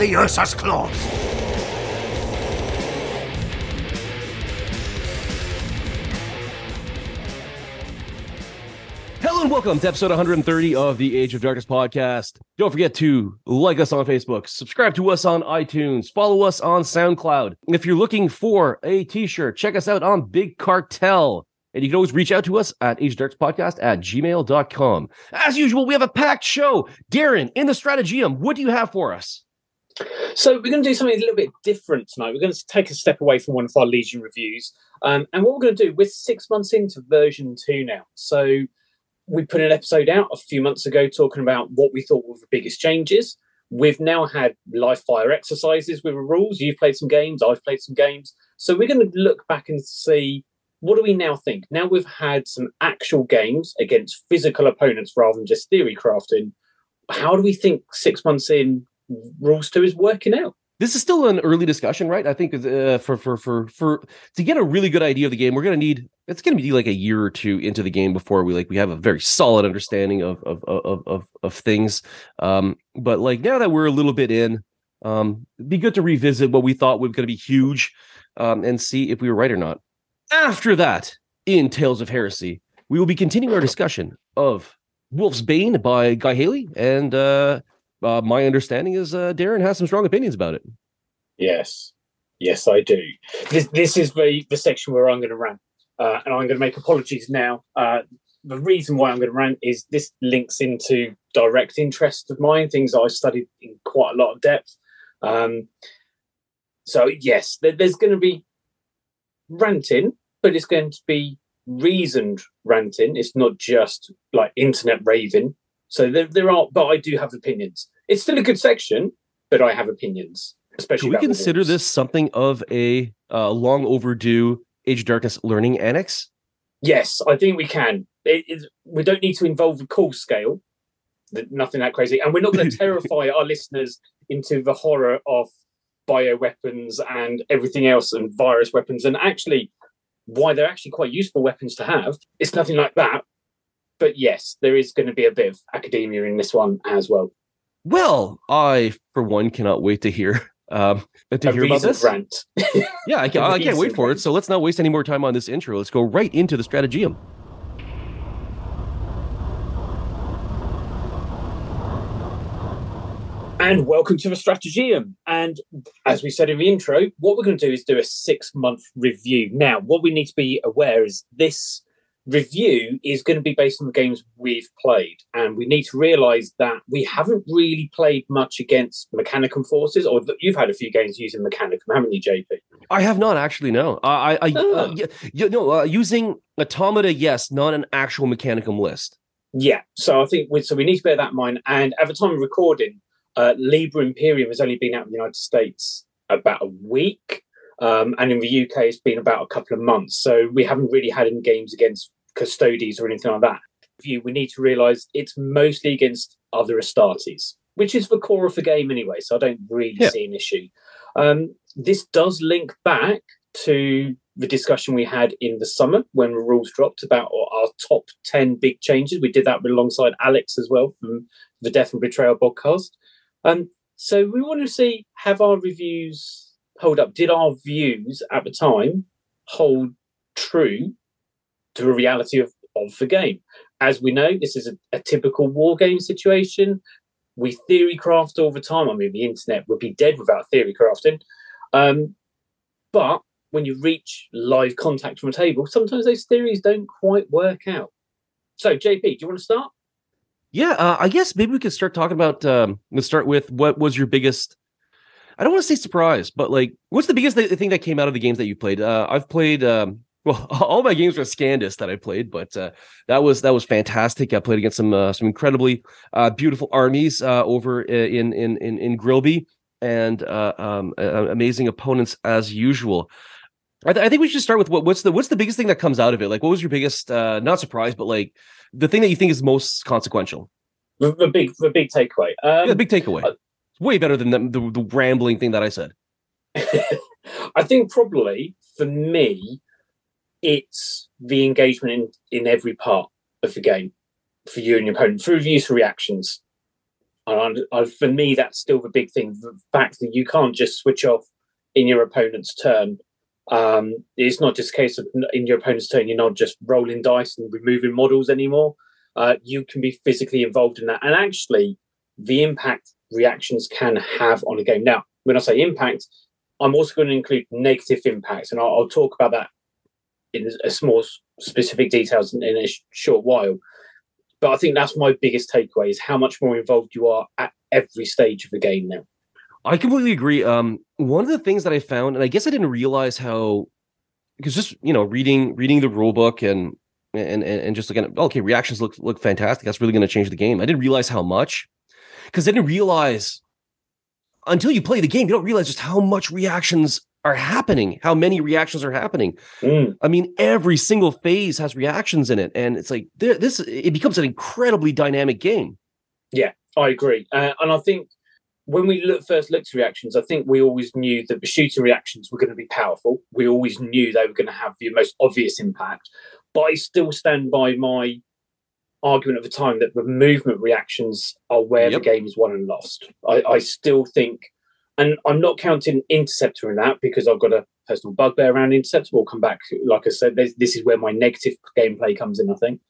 the Ursus claws. Hello and welcome to episode 130 of the Age of Darkness podcast. Don't forget to like us on Facebook, subscribe to us on iTunes, follow us on SoundCloud. If you're looking for a t-shirt, check us out on Big Cartel. And you can always reach out to us at Age of Darkness podcast at gmail.com. As usual, we have a packed show. Darren, in the Strategium, what do you have for us? So we're going to do something a little bit different tonight. We're going to take a step away from one of our Legion reviews. Um, and what we're going to do, we're six months into version two now. So we put an episode out a few months ago talking about what we thought were the biggest changes. We've now had live fire exercises with the rules. You've played some games, I've played some games. So we're going to look back and see what do we now think? Now we've had some actual games against physical opponents rather than just theory crafting. How do we think six months in rules two is working out? This is still an early discussion, right? I think uh, for for for for to get a really good idea of the game, we're going to need it's going to be like a year or two into the game before we like we have a very solid understanding of of of of, of things. Um, but like now that we're a little bit in, um, be good to revisit what we thought was to be huge, um, and see if we were right or not. After that, in Tales of Heresy, we will be continuing our discussion of Wolfsbane by Guy Haley, and uh, uh, my understanding is uh, Darren has some strong opinions about it. Yes, yes, I do. This this is the the section where I'm going to rant, uh, and I'm going to make apologies now. Uh, the reason why I'm going to rant is this links into direct interest of mine, things I studied in quite a lot of depth. Um, so yes, there, there's going to be ranting, but it's going to be reasoned ranting. It's not just like internet raving. So there, there are, but I do have opinions. It's still a good section, but I have opinions. Especially, Can we consider this something of a uh, long overdue Age of Darkness learning annex? Yes, I think we can. It, it, we don't need to involve the call scale, nothing that crazy, and we're not going to terrify our listeners into the horror of bioweapons and everything else and virus weapons and actually why they're actually quite useful weapons to have. It's nothing like that. But yes, there is going to be a bit of academia in this one as well. Well, I, for one, cannot wait to hear um, to a hear about this. Rant. yeah, I, can, I can't wait for it. So let's not waste any more time on this intro. Let's go right into the Strategium. And welcome to the Strategium. And as we said in the intro, what we're going to do is do a six month review. Now, what we need to be aware is this review is going to be based on the games we've played. And we need to realize that we haven't really played much against Mechanicum forces, or that you've had a few games using Mechanicum, haven't you, JP? I have not actually, no. I, I, Oh. uh, yeah, yeah, no, uh, using Automata, yes, not an actual Mechanicum list. Yeah. So I think we, so we need to bear that in mind. And at the time of recording, uh, Liber Imperium has only been out in the United States about a week. Um, and in the UK, it's been about a couple of months. So we haven't really had any games against Custodes or anything like that. We need to realise it's mostly against other Astartes, which is the core of the game anyway. So I don't really Yeah. see an issue. Um, this does link back to the discussion we had in the summer when the rules dropped about our top 10 big changes. We did that alongside Alex as well from the Death and Betrayal podcast. Um, so we want to see have our reviews hold up? Did our views at the time hold true to the reality of, of the game? As we know, this is a, a typical war game situation. We theory craft all the time. I mean, the internet would be dead without theory crafting. Um, but when you reach live contact from a table, sometimes those theories don't quite work out. So, JP, do you want to start? Yeah, uh, I guess maybe we could start talking about. Um, let's start with what was your biggest. I don't want to say surprise, but like, what's the biggest th- thing that came out of the games that you played? Uh, I've played. Um, well, all my games were Scandis that I played, but uh, that was that was fantastic. I played against some uh, some incredibly uh, beautiful armies uh, over in in in in Grilby, and uh, um, amazing opponents as usual. I, th- I think we should start with what, what's the what's the biggest thing that comes out of it? Like, what was your biggest uh, not surprise, but like the thing that you think is most consequential? The, the big, the big takeaway. Um, yeah, the big takeaway. Way better than the, the, the rambling thing that I said. I think probably for me, it's the engagement in, in every part of the game for you and your opponent through the use of reactions. And I, for me, that's still the big thing. The fact that you can't just switch off in your opponent's turn. Um, it's not just a case of in your opponent's turn, you're not just rolling dice and removing models anymore. Uh, you can be physically involved in that. And actually, the impact reactions can have on a game. Now, when I say impact, I'm also going to include negative impacts, and I'll, I'll talk about that in a small specific details in, in a sh- short while. But I think that's my biggest takeaway is how much more involved you are at every stage of the game now. I completely agree. Um, one of the things that I found, and I guess I didn't realize how, because just you know, reading reading the rule book and and and just looking at okay, reactions look look fantastic. That's really going to change the game. I didn't realize how much, because I didn't realize until you play the game, you don't realize just how much reactions are happening, how many reactions are happening. Mm. I mean, every single phase has reactions in it, and it's like this. It becomes an incredibly dynamic game. Yeah, I agree, uh, and I think when we look, first looked at reactions, I think we always knew that the shooting reactions were going to be powerful. We always knew they were going to have the most obvious impact. But I still stand by my argument at the time that the movement reactions are where yep. the game is won and lost. I, I still think and I'm not counting Interceptor in that because I've got a personal bugbear around Interceptor. We'll come back. Like I said, this is where my negative gameplay comes in, I think.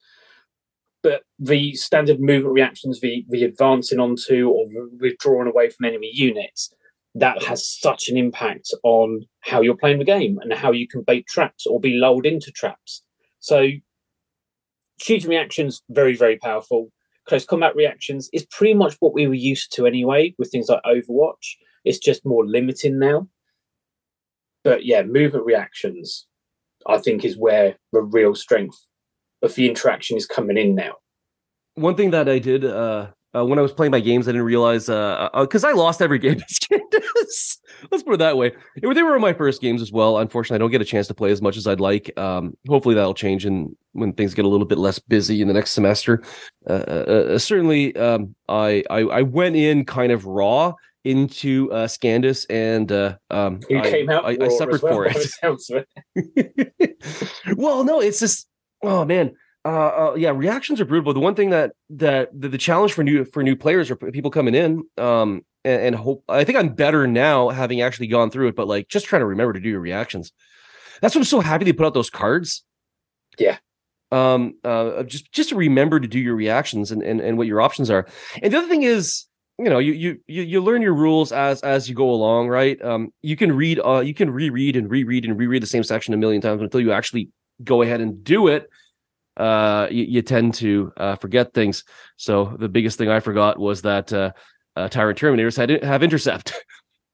But the standard movement reactions, the, the advancing onto or withdrawing away from enemy units, that has such an impact on how you're playing the game and how you can bait traps or be lulled into traps. So, shooting reactions, very, very powerful. Close combat reactions is pretty much what we were used to anyway with things like Overwatch it's just more limiting now. But yeah, movement reactions, I think, is where the real strength of the interaction is coming in now. One thing that I did uh, uh, when I was playing my games, I didn't realize because uh, uh, I lost every game. To Scandus. Let's put it that way. They were my first games as well. Unfortunately, I don't get a chance to play as much as I'd like. Um, hopefully, that'll change and when things get a little bit less busy in the next semester. Uh, uh, certainly, um, I, I I went in kind of raw into uh, Scandus, and uh, um, you I, came out. I, I suffered well, for it. well, no, it's just oh man, uh, uh, yeah, reactions are brutal. But the one thing that that the, the, challenge for new for new players or people coming in, um, and, and hope I think I'm better now having actually gone through it. But like just trying to remember to do your reactions. That's why I'm so happy they put out those cards. Yeah. Um. Uh. Just just to remember to do your reactions and and and what your options are. And the other thing is you know you you you learn your rules as as you go along right um you can read uh you can reread and reread and reread the same section a million times until you actually go ahead and do it uh you, you tend to uh forget things so the biggest thing i forgot was that uh, uh tyrant terminators had have intercept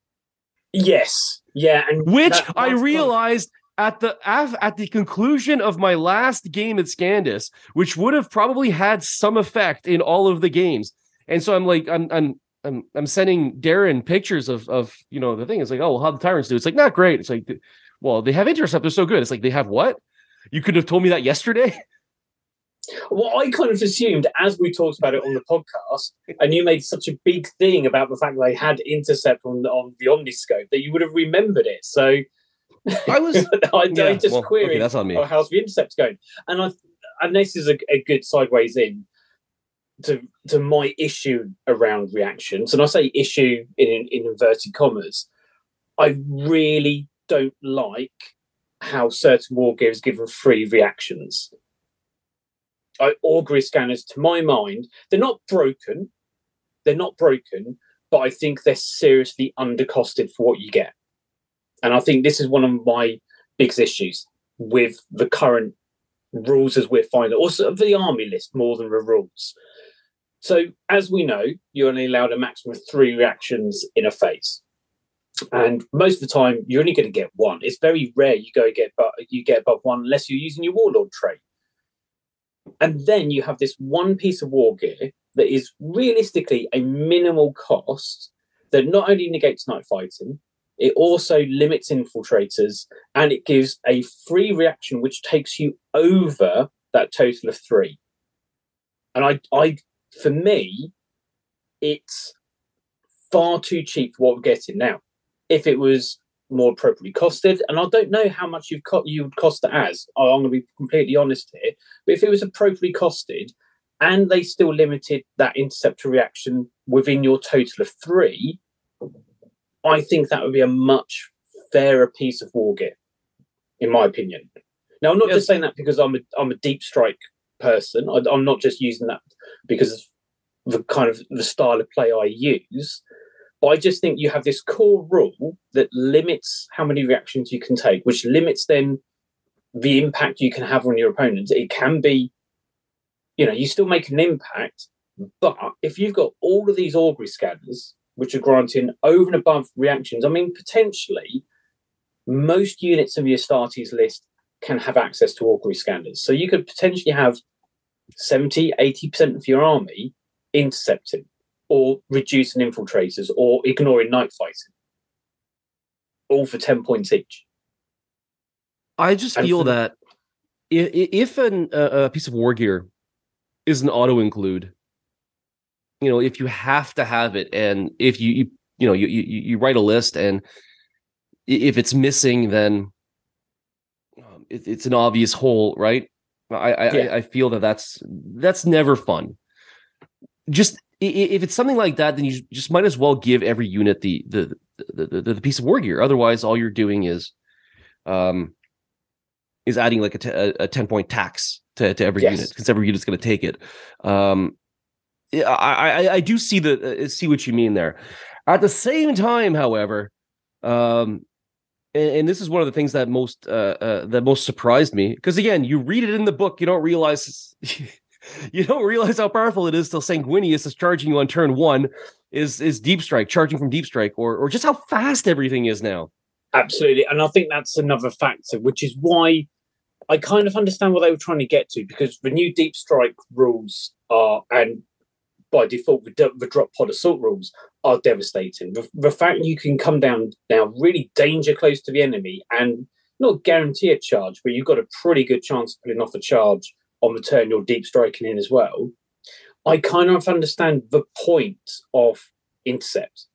yes yeah and which that, i realized at the at the conclusion of my last game at Scandus, which would have probably had some effect in all of the games, and so I'm like, I'm I'm I'm I'm sending Darren pictures of of you know the thing. It's like, oh, well, how the tyrants do? It's like not great. It's like, well, they have intercept. They're so good. It's like they have what? You could have told me that yesterday. Well, I kind of assumed as we talked about it on the podcast, and you made such a big thing about the fact that they had intercept on the, on the Omniscope that you would have remembered it. So I was I, yeah, I just well, queried okay, that's on me. Oh, how's the intercept going? And I and this is a, a good sideways in to to my issue around reactions, and I say issue in, in inverted commas, I really don't like how certain war games given free reactions. Augury scanners, to my mind, they're not broken. They're not broken, but I think they're seriously undercosted for what you get. And I think this is one of my biggest issues with the current rules as we're finding, also the army list more than the rules. So, as we know, you're only allowed a maximum of three reactions in a phase, and most of the time you're only going to get one. It's very rare you go get but you get above one unless you're using your warlord trait. And then you have this one piece of war gear that is realistically a minimal cost that not only negates night fighting, it also limits infiltrators and it gives a free reaction which takes you over that total of three. And I, I for me, it's far too cheap for what we're getting now. If it was more appropriately costed, and I don't know how much you've co- you would cost it as. I'm going to be completely honest here, but if it was appropriately costed, and they still limited that interceptor reaction within your total of three, I think that would be a much fairer piece of war gear, in my opinion. Now, I'm not yes. just saying that because I'm a, I'm a deep strike person. I, I'm not just using that because of the kind of the style of play I use. But I just think you have this core rule that limits how many reactions you can take, which limits then the impact you can have on your opponent. It can be, you know, you still make an impact, but if you've got all of these augury scanners, which are granting over and above reactions, I mean, potentially most units of your Astartes list can have access to augury scanners. So you could potentially have 70, 80% of your army intercepting or reducing infiltrators or ignoring night fighting. All for 10 points each. I just and feel that if, if an, a piece of war gear is an auto include, you know, if you have to have it, and if you, you, you know, you, you, you write a list, and if it's missing, then um, it, it's an obvious hole, right? I, I, yeah. I, I feel that that's that's never fun. Just if it's something like that, then you just might as well give every unit the the the, the, the piece of war gear. Otherwise, all you're doing is um is adding like a, t- a 10 point tax to, to every yes. unit because every unit's going to take it. Um, I, I, I do see the uh, see what you mean there. At the same time, however, um, and, and this is one of the things that most uh, uh, that most surprised me because again, you read it in the book, you don't realize you don't realize how powerful it is till Sanguinius is charging you on turn one is is deep strike, charging from deep strike, or or just how fast everything is now. Absolutely, and I think that's another factor, which is why I kind of understand what they were trying to get to because the new deep strike rules are, and by default, the, the drop pod assault rules are devastating. The, the fact you can come down now really danger close to the enemy and not guarantee a charge, but you've got a pretty good chance of pulling off a charge on the turn you're deep striking in as well. I kind of understand the point of intercept,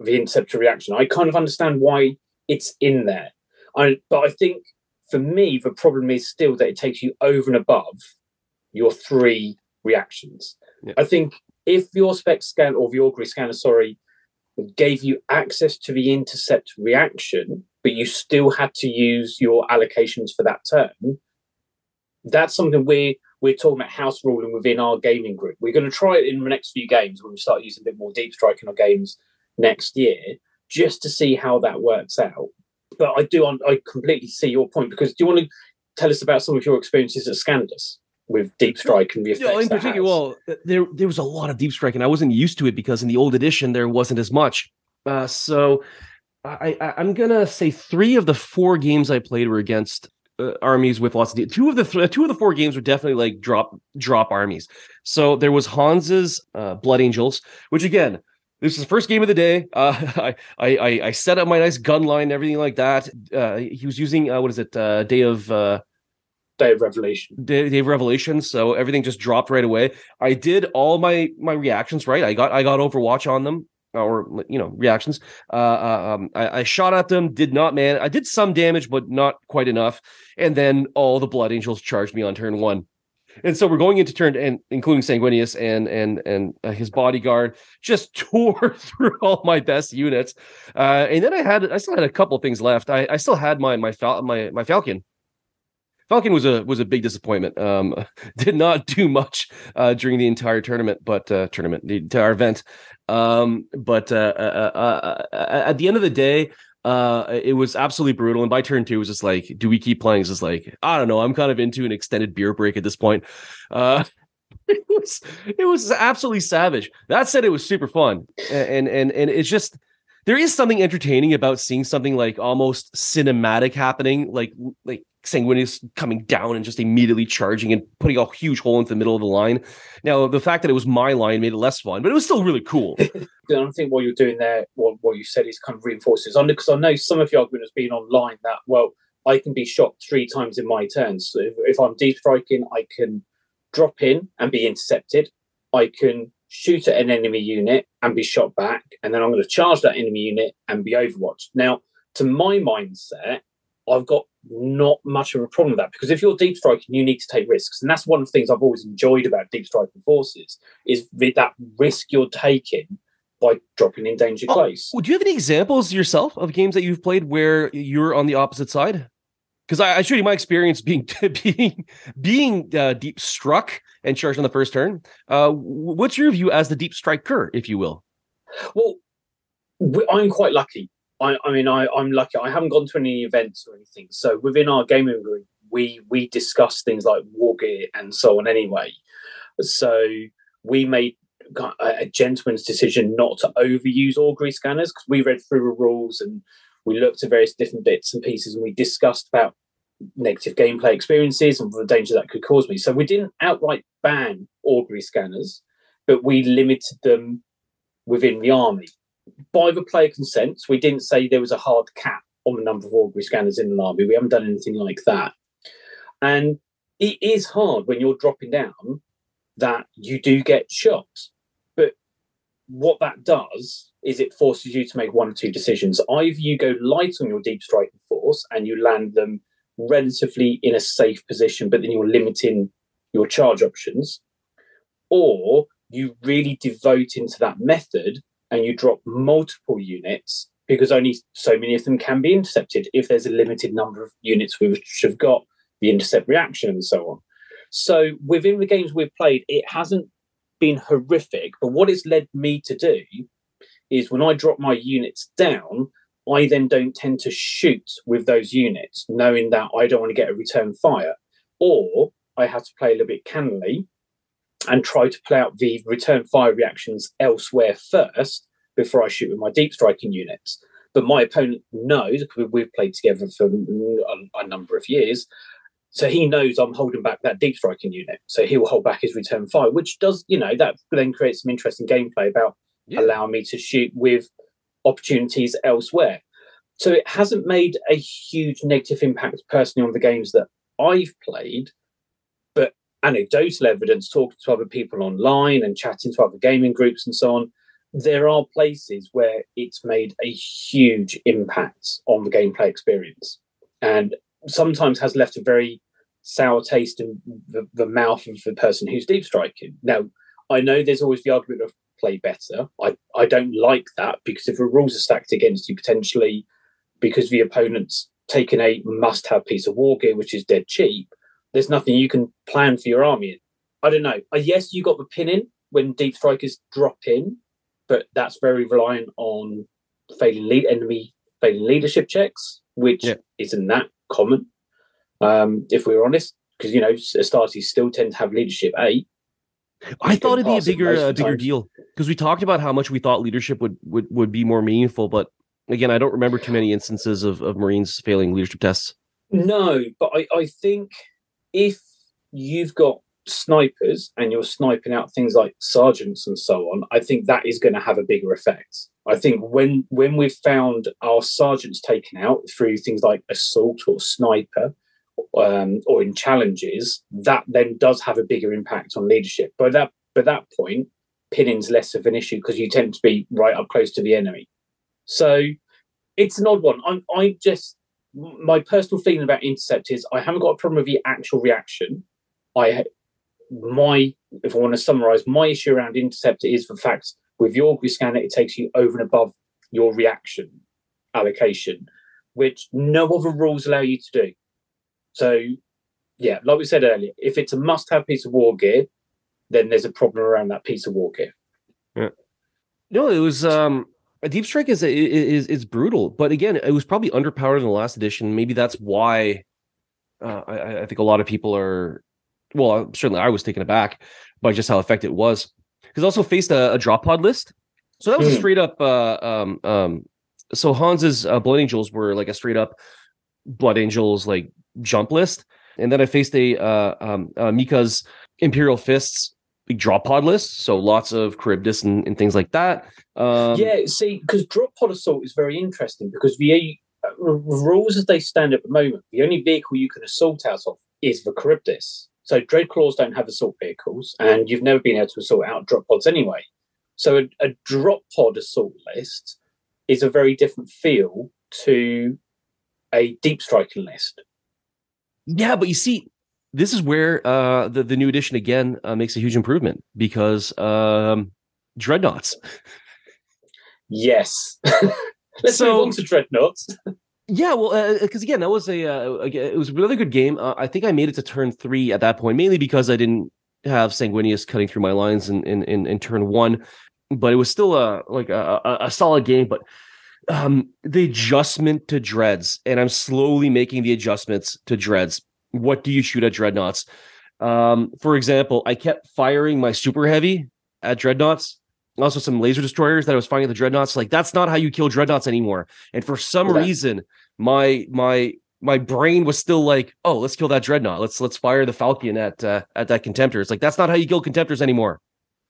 the interceptor reaction. I kind of understand why it's in there. I, but I think for me, the problem is still that it takes you over and above your three reactions. Yeah. I think if your spec scan or the augury scanner, sorry, gave you access to the intercept reaction, but you still had to use your allocations for that turn, that's something we're we're talking about house ruling within our gaming group. We're going to try it in the next few games when we start using a bit more deep strike in our games next year, just to see how that works out but I do I completely see your point because do you want to tell us about some of your experiences at Scandus with Deep Strike and the effects? Yeah, in particular, well, there there was a lot of Deep Strike, and I wasn't used to it because in the old edition there wasn't as much. Uh, so I, I am gonna say three of the four games I played were against uh, armies with lots of de- two of the th- two of the four games were definitely like drop drop armies. So there was Hans's uh, Blood Angels, which again this is the first game of the day. Uh, I, I I set up my nice gun line and everything like that. Uh, he was using uh, what is it? Uh, day of uh, Day of Revelation. Day, day, of Revelation. So everything just dropped right away. I did all my my reactions right. I got I got Overwatch on them or you know reactions. Uh, uh, um, I, I, shot at them. Did not man. I did some damage, but not quite enough. And then all the Blood Angels charged me on turn one and so we're going into turn and including Sanguinius and and and uh, his bodyguard just tore through all my best units. Uh, and then I had I still had a couple things left. I, I still had my my fal- my my Falcon. Falcon was a was a big disappointment. Um, did not do much uh, during the entire tournament, but uh, tournament the entire event. Um, but uh, uh, uh, uh at the end of the day, uh it was absolutely brutal. And by turn two it was just like do we keep playing? It's just like i don't know. I'm kind of into an extended beer break at this point. Uh it was it was absolutely savage. That said it was super fun. And and and it's just there is something entertaining about seeing something like almost cinematic happening like like Sanguinius coming down and just immediately charging and putting a huge hole into the middle of the line. Now, the fact that it was my line made it less fun, but it was still really cool. I think what you're doing there, what, what you said is kind of reinforces because I know some of the argument has been online that, well, I can be shot three times in my turn. So if, if I'm deep striking, I can drop in and be intercepted. I can shoot at an enemy unit and be shot back. And then I'm going to charge that enemy unit and be overwatched. Now, to my mindset, I've got not much of a problem with that because if you're deep striking, you need to take risks, and that's one of the things I've always enjoyed about deep striking forces is that risk you're taking by dropping in danger oh, close. Do you have any examples yourself of games that you've played where you're on the opposite side? Because I, I showed you my experience being being being uh, deep struck and charged on the first turn. Uh, what's your view as the deep striker, if you will? Well, I'm quite lucky. I, I mean, I, I'm lucky. I haven't gone to any events or anything. So within our gaming group, we we discuss things like war gear and so on. Anyway, so we made a gentleman's decision not to overuse augury scanners because we read through the rules and we looked at various different bits and pieces and we discussed about negative gameplay experiences and the danger that could cause me. So we didn't outright ban augury scanners, but we limited them within the army by the player consent, we didn't say there was a hard cap on the number of augury scanners in the army. We haven't done anything like that. And it is hard when you're dropping down that you do get shots. But what that does is it forces you to make one or two decisions. Either you go light on your deep striking force and you land them relatively in a safe position, but then you're limiting your charge options, or you really devote into that method and you drop multiple units because only so many of them can be intercepted if there's a limited number of units which have got the intercept reaction and so on. So within the games we've played, it hasn't been horrific, but what it's led me to do is when I drop my units down, I then don't tend to shoot with those units, knowing that I don't want to get a return fire. Or I have to play a little bit cannily and try to play out the return fire reactions elsewhere first before I shoot with my deep striking units. But my opponent knows because we've played together for a, a, number of years. So he knows I'm holding back that deep striking unit. So he will hold back his return fire, which does, you know, that then creates some interesting gameplay about yeah. allowing me to shoot with opportunities elsewhere. So it hasn't made a huge negative impact personally on the games that I've played but anecdotal evidence, talking to other people online and chatting to other gaming groups and so on, there are places where it's made a huge impact on the gameplay experience and sometimes has left a very sour taste in the, the mouth of the person who's deep striking. Now, I know there's always the argument of play better. I, I don't like that because if the rules are stacked against you potentially because the opponent's taken a must have piece of war gear, which is dead cheap, there's nothing you can plan for your army. I don't know. Uh, yes, you got the pin in when deep strikers drop in, but that's very reliant on failing lead enemy failing leadership checks, which yeah. isn't that common. Um, if we're honest, because you know Astartes still tend to have leadership eight. I thought it'd be a bigger uh, bigger deal because we talked about how much we thought leadership would, would would be more meaningful, but again, I don't remember too many instances of, of Marines failing leadership tests. No, but I, I think if you've got snipers and you're sniping out things like sergeants and so on, I think that is going to have a bigger effect. I think when when we've found our sergeants taken out through things like assault or sniper um, or in challenges, that then does have a bigger impact on leadership. By that by that point, pinning's less of an issue because you tend to be right up close to the enemy. So it's an odd one. I'm I just my personal feeling about intercept is I haven't got a problem with the actual reaction. I my if I want to summarize my issue around intercept is the fact with your augury scanner it takes you over and above your reaction allocation, which no other rules allow you to do. So yeah, like we said earlier, if it's a must-have piece of war gear, then there's a problem around that piece of war gear. Yeah. No, it was um a deep strike is is is brutal, but again, it was probably underpowered in the last edition. Maybe that's why uh, I, I, think a lot of people are. Well, certainly I was taken aback by just how effective it was. Because also faced a, a, drop pod list, so that was mm. a hmm. straight up. Uh, um, um, so Hans's uh, Blood Angels were like a straight up Blood Angels like jump list, and then I faced a uh, um, uh, Mika's Imperial Fists big drop pod list, so lots of Charybdis and, and things like that. Um, yeah, see, because drop pod assault is very interesting because the uh, rules as they stand at the moment, the only vehicle you can assault out of is the Charybdis. So Dreadclaws don't have assault vehicles, and you've never been able to assault out drop pods anyway. So a, a drop pod assault list is a very different feel to a deep striking list Yeah, but you see, this is where uh, the the new edition again uh, makes a huge improvement because um, dreadnoughts. Yes. Let's So- move on to dreadnoughts. Yeah, well, because again, that was a uh, it was a really good game. Uh, I think I made it to turn three at that point, mainly because I didn't have Sanguinius cutting through my lines in in in, in turn one, but it was still a like a, a, a solid game. But um, the adjustment to dreads, and I'm slowly making the adjustments to dreads. What do you shoot at dreadnoughts? Um, for example, I kept firing my super heavy at dreadnoughts. Also, some laser destroyers that I was firing at the dreadnoughts. Like that's not how you kill dreadnoughts anymore. And for some reason, my my my brain was still like, oh, let's kill that dreadnought. Let's let's fire the falcon at uh, at that contemptor. It's like that's not how you kill contemptors anymore.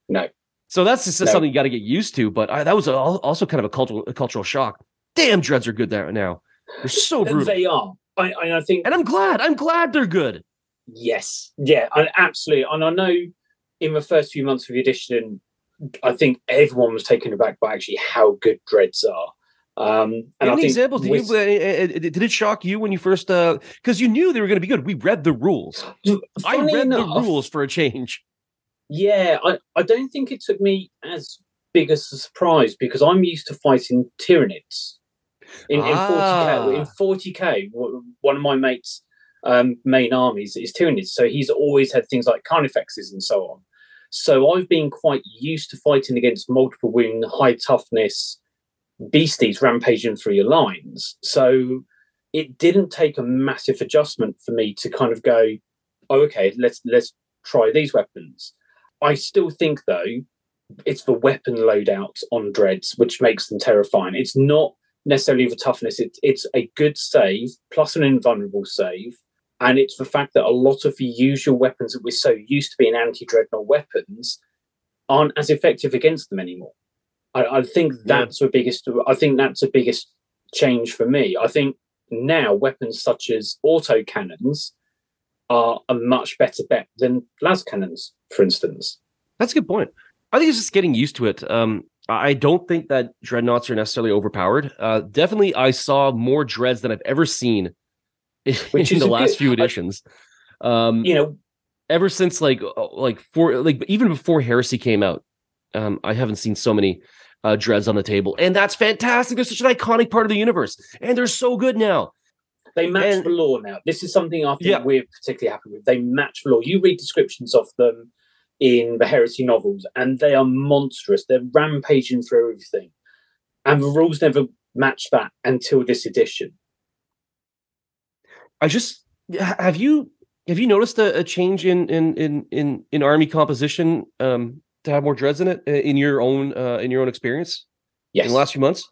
No. So that's just No. something you got to get used to. But I, that was al- also kind of a cultural a cultural shock. Damn, dreads are good there now. They're so brutal, They are. I, I, I think and I'm glad. I'm glad they're good. Yes, yeah, I, absolutely. And I know in the first few months of the edition, I think everyone was taken aback by actually how good dreads are. Um, and I Any think examples? Did, with- you, uh, uh, uh, did it shock you when you first? Because you knew they were going to be good. We read the rules. I read enough, the rules for a change. Yeah, I, I don't think it took me as big a surprise because I'm used to fighting Tyranids. In, Ah. in 40k, in 40k, w- one of my mates' um, main armies is Tyranids, so he's always had things like Carnifexes and so on. So I've been quite used to fighting against multiple wing, high toughness beasties rampaging through your lines. So it didn't take a massive adjustment for me to kind of go, oh, okay, let's let's try these weapons. I still think though it's the weapon loadouts on dreads which makes them terrifying. It's not necessarily the toughness. It's it's a good save plus an invulnerable save, and it's the fact that a lot of the usual weapons that we're so used to being anti-dreadnought weapons aren't as effective against them anymore. I, I think that's the biggest. I think that's the biggest change for me. I think now weapons such as auto cannons are a much better bet than las cannons, for instance. That's a good point. I think it's just getting used to it. Um, I don't think that dreadnoughts are necessarily overpowered. Uh, definitely, I saw more dreads than I've ever seen in, Which in the last good- few editions. Um, You know, ever since like uh, like for like even before Heresy came out, um, I haven't seen so many uh, dreads on the table, and that's fantastic. They're such an iconic part of the universe, and they're so good now. They match And- the lore now. This is something I think Yeah. we're particularly happy with. They match the lore. You read descriptions of them in the Heresy novels, and they are monstrous. They're rampaging through everything. And the rules never match that until this edition. I just have you have you noticed a, a change in in in in in army composition um, to have more dreads in it uh, in your own uh, in your own experience Yes. in the last few months?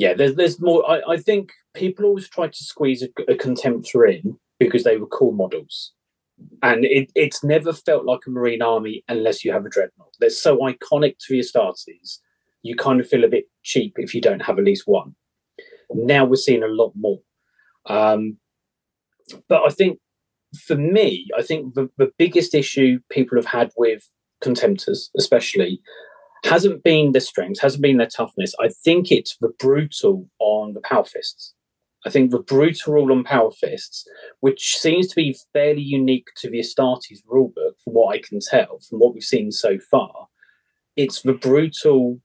Yeah, there's there's more. I, I think people always try to squeeze a, a contemptor in because they were cool models, and it, it's never felt like a Marine army unless you have a dreadnought. They're so iconic to your Astartes, you kind of feel a bit cheap if you don't have at least one. Now we're seeing a lot more, um, but I think for me, I think the, the biggest issue people have had with contemptors, especially, hasn't been their strength, hasn't been their toughness. I think it's the brutal on the power fists. I think the brutal rule on power fists, which seems to be fairly unique to the Astartes rulebook, from what I can tell, from what we've seen so far, it's the brutal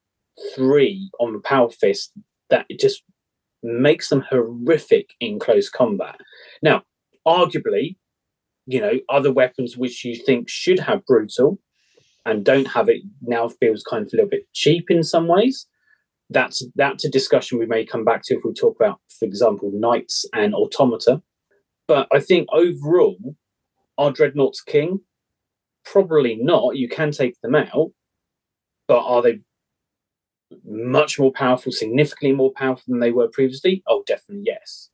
three on the power fist that just makes them horrific in close combat. Now, arguably, you know, other weapons which you think should have brutal and don't have it now feels kind of a little bit cheap in some ways. That's that's a discussion we may come back to if we talk about, for example, knights and automata. But I think overall, are dreadnoughts king? Probably not. You can take them out, but are they much more powerful, significantly more powerful than they were previously? Oh, definitely yes.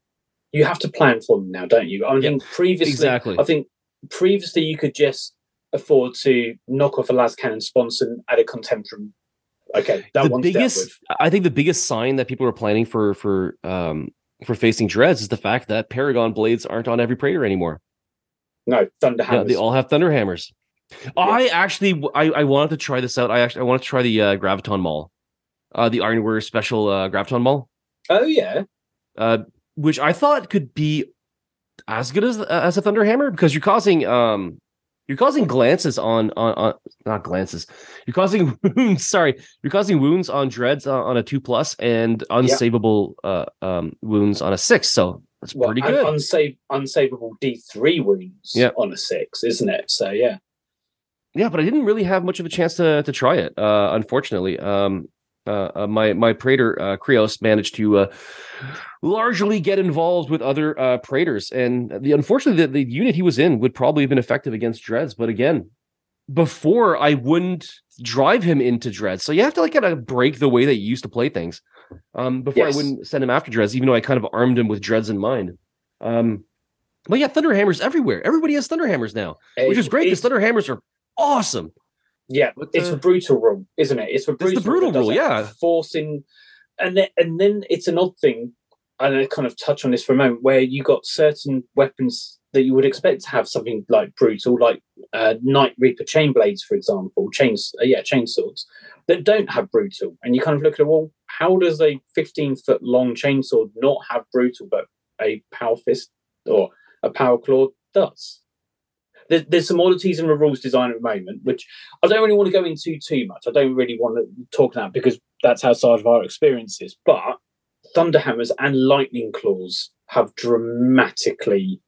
You have to plan for them now, don't you? I think previously, exactly. I think previously you could just afford to knock off a las cannon sponson and add a contemptor. Okay, that the one's biggest. I think the biggest sign that people are planning for for um for facing dreads is the fact that Paragon blades aren't on every Praetor anymore. No, thunder hammers. they all have thunder hammers. I actually I, I wanted to try this out. I actually I wanted to try the uh, Graviton maul uh, the Iron Warrior special uh, Graviton maul oh yeah, uh, which I thought could be as good as as a Thunderhammer because you're causing um you're causing glances on on, on not glances. You're causing wounds. Sorry, you're causing wounds on dreads on, on a two plus and unsavable uh, um, wounds on a six. So that's well, pretty good. Unsave, unsavable D three wounds on a six, isn't it? So yeah, yeah. But I didn't really have much of a chance to to try it. Uh, unfortunately, um, uh, uh, my my praetor uh, Krios managed to uh, largely get involved with other uh, praetors, and the unfortunately the, the unit he was in would probably have been effective against dreads. But again, before I wouldn't drive him into dreads, so you have to like kind of break the way that you used to play things. Um, before yes. I wouldn't send him after dreads, even though I kind of armed him with dreads in mind. Um, but yeah, thunderhammers everywhere. Everybody has thunderhammers now, which is great because thunderhammers are awesome. Yeah, but, it's uh, a brutal rule, isn't it? It's a brutal, it's the brutal rule, yeah. Forcing, and then and then it's an odd thing. And I kind of touch on this for a moment, where you got certain weapons that you would expect to have something like brutal, like uh, Night Reaper chain blades, for example, chains, uh, yeah, chainswords that don't have brutal, and you kind of look at it. Well, how does a 15 foot long chainsword not have brutal, but a power fist or a power claw does? There's, there's some oddities in the rules design at the moment, which I don't really want to go into too much. I don't really want to talk about because that's outside of our experiences. But Thunderhammers and Lightning Claws have dramatically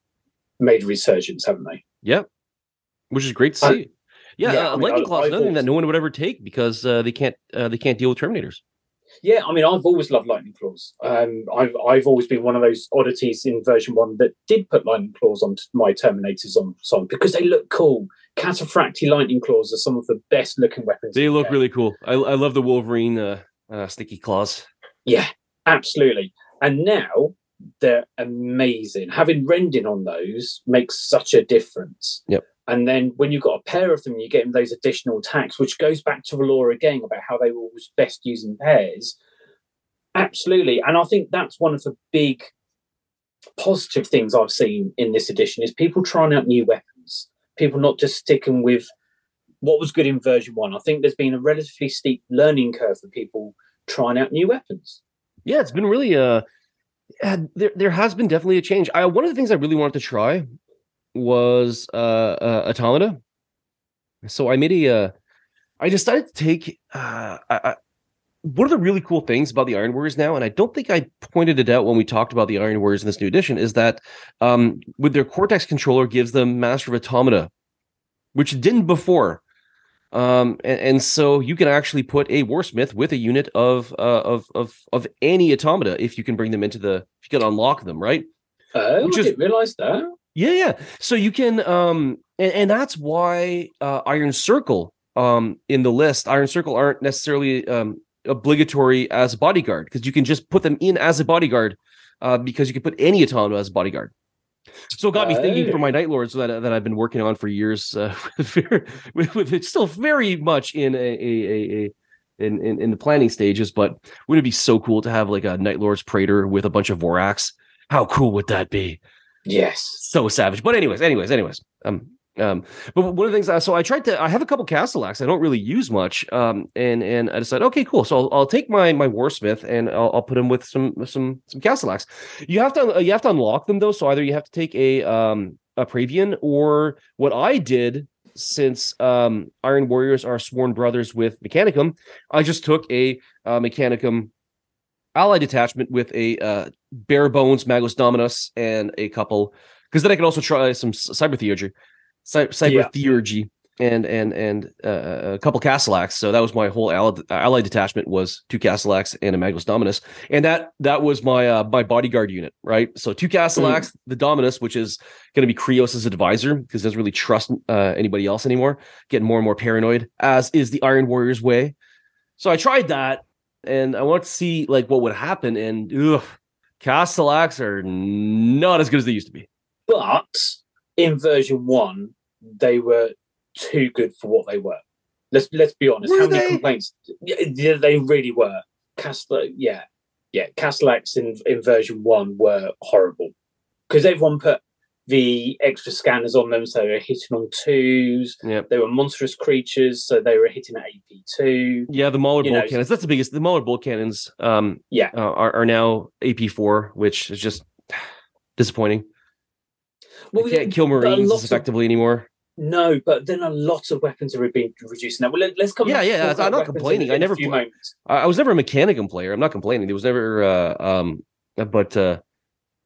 made a resurgence, haven't they? Yep. Which is great to see. yeah, yeah uh, I mean, Lightning Claws is another thing that no one would ever take because uh, they can't uh, they can't deal with Terminators. Yeah, I mean, I've always loved lightning claws. Um, I've I've always been one of those oddities in version one that did put lightning claws on my Terminators on song because they look cool. Cataphractii lightning claws are some of the best looking weapons. They look really cool. I, I love the Wolverine uh, uh, sticky claws. Yeah, absolutely. And now they're amazing. Having rending on those makes such a difference. Yep. And then when you've got a pair of them, you're getting those additional attacks, which goes back to the lore again about how they were always best using pairs. Absolutely. And I think that's one of the big positive things I've seen in this edition is people trying out new weapons, people not just sticking with what was good in version one. I think there's been a relatively steep learning curve for people trying out new weapons. Yeah, it's been really uh there there has been definitely a change. I one of the things I really wanted to try was uh, uh automata. So I made a uh I decided to take uh I, I, one of the really cool things about the Iron Warriors now, and I don't think I pointed it out when we talked about the Iron Warriors in this new edition, is that um, with their Cortex controller gives them Master of Automata, which didn't before. Um, and, and, so you can actually put a Warsmith with a unit of uh, of of of any automata if you can bring them into the if you can unlock them, right? Oh, Which I didn't realize that. Yeah, yeah. So you can, um, and, and that's why uh, Iron Circle um, in the list, Iron Circle aren't necessarily um, obligatory as a bodyguard because you can just put them in as a bodyguard uh, because you can put any autonomous as a bodyguard. So it got me thinking for my Night Lords that, that I've been working on for years, uh, with, with, it's still very much in a, a, a, a in, in, in the planning stages. But wouldn't it be so cool to have like a Night Lords Praetor with a bunch of Vorax? How cool would that be? Yes. So savage. But anyways, anyways, anyways. Um, um, but one of the things, I, so I tried to, I have a couple Castellax I don't really use much. Um, and, and I decided, okay, cool. So I'll, I'll take my, my Warsmith and I'll, I'll put him with some, some, some Castellax. You have to, you have to unlock them though. So either you have to take a, um, a Pravian or what I did since um, Iron Warriors are sworn brothers with Mechanicum, I just took a uh, Mechanicum ally detachment with a uh, bare bones Magus Dominus and a couple because then I can also try some cyber theurgy, cyber yeah. theurgy and and and uh, a couple Castellax. So that was my whole ally, ally detachment was two Castellax and a Magus Dominus, and that that was my uh, my bodyguard unit, right? So two Castellax, mm. the Dominus, which is going to be Krios' advisor because he doesn't really trust uh, anybody else anymore, getting more and more paranoid, as is the Iron Warrior's way. So I tried that, and I want to see like what would happen. And ugh, Castellax are not as good as they used to be. But in version one, they were too good for what they were. Let's let's be honest. Were How many complaints? Yeah, they really were. Castle, yeah, yeah. Castellax in in version one were horrible because everyone put the extra scanners on them, so they were hitting on twos. Yeah, they were monstrous creatures, so they were hitting at AP two. Yeah, the Mauler bolt cannons. That's the biggest. The Mauler bolt cannons. Um, yeah, uh, are are now AP four, which is just disappointing. Well, you can't kill Marines as effectively of, anymore. No, but then a lot of weapons are being reduced now. Well, let, us come. Yeah, yeah. I'm not complaining. In, in I never. Play, I was never a Mechanicum player. I'm not complaining. There was never. Uh, um, but uh,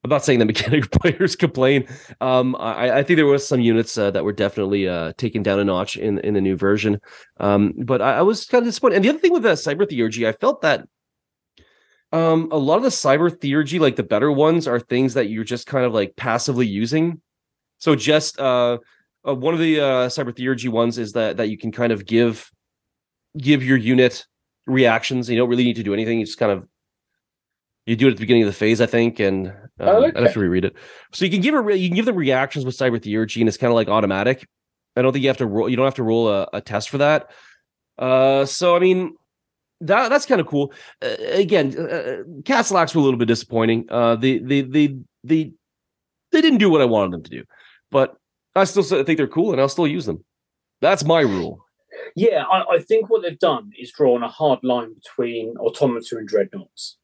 I'm not saying that mechanic players complain. Um, I, I, think there was some units uh, that were definitely uh, taken down a notch in in the new version. Um, but I, I, was kind of disappointed. And the other thing with the cyber theurgy, I felt that um, a lot of the cyber theurgy, like the better ones, are things that you're just kind of like passively using. So just uh, uh, one of the uh, cyber theurgy ones is that that you can kind of give give your unit reactions. You don't really need to do anything. You just kind of you do it at the beginning of the phase, I think, and um, oh, okay. I'd have to reread it. So you can give a you can give them reactions with cyber theurgy, and it's kind of like automatic. I don't think you have to roll. You don't have to roll a, a test for that. Uh, so I mean, that that's kind of cool. Uh, again, uh, uh Castellax were a little bit disappointing. Uh, they they they they they didn't do what I wanted them to do, but I still think they're cool and I'll still use them. That's my rule. Yeah, I, I think what they've done is drawn a hard line between automata and dreadnoughts.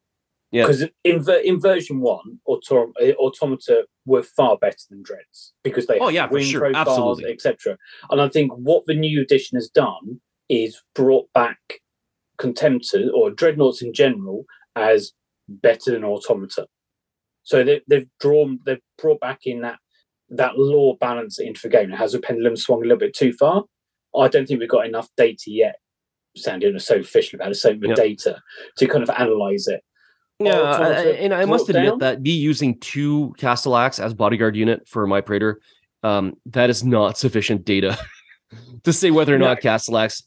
Yeah, because in in version one, autom- eh, automata were far better than dreads because they oh yeah for sure absolutely etc. And I think what the new edition has done is brought back contemptors or dreadnoughts in general as better than automata. So they, they've drawn they've brought back in that that lore balance into the game. Has the pendulum swung a little bit too far? I don't think we've got enough data yet. Sounding so official about it, so the yep. data to kind of analyze it. Yeah, I, and I must admit down. that me using two Castellax as bodyguard unit for my Praetor, um, that is not sufficient data to say whether or not Castellax,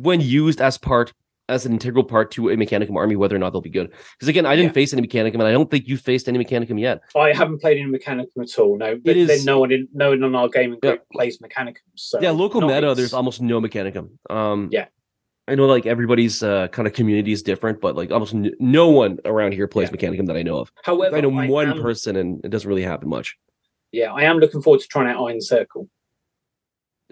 when used as part as an integral part to a Mechanicum army, whether or not they'll be good. Because again, I didn't yeah. face any Mechanicum, and I don't think you faced any Mechanicum yet. I haven't played any Mechanicum at all. No, but then no one in no one on our gaming group yeah. plays Mechanicum. So yeah, local meta, there's almost no Mechanicum. Um, yeah. I know like everybody's uh, kind of community is different, but like almost n- no one around here plays yeah. Mechanicum that I know of. However, I know I one am... person, and it doesn't really happen much. Yeah, I am looking forward to trying out Iron Circle.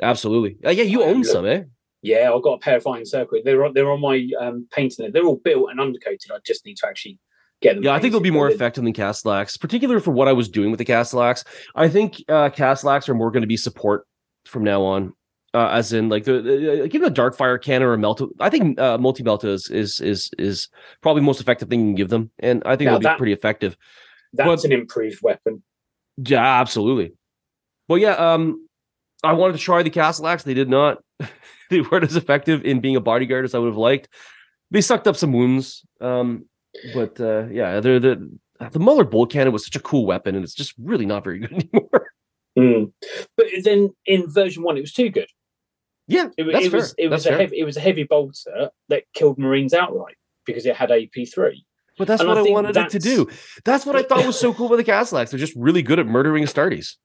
Absolutely. Uh, yeah, you I own some, eh? Yeah, I've got a pair of Iron Circle. They're on, they're on my um, painting. They're all built and undercoated. I just need to actually get them. Yeah, I think they'll be more effective than Castellax, particularly for what I was doing with the Castellax. I think uh, Castellax are more going to be support from now on. Uh, as in, like the, the uh, give them a Darkfire cannon or a melt. I think uh, multi melta is, is is is probably most effective thing you can give them, and I think now it'll that, be pretty effective. That's but, an improved weapon. Yeah, absolutely. Well, yeah. Um, I wanted to try the Castellax. They did not. they weren't as effective in being a bodyguard as I would have liked. They sucked up some wounds. Um, but uh, yeah, the the the Mauler bolt cannon was such a cool weapon, and it's just really not very good anymore. Mm. But then in version one, it was too good. Yeah, it, it was it was a heavy it was a heavy bolter that killed Marines outright because it had AP three. But that's and what I, I wanted it to do. That's what I thought was so cool with the Castellax. They're just really good at murdering Astartes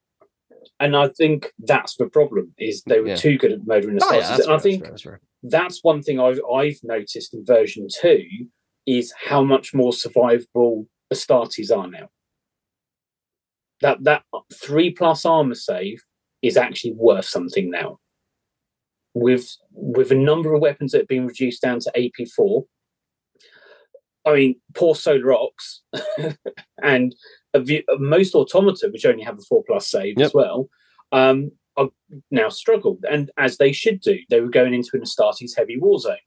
and I think that's the problem is they were yeah. too good at murdering the oh, yeah, and fair, I think that's, fair, that's, that's, one thing I've, I've noticed in version two is how much more survivable Astartes are now. That that three plus armor save is actually worth something now. With with a number of weapons that have been reduced down to AP four. I mean, poor Solar Aux and most automata, which only have a four plus save yep. as well, um, are now struggled, and as they should do. They were going into an Astartes heavy war zone,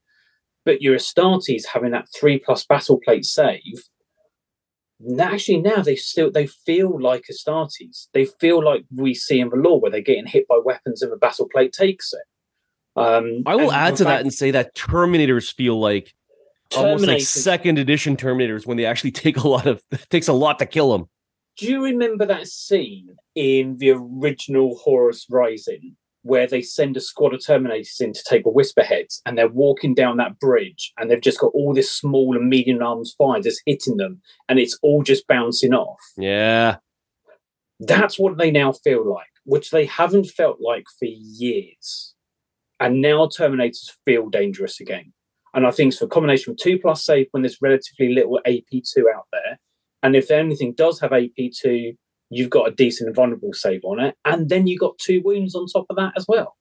but your Astartes having that three plus battle plate save. Actually, now they still they feel like Astartes. They feel like we see in the lore where they're getting hit by weapons and the battle plate takes it. Um, I will add to fact, that and say that Terminators feel like almost like second edition Terminators when they actually take a lot of takes a lot to kill them. Do you remember that scene in the original Horus Rising where they send a squad of Terminators in to take the Whisperheads and they're walking down that bridge and they've just got all this small and medium arms fire just hitting them and it's all just bouncing off? Yeah. That's what they now feel like, which they haven't felt like for years. And now Terminators feel dangerous again. And I think it's a combination of two plus save when there's relatively little AP2 out there and if anything does have AP2, you've got a decent and vulnerable save on it. And then you got two wounds on top of that as well.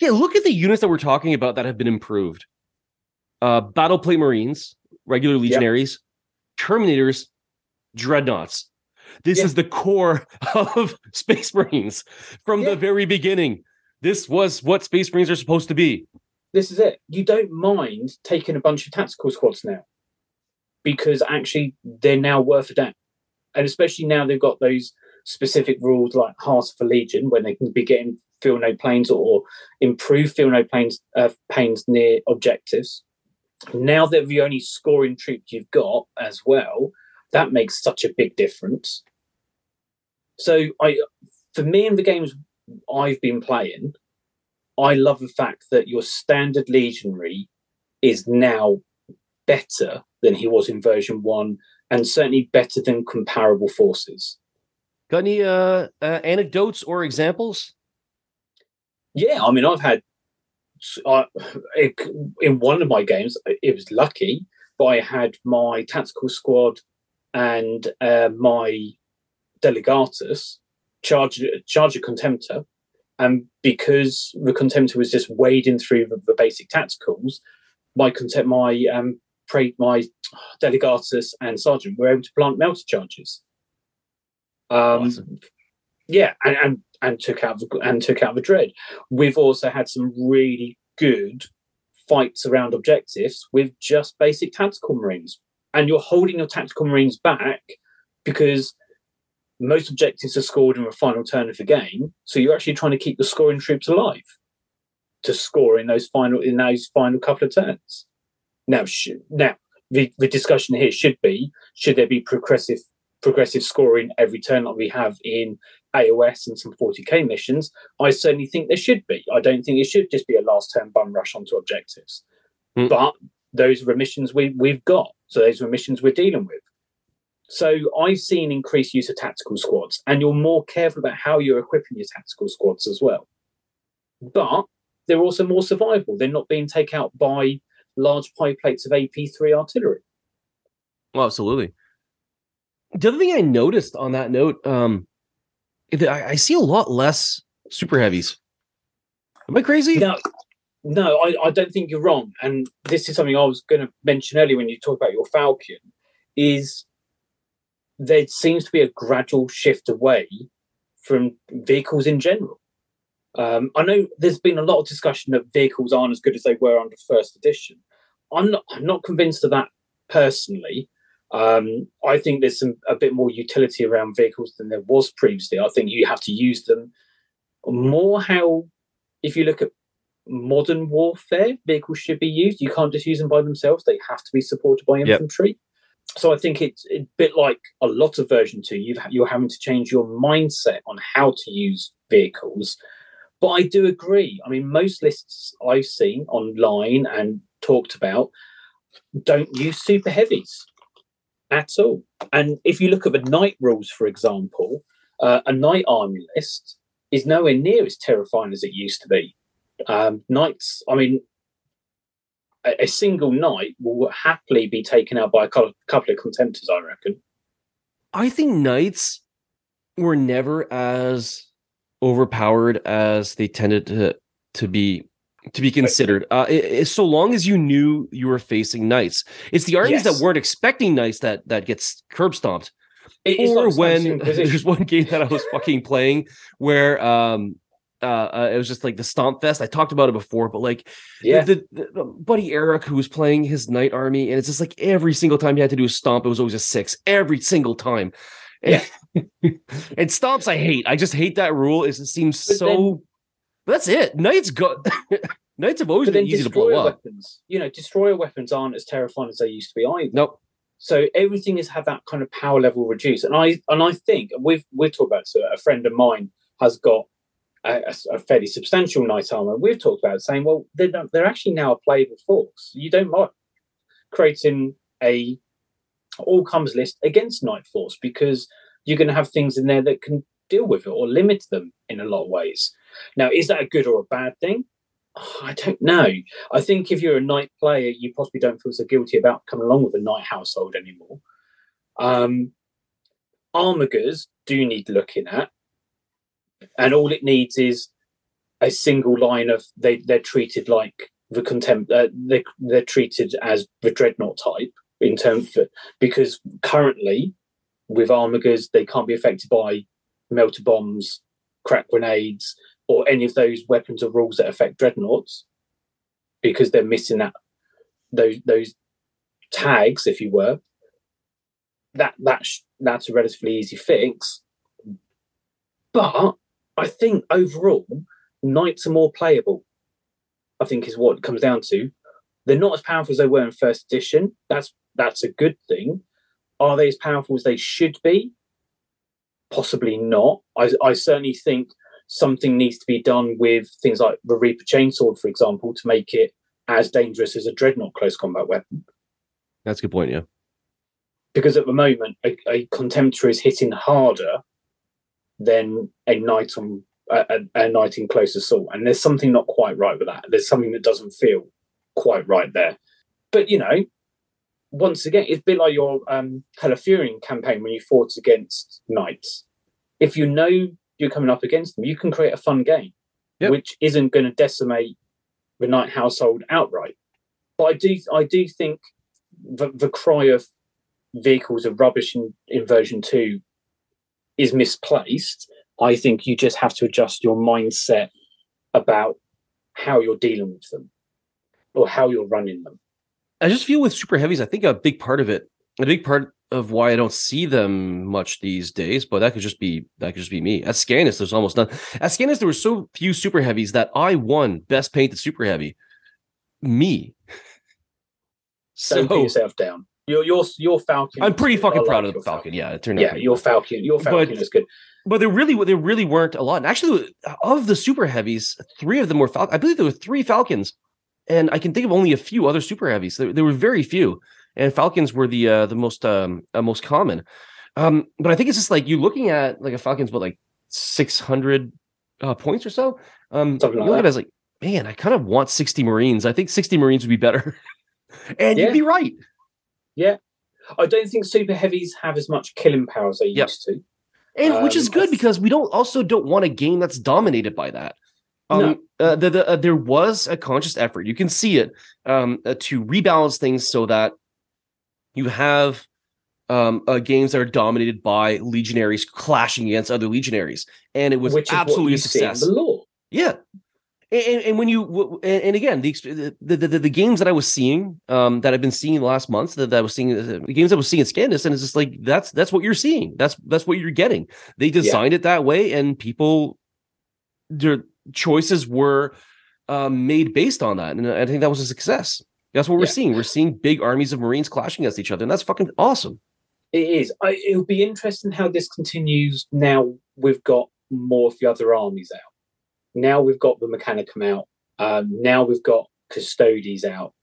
Yeah, look at the units that we're talking about that have been improved. Uh Battleplate Marines, regular legionaries, yep. Terminators, dreadnoughts. This yeah. is the core of Space Marines from yeah. the very beginning. This was what Space Marines are supposed to be. This is it. You don't mind taking a bunch of tactical squads now because actually they're now worth a damn. And especially now they've got those specific rules like Hearts for Legion when they can be getting feel no planes or improve feel no planes uh, pains near objectives. Now that the only scoring troops you've got as well, that makes such a big difference. So I, for me in the games I've been playing, I love the fact that your standard legionary is now better than he was in version one, and certainly better than comparable forces. Got any uh, uh, anecdotes or examples? Yeah, I mean, I've had uh, in one of my games, it was lucky, but I had my tactical squad and uh, my delegatus charge charge a contemptor, and because the contemptor was just wading through the, the basic tacticals, my contempt my um pre- my delegatus and sergeant were able to plant melter charges. Um, awesome. Yeah, and, and and took out the, and took out the dread. We've also had some really good fights around objectives with just basic tactical marines, and you're holding your tactical marines back because most objectives are scored in the final turn of the game. So you're actually trying to keep the scoring troops alive to score in those final in those final couple of turns. Now, sh- now the, the discussion here should be: should there be progressive progressive scoring every turn like we have in AOS and some 40k missions, I certainly think there should be. I don't think it should just be a last turn bum rush onto objectives. Mm. But those are missions we, we've got. So those are missions we're dealing with. So I've seen increased use of tactical squads, and you're more careful about how you're equipping your tactical squads as well. But they're also more survivable. They're not being taken out by large pie plates of AP3 artillery. Well, absolutely. The other thing I noticed on that note, um, I, I see a lot less super heavies. Am I crazy? No, no, I, I don't think you're wrong. And this is something I was going to mention earlier when you talk about your Falcon. Is there seems to be a gradual shift away from vehicles in general. Um, I know there's been a lot of discussion that vehicles aren't as good as they were under first edition. I'm not, I'm not convinced of that personally. Um, I think there's some a bit more utility around vehicles than there was previously. I think you have to use them more. How if you look at modern warfare, vehicles should be used. You can't just use them by themselves; they have to be supported by infantry. Yep. So I think it's a bit like a lot of version two. you you're having to change your mindset on how to use vehicles. But I do agree. I mean, most lists I've seen online and talked about don't use super heavies at all. And if you look at the night rules, for example, uh, a night army list is nowhere near as terrifying as it used to be. Um, knights, I mean, a, a, single knight will happily be taken out by a couple of contemptors, I reckon. I think knights were never as overpowered as they tended to to be to be considered. Uh, it, it, so long as you knew you were facing knights, it's the armies yes. that weren't expecting knights that that gets curb stomped. It or when there's one game that I was fucking playing where um uh, uh, it was just like the stomp fest. I talked about it before, but like yeah, the, the, the, buddy Eric who was playing his knight army, and it's just like every single time he had to do a stomp, it was always a six every single time. And, yeah. and stomps I hate. I just hate that rule. It just seems but so. Then, that's it. Knights go. Knights have always been easy to blow weapons, up. You know, destroyer weapons aren't as terrifying as they used to be either. Nope. So everything has had that kind of power level reduced, and I and I think we've we've talked about so a friend of mine has got a, a, fairly substantial knight armor. We've talked about saying, well, they're they're actually now a playable force. You don't mind creating a all comes list against knight force because you're going to have things in there that can deal with it or limit them in a lot of ways. Now, is that a good or a bad thing? I don't know. I think if you're a knight player, you possibly don't feel so guilty about coming along with a knight household anymore. Um, Armigers do need looking at, and all it needs is a single line of they they're treated like the contempt uh, they they're treated as the dreadnought type in terms of because currently with armigers, they can't be affected by melter bombs, crack grenades, or any of those weapons or rules that affect dreadnoughts because they're missing that those those tags, if you were. That that's that's a relatively easy fix. But I think overall, knights are more playable. I think is what it comes down to. They're not as powerful as they were in first edition. That's that's a good thing. Are they as powerful as they should be? Possibly not. I, I certainly think something needs to be done with things like the Reaper Chainsword, for example, to make it as dangerous as a Dreadnought close combat weapon. That's a good point, yeah. Because at the moment, a, a Contemptor is hitting harder than a Knight on a, a, Knight in close assault, and there's something not quite right with that. There's something that doesn't feel quite right there. But you know, once again, it's a bit like your um, Halathurian campaign when you fought against knights. If you know you're coming up against them, you can create a fun game, yep. which isn't going to decimate the knight household outright. But I do, I do think the, the cry of vehicles are rubbish in, in version two is misplaced. I think you just have to adjust your mindset about how you're dealing with them or how you're running them. I just feel with super heavies, I think a big part of it, a big part of why I don't see them much these days, but that could just be that could just be me. At Scanus, there's almost none. At Scanus, there were so few super heavies that I won best painted super heavy. Me. so, don't put yourself down. Your your your Falcon. I'm pretty fucking proud of the Falcon. Falcon. Yeah, it turned out. Yeah, your Falcon. Your Falcon but, is good. But there really there really weren't a lot. And actually, of the super heavies, three of them were Falcon. I believe there were three Falcons and I can think of only a few other super heavies. There, there were very few, and Falcons were the uh, the most um, uh, most common. Um, but I think it's just like you looking at like a Falcons, but like six hundred uh, points or so. Um, Something like you look that. at it as like, man, I kind of want sixty Marines. I think sixty Marines would be better, and yeah. you'd be right. Yeah, I don't think super heavies have as much killing power as they yep. used to. And um, which is um, good because we don't also don't want a game that's dominated by that. Um, no. uh, the, the, uh, there was a conscious effort. You can see it um, uh, to rebalance things so that you have um, uh, games that are dominated by legionaries clashing against other legionaries, and it was Which absolutely a success. Yeah, and, and, when you and, again the, the, the the games that I was seeing um, that I've been seeing the last months that, that I was seeing uh, the games that I was seeing at Scandus, and it's just like that's that's what you're seeing. That's that's what you're getting. They designed yeah. it that way, and people their choices were um, made based on that, and I think that was a success. That's what we're seeing. We're seeing big armies of Marines clashing against each other, and that's fucking awesome. It is. I, it'll be interesting how this continues. Now we've got more of the other armies out. Now we've got the Mechanicum out. Um, now we've got Custodes out.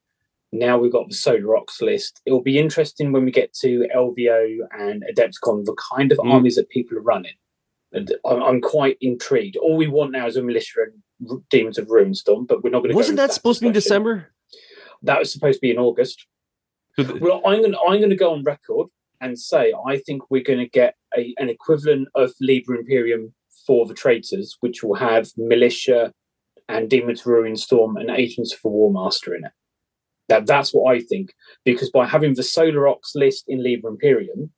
Now we've got the Solar Aux list. It will be interesting when we get to LVO and Adepticon, the kind of mm. armies that people are running. I'm, I'm quite intrigued. All we want now is a militia and Demons of Ruinstorm, but we're not going to. Wasn't that, that supposed to be in December? That was supposed to be in August. well, I'm going. To, I'm going to go on record and say I think we're going to get a, an equivalent of Liber Imperium for the traitors, which will have militia and Demons of Ruinstorm and Agents for War Master in it. That that's what I think because by having the Solar Aux list in Liber Imperium,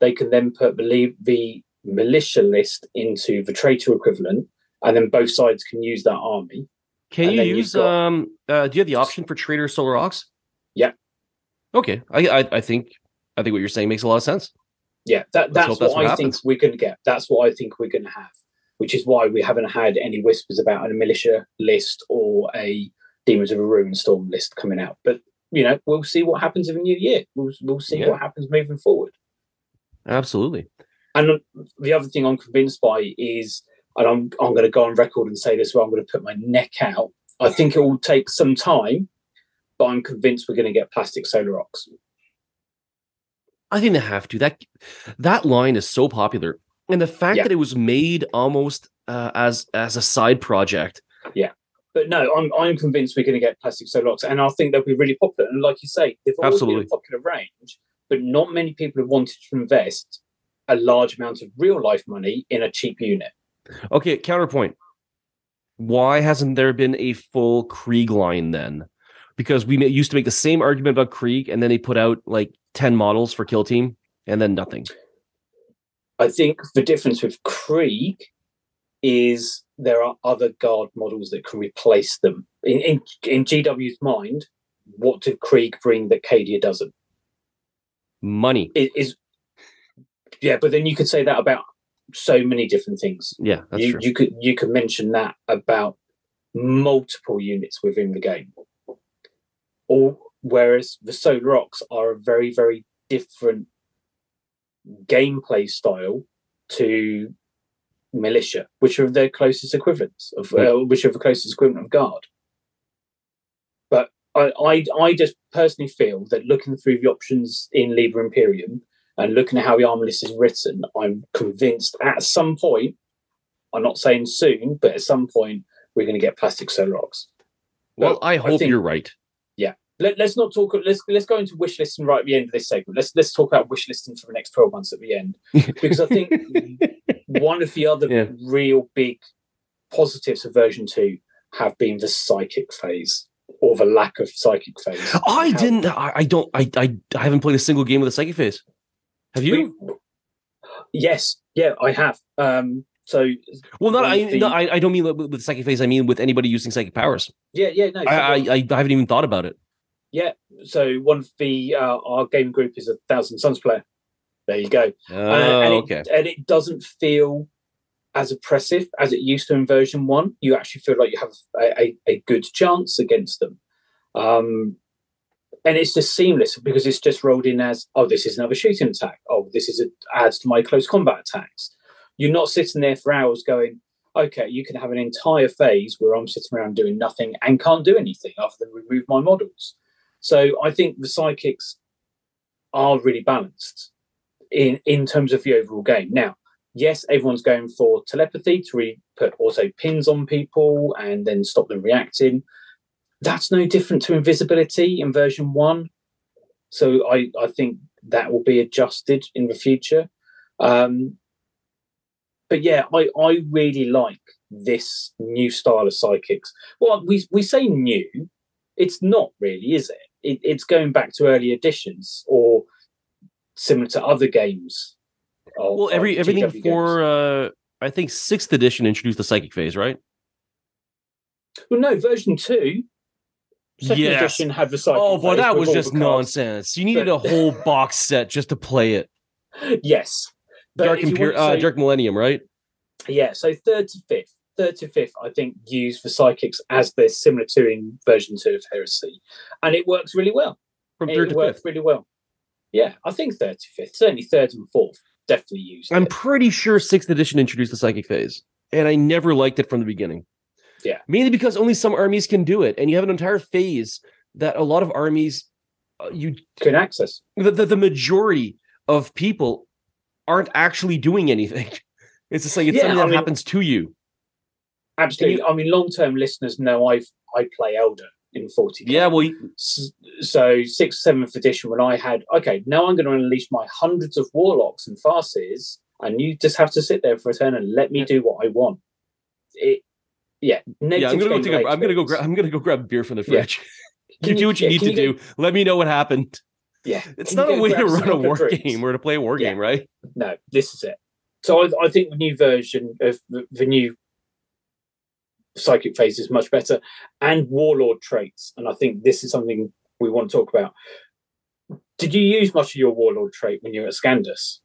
they can then put the the militia list into the traitor equivalent, and then both sides can use that army. Can you use got, um? Uh, do you have the option for traitor Solar Aux? Yeah. Okay, I, I, I think I think what you're saying makes a lot of sense. Yeah, that, that's, what, that's what, I happens. think we're going to get. That's what I think we're going to have, which is why we haven't had any whispers about a militia list or a Demons of a Ruinstorm list coming out. But you know, we'll see what happens in the new year. We'll we'll see yeah. what happens moving forward. Absolutely. And the other thing I'm convinced by is, and I'm, I'm going to go on record and say this where I'm going to put my neck out. I think it will take some time, but I'm convinced we're going to get plastic Solar Aux. I think they have to. That that line is so popular, and the fact yeah. that it was made almost uh, as as a side project. Yeah, but no, I'm I'm convinced we're going to get plastic Solar Aux, and I think they'll be really popular. And like you say, they've always Absolutely. been a popular range, but not many people have wanted to invest a large amount of real life money in a cheap unit. Okay, counterpoint. Why hasn't there been a full Krieg line then? Because we used to make the same argument about Krieg, and then they put out like 10 models for Kill Team, and then nothing. I think the difference with Krieg is there are other guard models that can replace them. In in, in GW's mind, what did Krieg bring that Cadia doesn't? Money. It is yeah, but then you could say that about so many different things. Yeah, that's you, true. you could you could mention that about multiple units within the game. Or whereas the Solar Aux are a very very different gameplay style to militia, which are their closest equivalents of uh, which are the closest equivalent of guard. But I, I I just personally feel that looking through the options in Liber Imperium and looking at how the armor list is written, I'm convinced at some point, I'm not saying soon, but at some point we're going to get plastic Solar Aux. well, I hope think- you're right. Let, us not talk. Let's let's go into wish listing right at the end of this segment. Let's let's talk about wish listing for the next twelve months at the end, because I think one of the other Yeah. real big positives of version two have been the psychic phase or the lack of psychic phase. I How- didn't. I, I don't. I, I I haven't played a single game with a psychic phase. Have you? We- yes, yeah, I have. Um, so well, not. I, the- no, I. I don't mean with, with psychic phase. I mean with anybody using psychic powers. yeah, yeah, no. I, I. I haven't even thought about it. Yeah, so one of the uh, our game group is a Thousand Suns player. There you go. Oh, Uh, and okay. It, and it doesn't feel as oppressive as it used to in version one. You actually feel like you have a, a, a good chance against them. Um, and it's just seamless because it's just rolled in as, oh, this is another shooting attack. Oh, this is a, adds to my close combat attacks. You're not sitting there for hours going, okay, you can have an entire phase where I'm sitting around doing nothing and can't do anything other than remove my models. So I think the psychics are really balanced in in terms of the overall game. Now, yes, everyone's going for telepathy to re- put also pins on people and then stop them reacting. That's no different to invisibility in version one. So I, I think that will be adjusted in the future. Um, but yeah, I, I really like this new style of psychics. Well, we we say new, it's not really, is it? It it's going back to early editions or similar to other games. of- Well, every everything GW games. for uh I think sixth edition introduced the psychic phase, right? well, no version two. Second Yes. edition had the psychic. Oh, boy, that was just nonsense. You needed a whole box set just to play it. Yes, But Dark if Imper- want- uh, Dark Millennium, right? yeah. So third to fifth, third to fifth, I think use the psychics as they're similar to in version two of Heresy, and it works really well. From it third to works fifth. really well. Yeah, I think third to fifth, certainly third and fourth, definitely used. I'm it. pretty sure sixth edition introduced the psychic phase, and I never liked it from the beginning. Yeah. mainly because only some armies can do it, and you have an entire phase that a lot of armies, uh, you Can access. the, the the majority of people aren't actually doing anything. It's just like it's Yeah, something I that mean- happens to you. Absolutely. I mean, long-term listeners know I've I play Eldar in 40. Yeah, well, you- so sixth, seventh edition when I had okay, now I'm going to unleash my hundreds of warlocks and farseers, and you just have to sit there for a turn and let me do what I want. It, yeah, yeah. I'm gonna go negative take a, I'm gonna go. Gra- I'm gonna go grab beer from the fridge. Can you do what you yeah, need to you do. Let me know what happened. Yeah, It's can not a way to run a war drinks? game or to play a war Yeah. game, right? No, this is it. So I, I think the new version of the, the new psychic phase is much better, and warlord traits. And I think this is something we want to talk about. Did you use much of your warlord trait when you were at Scandus?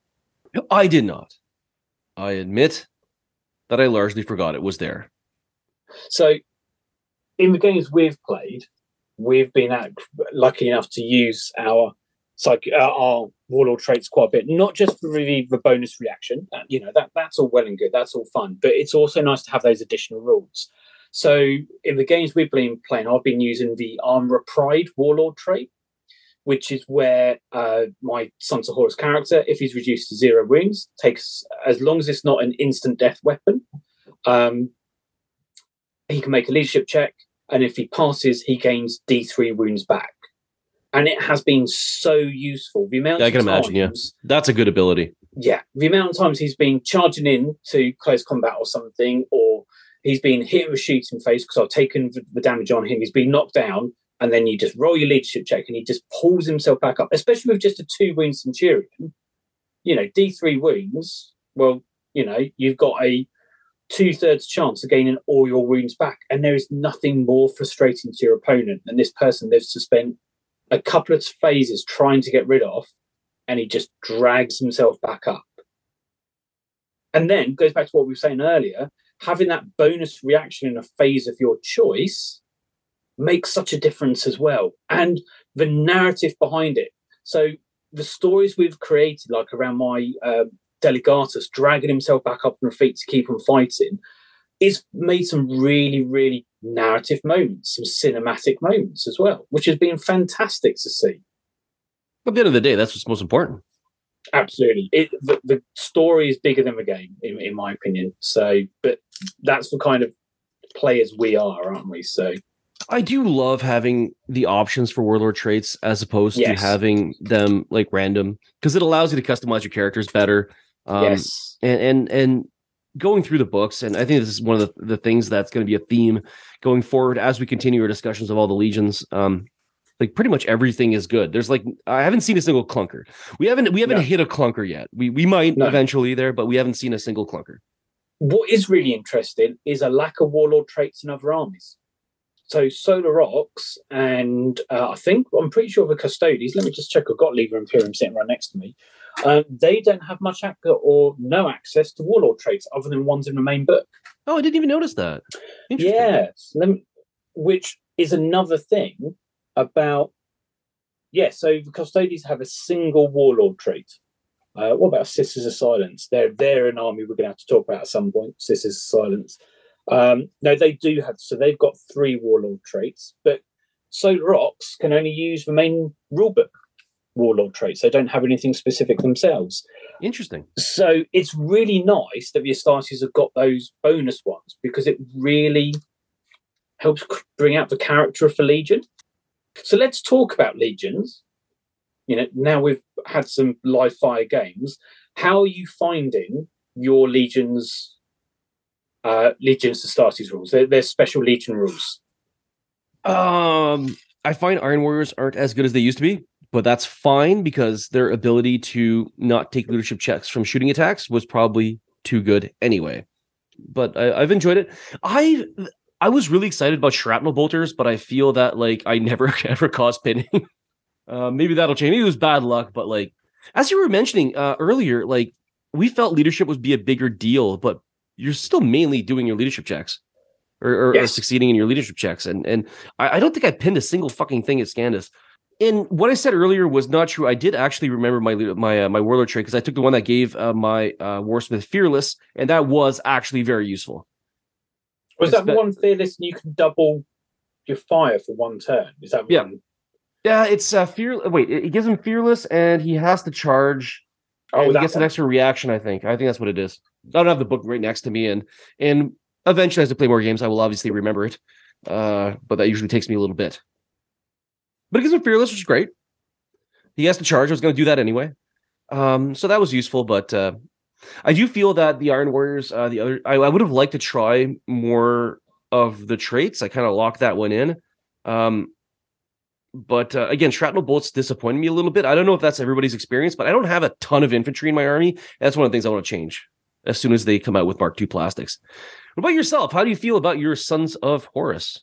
I did not. I admit that I largely forgot it was there. So, in the games we've played, we've been at, lucky enough to use our psych, uh, our warlord traits quite a bit. Not just for the, the bonus reaction, you know that that's all well and good, that's all fun, but it's also nice to have those additional rules. So, in the games we've been playing, I've been using the Armor Pride warlord trait, which is where uh, my Sons of Horus character, if he's reduced to zero wounds, takes as long as it's not an instant death weapon. Um, he can make a leadership check, and if he passes, he gains D3 wounds back. And it has been so useful. The amount Yeah, I of can imagine, yeah. times- That's a good ability. yeah, the amount of times he's been charging in to close combat or something, or he's been hit with a shooting phase because I've taken the, the damage on him. He's been knocked down, and then you just roll your leadership check, and he just pulls himself back up. Especially with just a two wound centurion, you know, D three wounds. Well, you know, you've got a two thirds chance of gaining all your wounds back. And there is nothing more frustrating to your opponent than this person they've spent a couple of phases trying to get rid of, and he just drags himself back up. And then goes back to what we were saying earlier having that bonus reaction in a phase of your choice makes such a difference as well. And the narrative behind it. So the stories we've created, like around my um, Delegatus dragging himself back up on the feet to keep on fighting, is made some really, really narrative moments, some cinematic moments as well, which has been fantastic to see. At the end of the day, that's what's most important. Absolutely, it, the, the story is bigger than the game, in, in my opinion. So, but that's the kind of players we are, aren't we? So, I do love having the options for warlord traits as opposed yes. to having them like random because it allows you to customize your characters better. Um, yes, and and and going through the books, and I think this is one of the, the things that's going to be a theme going forward as we continue our discussions of all the legions. Um, like pretty much everything is good. There's like I haven't seen a single clunker. We haven't we haven't no. hit a clunker yet. We we might no. eventually there, but we haven't seen a single clunker. What is really interesting is a lack of warlord traits in other armies. So Solar Aux and uh, I think I'm pretty sure the Custodes. Let me just check. I've got Liber Imperium sitting right next to me. Um, they don't have much access or no access to warlord traits other than ones in the main book. Oh, I didn't even notice that. Yes, me, which is another thing about yeah. So the Custodes have a single warlord trait. Uh, what about Sisters of Silence? They're they're an army we're going to have to talk about at some point. Sisters of Silence. Um, no, they do have. So they've got three warlord traits, but Solar Aux can only use the main rulebook warlord traits. They don't have anything specific themselves. Interesting. So it's really nice that the Astartes have got those bonus ones because it really helps bring out the character of the Legion. So let's talk about legions. You know, now we've had some live fire games. How are you finding your legions? Uh, legions Astartes rules. They're, they're special legion rules. Um, I find Iron Warriors aren't as good as they used to be, but that's fine because their ability to not take leadership checks from shooting attacks was probably too good anyway. But I, have enjoyed it. I I was really excited about shrapnel bolters, but I feel that like I never ever caused pinning. uh, maybe that'll change. Maybe it was bad luck, but like as you were mentioning uh, earlier, like we felt leadership would be a bigger deal, but you're still mainly doing your leadership checks or, or, yes. or succeeding in your leadership checks. And and I, I, don't think I pinned a single fucking thing at Scandus. And what I said earlier was not true. I did actually remember my my uh, my warlord trait because I took the one that gave uh, my uh, warsmith fearless, and that was actually very useful. Was that one fearless and you can double your fire for one turn? Is that yeah? One? Yeah, it's uh fear. Wait, it gives him fearless, and he has to charge. Oh, he gets one. an extra reaction. I think. I think that's what it is. I don't have the book right next to me, and and eventually, as I play more games, I will obviously remember it. Uh, but that usually takes me a little bit. But it gives him fearless, which is great. He has to charge. I was going to do that anyway. Um, so that was useful, but uh, I do feel that the Iron Warriors, uh, the other, I, I would have liked to try more of the traits. I kind of locked that one in. Um, but uh, again, shrapnel bolts disappointed me a little bit. I don't know if that's everybody's experience, but I don't have a ton of infantry in my army. That's one of the things I want to change as soon as they come out with Mark II plastics. What about yourself? How do you feel about your Sons of Horus?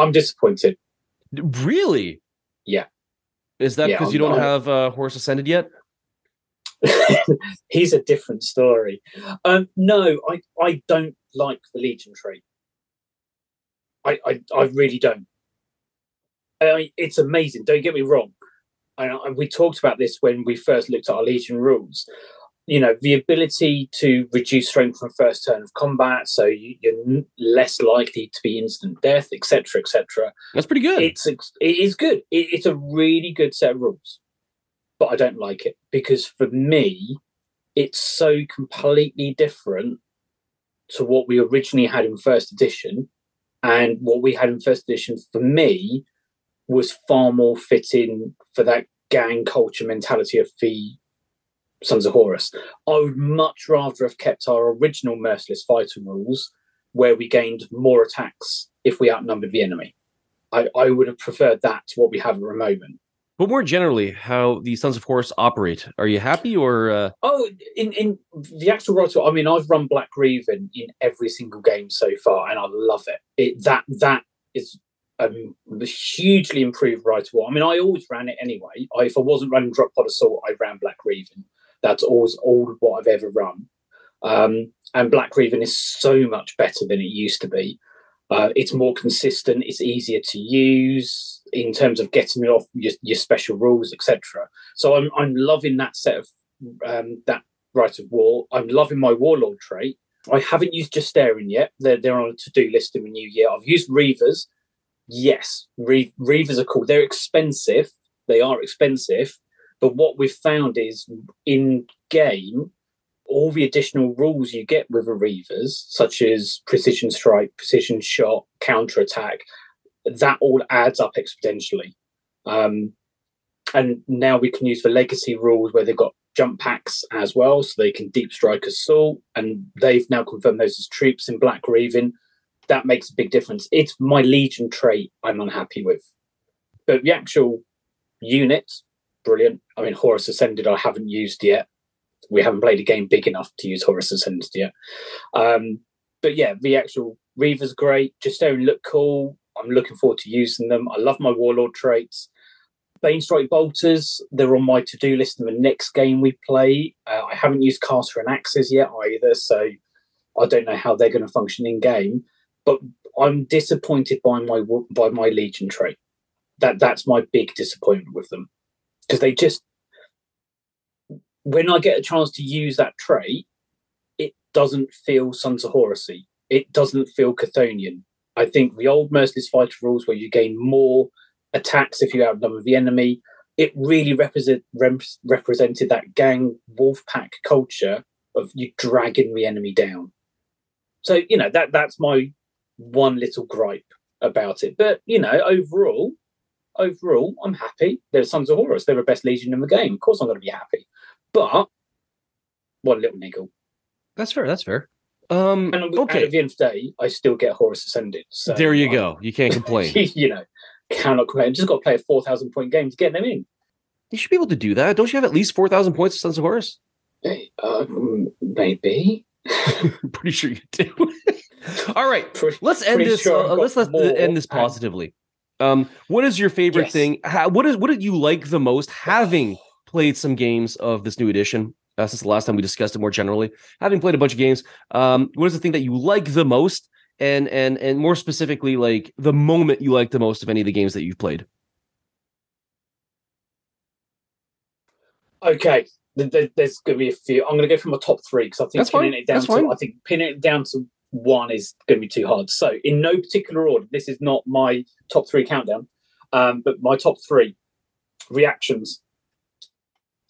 I'm disappointed. Really? Yeah. Is that because yeah, you don't have uh, Horus Ascended yet? he's a different story. Um, no, I, I don't like the Legion trait. I, I, I really don't. I, it's amazing. Don't get me wrong. And we talked about this when we first looked at our Legion rules. You know, the ability to reduce strength from first turn of combat, so you, are less likely to be instant death, etc., etc. That's pretty good. It's it is good. It, it's a really good set of rules but I don't like it because for me, it's so completely different to what we originally had in first edition. And what we had in first edition for me was far more fitting for that gang culture mentality of the Sons of Horus. I would much rather have kept our original merciless fighter rules where we gained more attacks if we outnumbered the enemy. I, I would have preferred that to what we have at the moment. but more generally, how the Sons of Horus operate. Are you happy or? Uh... Oh, in in the actual roster, I mean, I've run Black Reaving in every single game so far, and I love it. It that that is a hugely improved right war. I mean, I always ran it anyway. I, if I wasn't running Drop Pod Assault, I ran Black Reaving. That's always all what I've ever run. Um, and Black Reaving is so much better than it used to be. Uh, it's more consistent. It's easier to use in terms of getting it off your, your special rules, etc. So I'm I'm loving that set of um, that rite of war. I'm loving my warlord trait. I haven't used Justaerin yet. They're, they're on a to do list in the new year. I've used Reavers. Yes, Re- Reavers are cool. They're expensive. They are expensive. But what we've found is in game, all the additional rules you get with Reavers, such as precision strike, precision shot, counter attack, that all adds up exponentially. Um, and now we can use the legacy rules where they've got jump packs as well, so they can deep strike assault, and they've now confirmed those as troops in Black Reaving. That makes a big difference. It's my Legion trait I'm unhappy with, but the actual unit, brilliant. I mean, Horus Ascended I haven't used yet we haven't played a game big enough to use Horus Ascended yet. Um, but yeah, the actual Reaver's great. Just don't look cool. I'm looking forward to using them. I love my Warlord traits. Banestrike Bolters, they're on my to do list in the next game we play. Uh, I haven't used Caster and Axes yet either, so I don't know how they're going to function in game. But I'm disappointed by my by my Legion trait. That that's my big disappointment with them because they just when I get a chance to use that trait, it doesn't feel Sons of Horusy. It doesn't feel Chthonian. I think the old Merciless Fighter rules, where you gain more attacks if you outnumber the enemy, it really represent, rep- represented that gang wolf pack culture of you dragging the enemy down. So you know that that's my one little gripe about it. But you know, overall, overall, I'm happy. They're Sons of Horus. They're the best legion in the game. Of course, I'm going to be happy. But what a little niggle. That's fair. That's fair. Um, and okay. at the end of the day, I still get Horus Ascended. So there you go. You can't complain. you know, cannot complain. Just got to play a four thousand point game to get them in. You should be able to do that. Don't you have at least four thousand points of Sons of Horus? Um, maybe. pretty sure you do. All right, pretty, let's end this. Sure uh, let's let's end this positively. Um, what is your favorite yes. thing? How, what is what did you like the most having played some games of this new edition uh, since the last time we discussed it more generally. Having played a bunch of games, um, what is the thing that you like the most, and and and more specifically, like the moment you like the most of any of the games that you've played? Okay, there's going to be a few. I'm going to go from my top three because I think That's pinning fine. it down That's to fine. I think pinning it down to one is going to be too hard. So, in no particular order, this is not my top three countdown, um, but my top three reactions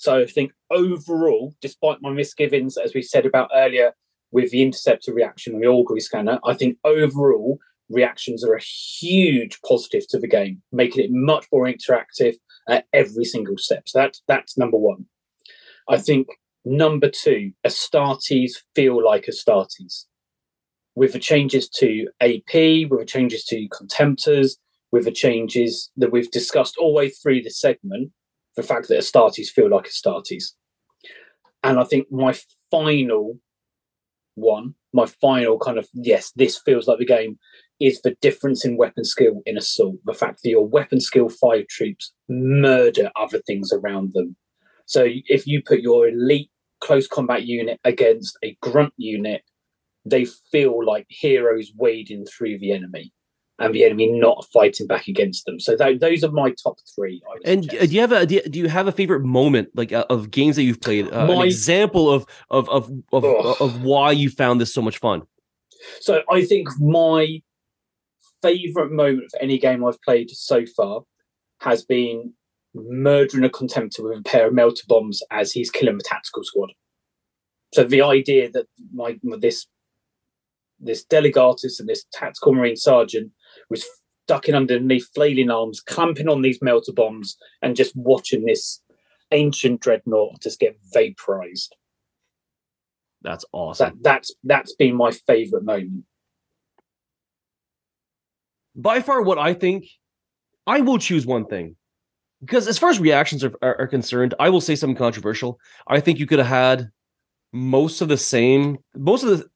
so I think overall, despite my misgivings, as we said about earlier, with the interceptor reaction and the augury scanner, I think overall reactions are a huge positive to the game, making it much more interactive at every single step. So that's that's number one. I think number two, Astartes feel like Astartes. With the changes to AP, with the changes to Contemptors, with the changes that we've discussed all the way through the segment, the fact that Astartes feel like Astartes. And I think my final one, my final kind of yes, this feels like the game is the difference in weapon skill in assault. The fact that your weapon skill five troops murder other things around them. So if you put your elite close combat unit against a grunt unit, they feel like heroes wading through the enemy and the enemy not fighting back against them. So th- those are my top three. and suggest. do you have a do you, have a favorite moment like uh, of games that you've played? Uh, my, an example of of of of, of why you found this so much fun. So I think my favorite moment for any game I've played so far has been murdering a contemptor with a pair of melter bombs as he's killing the tactical squad. So the idea that my this this delegatus and this tactical marine sergeant was ducking underneath flailing arms, clamping on these melter bombs, and just watching this ancient dreadnought just get vaporized. That's awesome. That, that's that's been my favorite moment. By far, what I think, I will choose one thing. because as far as reactions are, are, are concerned, I will say something controversial. I think you could have had most of the same, most of the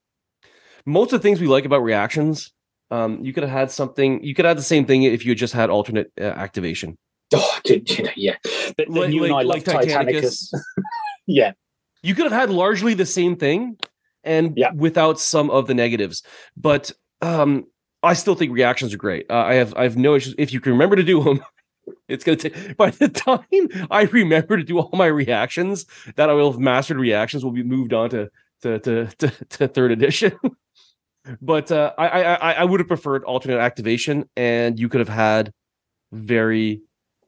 most of the things we like about reactions. Um, you could have had something. You could have the same thing if you just had alternate uh, activation. Oh, did, you know, yeah. But, Like- you and I like- like Titanicus. yeah, You could have had largely the same thing, and Yeah. without some of the negatives. But um, I still think reactions are great. Uh, I have I have no issues if you can remember to do them. It's gonna take by the time I remember to do all my reactions that I will have mastered reactions will be moved on to to to to, to third edition. but uh, I, I I I would have preferred alternate activation, and you could have had very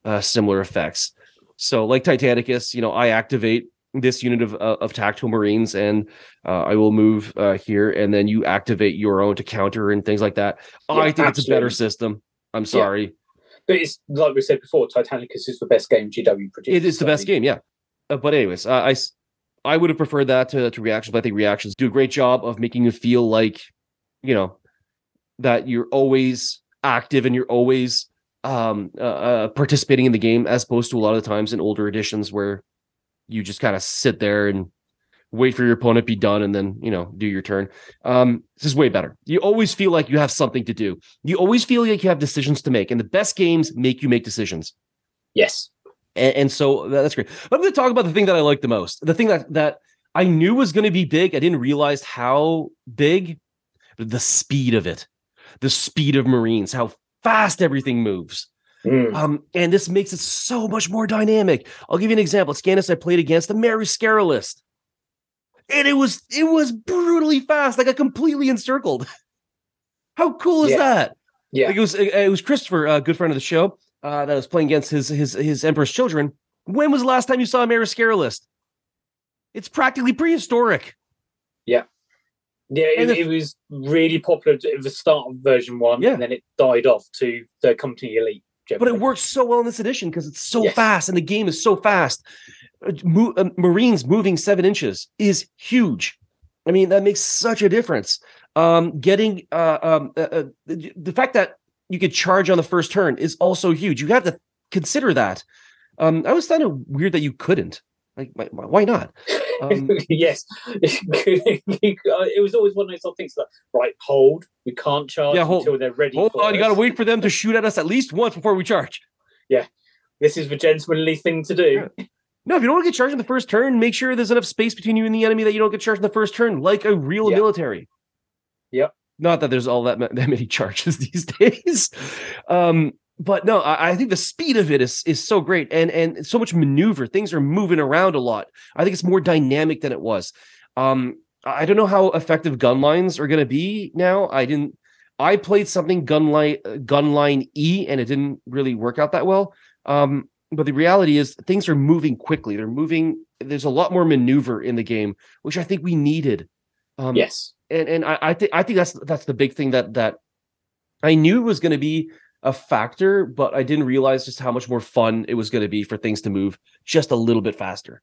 uh, similar effects. So like Titanicus, you know, I activate this unit of uh, of tactical marines, and uh, I will move uh, here, and then you activate your own to counter and things like that. Yeah, I think it's a better system. I'm sorry. but it's like we said before. Titanicus is the best game GW produced. It is the so- best game, yeah. Uh, but anyways, uh, I I would have preferred that to, to reactions. But I think reactions do a great job of making you feel like, you know, that you're always active and you're always um uh, uh, participating in the game, as opposed to a lot of the times in older editions where you just kind of sit there and wait for your opponent to be done and then you know do your turn. Um, this is way better. You always feel like you have something to do. You always feel like you have decisions to make, and the best games make you make decisions Yes. and, and so that's great. I'm going to talk about the thing that I like the most. The thing that that I knew was going to be big. I didn't realize how big. The speed of it, the speed of Marines, how fast everything moves. Mm. Um, and this makes it so much more dynamic. I'll give you an example. Scanus, I played against the Maru Skara list. And it was it was brutally fast. Like I got completely encircled. How cool is Yeah. that? Yeah. Like it was it was Christopher, a good friend of the show, uh, that was playing against his his his Emperor's children. When was the last time you saw a Mary Maru Skara It's practically prehistoric. Yeah, it, the- it was really popular at the start of version one, Yeah. and then it died off to the company elite. But it works so well in this edition because it's so Yes. fast and the game is so fast. Uh, mo- uh, Marines moving seven inches is huge. I mean, that makes such a difference. Um, getting uh, um, uh, uh, the, the fact that you could charge on the first turn is also huge. You have to consider that. Um, I was kind of weird that you couldn't. Like, why, why not? Um, yes, it was always one of those sort of things like, right, hold, we can't charge Yeah, hold- until they're ready. hold for on, you got to wait for them to shoot at us at least once before we charge. Yeah, this is the gentlemanly thing to do. No, if you don't want to get charged in the first turn, make sure there's enough space between you and the enemy that you don't get charged in the first turn, like a real Yeah. military. Yep. Not that there's all that, that many charges these days. Um, but no, I, I think the speed of it is is so great and and so much maneuver. Things are moving around a lot. I think it's more dynamic than it was. Um, I don't know how effective gun lines are going to be now. I didn't. I played something gun line gun line E, and it didn't really work out that well. Um, but the reality is things are moving quickly. They're moving. There's a lot more maneuver in the game, which I think we needed. Um, Yes, and and I, I think I think that's that's the big thing that that I knew was going to be a factor, but I didn't realize just how much more fun it was going to be for things to move just a little bit faster.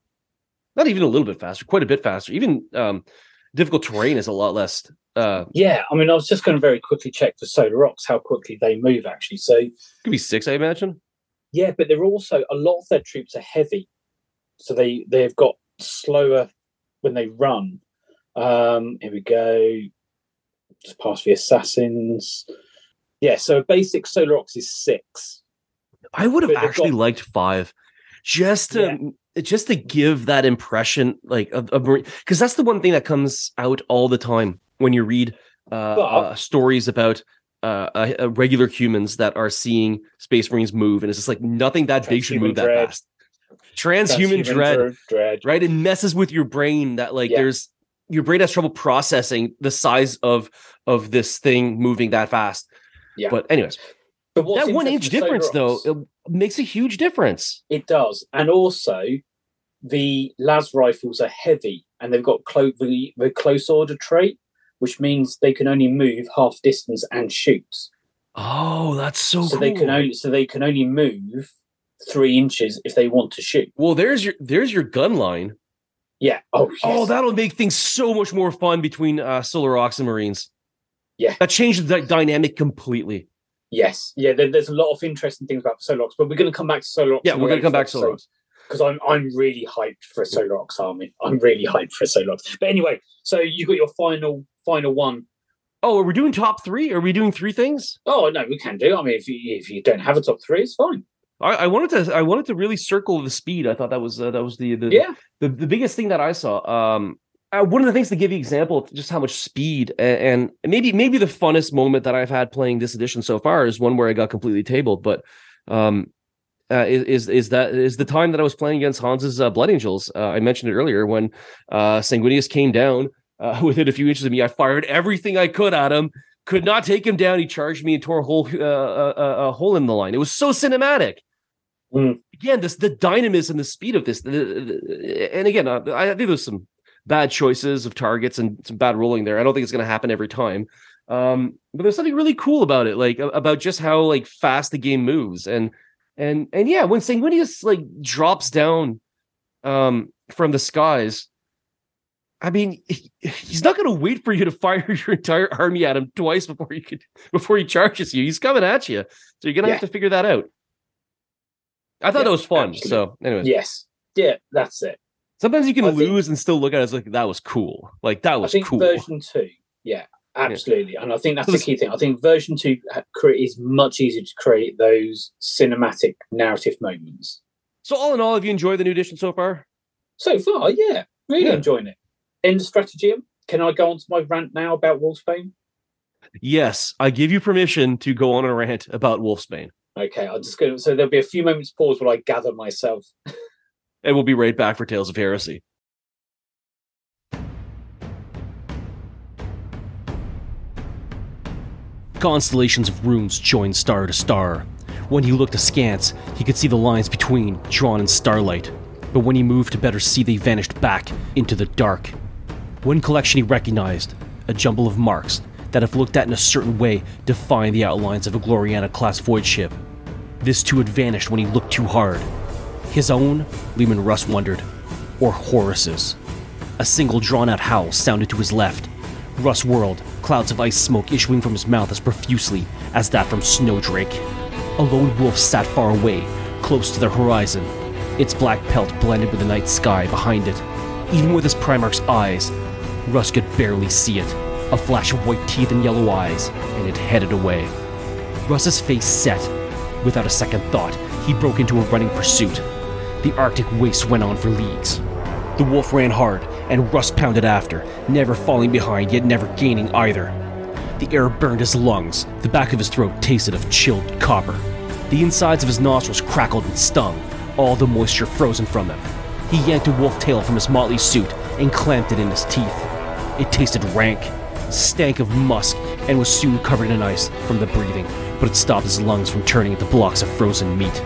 Not even a little bit faster, quite a bit faster. Even um, difficult terrain is a lot less. Uh, yeah. I mean, I was just going to very quickly check for Solar Aux how quickly they move. Actually, so could be six, I imagine. yeah, but they're also a lot of their troops are heavy, so they they've got slower when they run. Um, here we go. Just past the assassins. Yeah, so a basic Solar Aux is six. I would have But actually got- liked five, just to just to give that impression, like of, because that's the one thing that comes out all the time when you read uh, But- uh, stories about uh, uh, regular humans that are seeing space marines move, and it's just like nothing that big should move that dread. fast. Transhuman, dread, dread. right? It messes with your brain. That like Yeah. there's your brain has trouble processing the size of of this thing moving that fast. Yeah. But anyways, But that one inch difference though it makes a huge difference. It does, and also the las rifles are heavy, and they've got clo- the, the close order trait, which means they can only move half distance and shoot. Oh, that's so, so cool. they can only so they can only move three inches if they want to shoot. well, there's your there's your gun line. Yeah. Oh. Yes. Oh, that'll make things so much more fun between uh, Solar Aux and Marines. Yeah. that changes the dynamic completely. Yes, yeah. There, there's a lot of interesting things about Solar Aux, but we're going to come back to Solar Aux. Yeah, we're going to come back to Solar Aux because I'm I'm really hyped for a Solar Aux army. I'm really hyped for a Solar Aux. But anyway, so you got your final final one. Oh, are we doing top three? Are we doing three things? Oh no, we can do. I mean, if you if you don't have a top three, it's fine. I, I wanted to I wanted to really circle the speed. I thought that was uh, that was the the, yeah the the biggest thing that I saw. Um, uh, one of the things to give you example of just how much speed and, and, maybe maybe the funnest moment that I've had playing this edition so far is one where I got completely tabled. But um, uh, is is that is the time that I was playing against Hans's uh, Blood Angels? Uh, I mentioned it earlier when uh, Sanguinius came down uh, within a few inches of me. I fired everything I could at him. Could not take him down. He charged me and tore a hole a hole in the line. It was so cinematic. Mm. Again, this the dynamism, the speed of this, the, the, and again, I think there's some bad choices of targets and some bad rolling there. I don't think it's going to happen every time. Um, but there's something really cool about it, like about just how like fast the game moves, and and and yeah, when Sanguinius like drops down um from the skies, I mean, he, he's not going to wait for you to fire your entire army at him twice before you could before he charges you. He's coming at you, so you're going to yeah. have to figure that out. I thought yeah, that was fun. Absolutely. So, anyway, yes, yeah, that's it. Sometimes you can I lose think, and still look at it as like that was cool. Like that was I think cool. Version two, yeah, absolutely. Yeah. And I think that's the key thing. I think version two is much easier to create those cinematic narrative moments. So all in all, have you enjoyed the new edition so far? So far, yeah, really yeah. enjoying it. In the can I go on to my rant now about Wolfsbane? Yes, I give you permission to go on a rant about Wolfsbane. Okay, I'm just going to. So there'll be a few moments pause while I gather myself. and we'll be right back for Tales of Heresy. Constellations of runes joined star to star. When he looked askance, he could see the lines between drawn in starlight, but when he moved to better see, they vanished back into the dark. One collection he recognized, a jumble of marks that, if looked at in a certain way, defined the outlines of a Gloriana class void ship. This too had vanished when he looked too hard, his own, Leman Russ wondered, or Horus's. A single drawn out howl sounded to his left. Russ whirled, clouds of ice smoke issuing from his mouth as profusely as that from Snowdrake. A lone wolf sat far away, close to the horizon, its black pelt blended with the night sky behind it. Even with his Primarch's eyes, Russ could barely see it. A flash of white teeth and yellow eyes, and it headed away. Russ's face set. Without a second thought, he broke into a running pursuit, the Arctic waste went on for leagues. The wolf ran hard, and Russ pounded after, never falling behind yet never gaining either. The air burned his lungs, the back of his throat tasted of chilled copper. The insides of his nostrils crackled and stung, all the moisture frozen from them. He yanked a wolf tail from his motley suit and clamped it in his teeth. It tasted rank, stank of musk, and was soon covered in ice from the breathing, but it stopped his lungs from turning into blocks of frozen meat.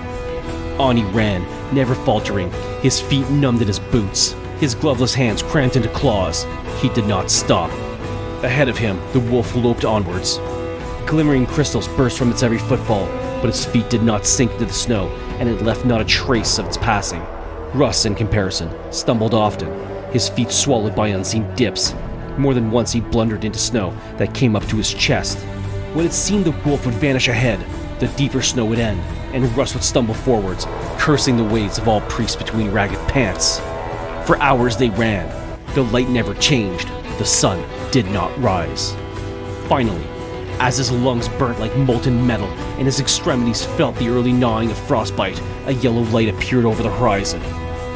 On he ran, never faltering, his feet numbed in his boots, his gloveless hands cramped into claws. He did not stop. Ahead of him, the wolf loped onwards. Glimmering crystals burst from its every footfall, but its feet did not sink into the snow, and it left not a trace of its passing. Russ, in comparison, stumbled often, his feet swallowed by unseen dips. More than once he blundered into snow that came up to his chest. When it seemed the wolf would vanish ahead, the deeper snow would end, and Russ would stumble forwards, cursing the ways of all priests between ragged pants. For hours they ran. The light never changed. The sun did not rise. Finally, as his lungs burnt like molten metal and his extremities felt the early gnawing of frostbite, a yellow light appeared over the horizon.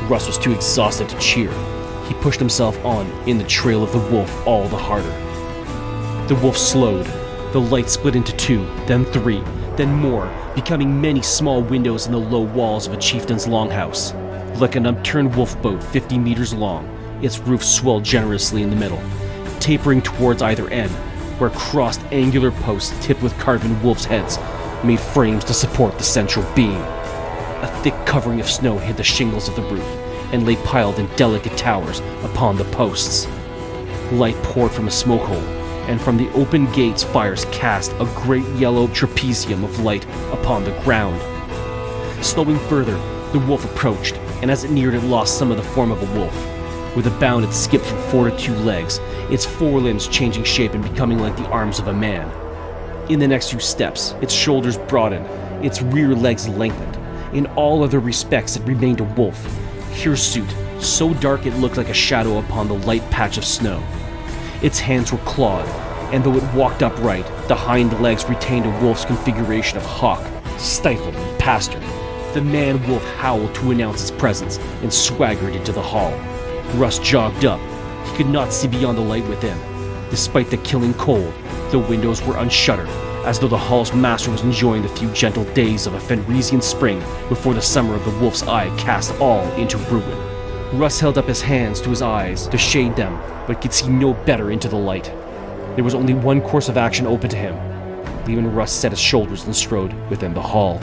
Russ was too exhausted to cheer. He pushed himself on in the trail of the wolf all the harder. The wolf slowed. The light split into two, then three, then more, becoming many small windows in the low walls of a chieftain's longhouse. Like an upturned wolf boat 50 meters long, its roof swelled generously in the middle, tapering towards either end, where crossed angular posts tipped with carven wolf's heads made frames to support the central beam. A thick covering of snow hid the shingles of the roof and lay piled in delicate towers upon the posts. Light poured from a smoke hole and from the open gates fires cast a great yellow trapezium of light upon the ground. Slowing further, the wolf approached, and as it neared, it lost some of the form of a wolf. With a bound, it skipped from four to two legs, its forelimbs changing shape and becoming like the arms of a man. In the next few steps, its shoulders broadened, its rear legs lengthened. In all other respects, it remained a wolf. Hirsute, so dark it looked like a shadow upon the light patch of snow. Its hands were clawed, and though it walked upright, the hind legs retained a wolf's configuration of hock, stifled and pastern. The man wolf howled to announce its presence and swaggered into the hall. Russ jogged up. He could not see beyond the light within. Despite the killing cold, the windows were unshuttered, as though the hall's master was enjoying the few gentle days of a Fenrisian spring before the summer of the wolf's eye cast all into ruin. Russ held up his hands to his eyes to shade them, but could see no better into the light. There was only one course of action open to him. Leaving Russ set his shoulders and strode within the hall.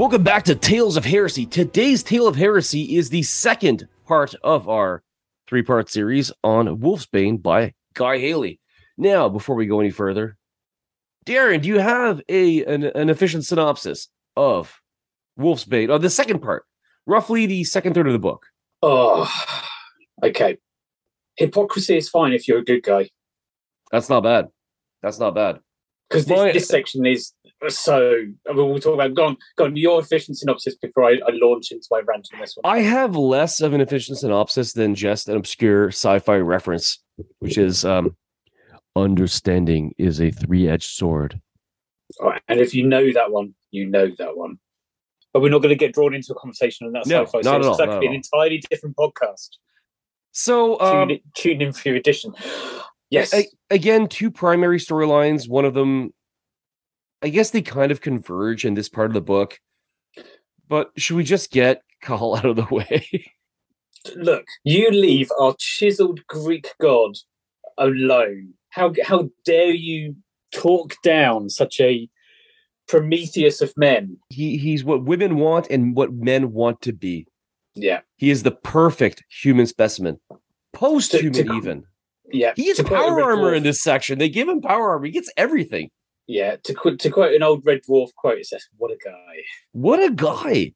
Welcome back to Tales of Heresy. Today's Tale of Heresy is the second part of our three part series on Wolfsbane by Guy Haley. Now, before we go any further, Darren, do you have a an, an efficient synopsis of Wolfsbane, or the second part, roughly the second third of the book? Oh, okay. Hypocrisy is fine if you're a good guy. That's not bad. That's not bad. Because this, this section is so I mean, we'll talk about go on, go on your efficient synopsis before I, I, launch into my rant on this one. I have less of an efficient synopsis than just an obscure sci-fi reference, which is um, understanding is a three-edged sword. And if you know that one, you know that one. But we're not going to get drawn into a conversation on that no, sci-fi. Not at all, that could be an entirely different podcast. So um, tune, in, tune in for your edition. Yes. again, two primary storylines. One of them I guess they kind of converge in this part of the book. But should we just get Kull out of the way? Look, you leave our chiseled Greek god alone. How how dare you talk down such a Prometheus of men? He he's what women want and what men want to be. Yeah. He is the perfect human specimen. Post human even. Yeah. He gets power armor in this section. They give him power armor. He gets everything. Yeah, to quote to quote an old Red Dwarf quote, it says, "What a guy! What a guy!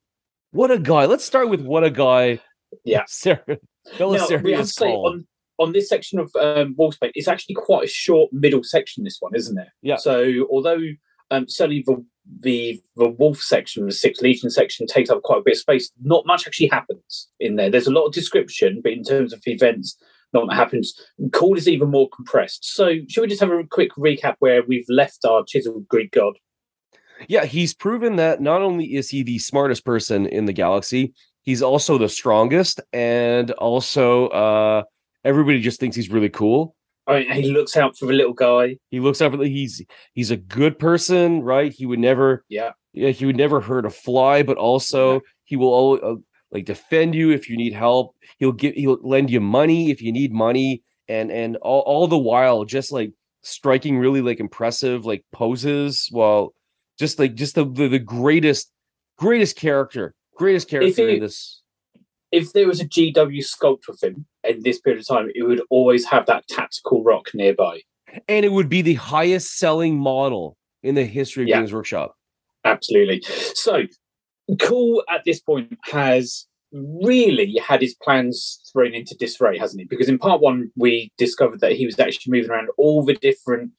What a guy!" Let's start with what a guy. Yeah, Sarah. Now, we have to say on on this section of um, space, it's actually quite a short middle section. This one, isn't it? Yeah. So although um, certainly the the the Wolf section, the Sixth Legion section, takes up quite a bit of space. Not much actually happens in there. There's a lot of description, but in terms of events, not happens. Kull is even more compressed. So, should we just have a quick recap where we've left our chiseled Greek god? Yeah, he's proven that not only is he the smartest person in the galaxy, he's also the strongest, and also uh, everybody just thinks he's really cool. I mean, he looks out for the little guy. He looks out for the he's he's a good person, right? He would never, yeah, yeah, he would never hurt a fly, but also yeah. he will always, uh, like defend you if you need help. He'll give he'll lend you money if you need money, and and all, all the while just like striking really like impressive like poses while just like just the the, the greatest greatest character greatest character in this if there was a GW sculpt of him in this period of time, it would always have that tactical rock nearby. And it would be the highest selling model in the history of yeah. Games Workshop. Absolutely. So Kull at this point has really had his plans thrown into disarray, hasn't he? Because in part one, we discovered that he was actually moving around all the different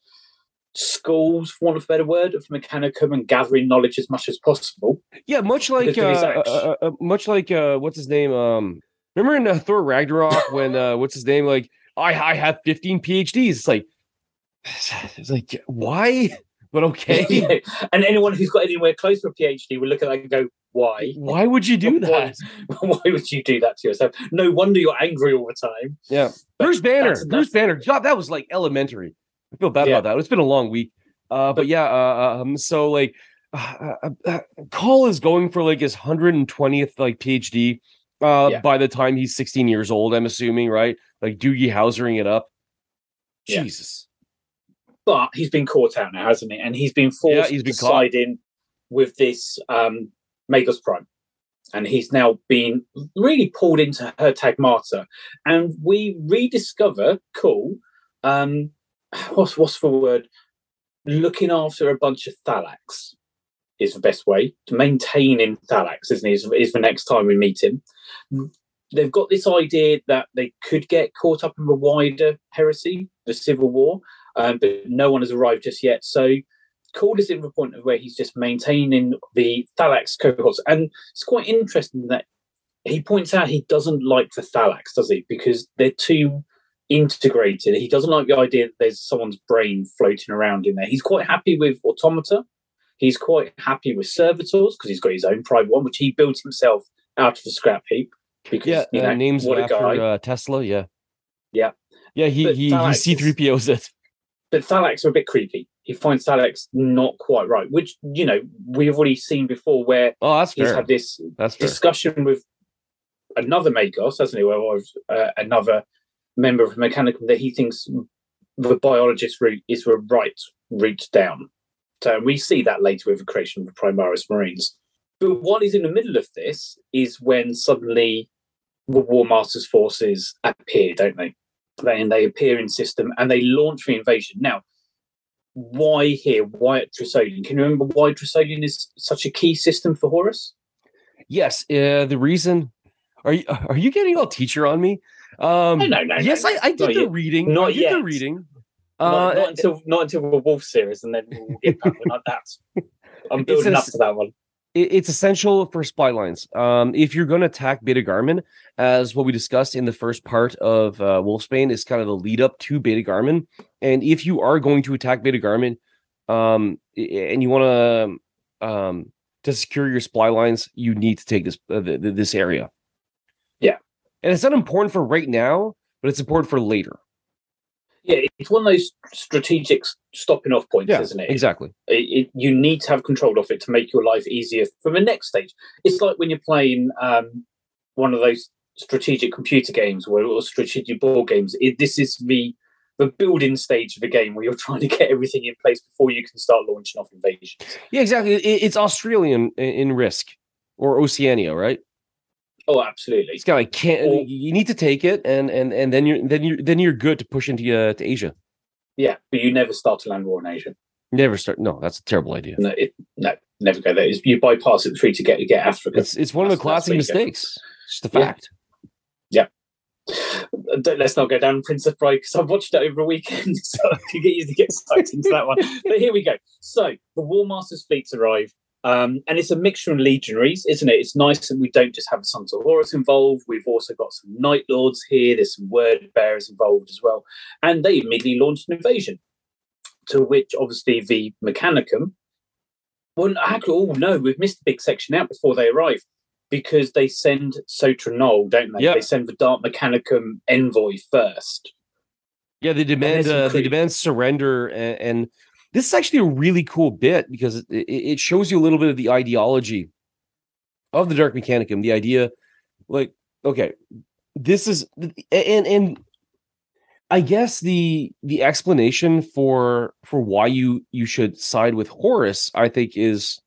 schools, for want of a better word, of Mechanicum and gathering knowledge as much as possible. Yeah, much like uh, uh, uh, uh, much like uh, what's his name? Um, remember in uh, Thor Ragnarok when what's his name? Like I I have 15 PhDs. It's like it's like why? But okay. And anyone who's got anywhere close to a PhD will look at that and go, why? Why would you do that? Why, why would you do that to yourself? No wonder you're angry all the time. Yeah. But Bruce Banner. That's, Bruce. Banner. Job that was like elementary. I feel bad yeah. about that. It's been a long week. Uh, but, but yeah, uh, um, so like uh, uh, uh Kull is going for like his 120th like PhD uh, yeah. by the time he's 16 years old, I'm assuming, right? Like Doogie Howsering it up. Yeah. Jesus. But he's been caught out now, hasn't he? And he's been forced yeah, he's been to caught. in with this um, Magos Prime. And he's now been really pulled into her tagmata. And we rediscover Kull, um, what's what's the word? Looking after a bunch of Thalax is the best way to maintain maintaining Thalax, isn't it? Is, is the next time we meet him. They've got this idea that they could get caught up in the wider heresy, the civil war, um, but no one has arrived just yet. So Cord is in the point of where he's just maintaining the Thalax cohorts, and it's quite interesting that he points out he doesn't like the Thalax, does he? Because they're too integrated. He doesn't like the idea that there's someone's brain floating around in there. He's quite happy with Automata. He's quite happy with Servitors because he's got his own private one, which he built himself out of the scrap heap. Because yeah, you uh, know, names what a after guy. uh, Tesla. Yeah, Yeah. yeah. He But he he C three POs it. But Thalax are a bit creepy. He finds Thalax not quite right, which you know we've already seen before, where Oh, that's he's fair. had this That's fair. discussion with another Magos, hasn't he? Or uh, another member of Mechanicum that he thinks the biologist route is the right route down. So we see that later with the creation of the Primaris Marines. But what is in the middle of this is when suddenly the War Masters forces appear, don't they? They and they appear in system and they launch the invasion. Now, why here? Why at Trisolian? Can you remember why Trisolian is such a key system for Horus? Yes, uh, the reason. Are you are you getting all teacher on me? Um, No, no, no, yes, no, I, I did the yet. reading. Not I did yet. the reading. not, Uh, not until not until the Wolf series, and then we'll get back like that. I'm building a up to that one. It- it's essential for supply lines. Um, if you're going to attack Beta Garmon, as what we discussed in the first part of uh, Wolfsbane, is kind of the lead up to Beta Garmon. And if you are going to attack Beta Garmon, um, and you want to um, to secure your supply lines, you need to take this uh, th- th- this area. Yeah. and it's not important for right now, but it's important for later. Yeah, it's one of those strategic stopping off points, isn't it? exactly. It, it? You need to have control of it to make your life easier for the next stage. It's like when you're playing um, one of those strategic computer games or, or strategic board games. It, this is the the building stage of the game where you're trying to get everything in place before you can start launching off invasions. Yeah, exactly. It's Australian in, risk or Oceania, right? Oh, absolutely. It's kind of like can't Or- you need to take it, and and and then you're then you're then you're good to push into uh, to Asia. Yeah, but you never start a land war in Asia. Never start. No, that's a terrible idea. No, it, no never go there. It's- You bypass it through to get to get Africa. It's it's one of the classic where you go. mistakes. It's just a Yeah. fact. Don't, let's not go down Princess Bride because I've watched it over a weekend, so I can get you to get sucked into that one. But here we go. So the War Masters fleets arrive, um, and it's a mixture of legionaries, isn't it? It's nice that we don't just have the Sons of Horus involved. We've also got some Night Lords here. There's some Word Bearers involved as well, and they immediately launched an invasion. To which obviously the Mechanicum. Well, actually, oh no, we've missed a big section out before they arrive because they send Sota-Nul, don't they? Yeah. They send the Dark Mechanicum envoy first. Yeah, they demand uh, they demand surrender, and, and this is actually a really cool bit because it, it shows you a little bit of the ideology of the Dark Mechanicum. The idea, like, okay, this is and and I guess the the explanation for for why you you should side with Horus, I think, is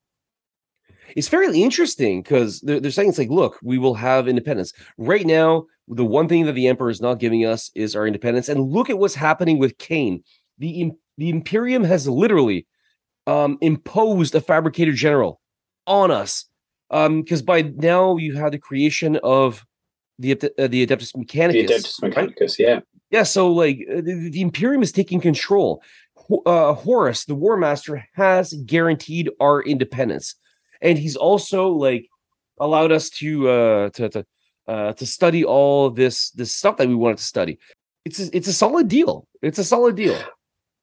is fairly interesting because they're, they're saying it's like, look, we will have independence right now. The one thing that the Emperor is not giving us is our independence, and look at what's happening with Kane. The The Imperium has literally um, imposed a fabricator general on us because by now you have the creation of the uh, the Adeptus Mechanicus. The. Adeptus? Mechanicus, yeah. Yeah, so like uh, the, the Imperium is taking control. Uh, Horus, the War Master, has guaranteed our independence, and he's also like allowed us to uh, to to uh, to study all this this stuff that we wanted to study. It's a, it's a solid deal. It's a solid deal.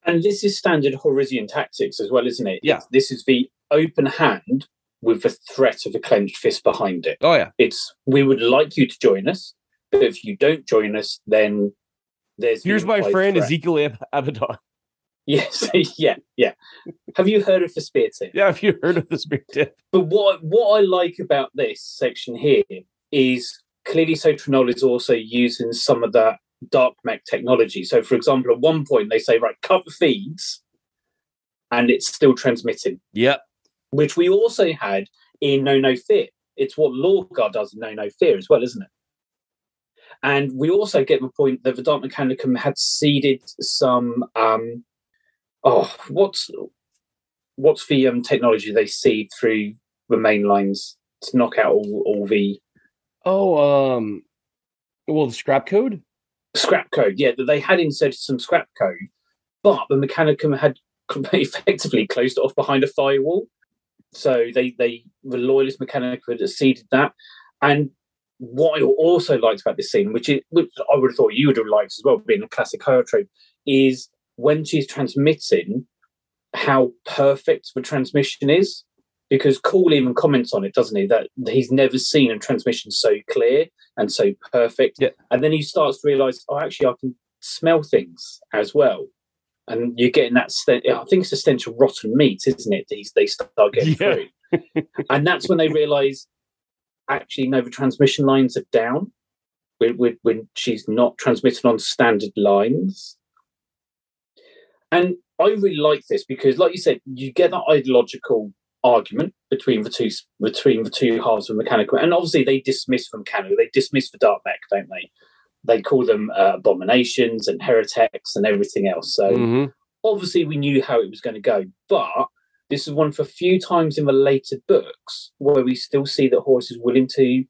And this is standard Horusian tactics as well, isn't it? Yeah. This is the open hand with the threat of a clenched fist behind it. Oh yeah, It's we would like you to join us, but if you don't join us, then there's here's my friend threat. Ezekiel Ab- Abaddon. Yes, yeah, yeah. Have you heard of the spear tip? Yeah, have you heard of the big tip, But what what I like about this section here is clearly Sota-Nul is also using some of that dark mech technology. So, for example, at one point they say, right, cut the feeds, and it's still transmitting, yep, which we also had in Know No Fear. It's what Lorgar does in Know No Fear as well, isn't it? And we also get the point that the Dark Mechanicum had seeded some. Um, oh, what's what's the um, technology they seed through the main lines to knock out all, all the Oh, um, well, the scrap code. Scrap code? Yeah, that they had inserted some scrap code, but the Mechanicum had effectively closed it off behind a firewall. So they they the loyalist Mechanicum had seeded that, and what I also liked about this scene, which, is, which I would have thought you would have liked as well, being a classic horror trope, is when she's transmitting, how perfect the transmission is. Because Kull even comments on it, doesn't he? That he's never seen a transmission so clear and so perfect. Yeah. And then he starts to realize, oh, actually, I can smell things as well. And you're getting that, st- I think it's a stench of rotten meat, isn't it? These they start getting Yeah. through. and that's when they realize actually no the transmission lines are down when, when, when she's not transmitting on standard lines and i really like this because like you said you get that ideological argument between the two between the two halves of mechanical and obviously they dismiss from mechanical they dismiss the dark mech don't they they call them uh, abominations and heretics and everything else so Mhm. obviously we knew how it was going to go, but this is one of a few times in the later books where we still see that Horus is willing to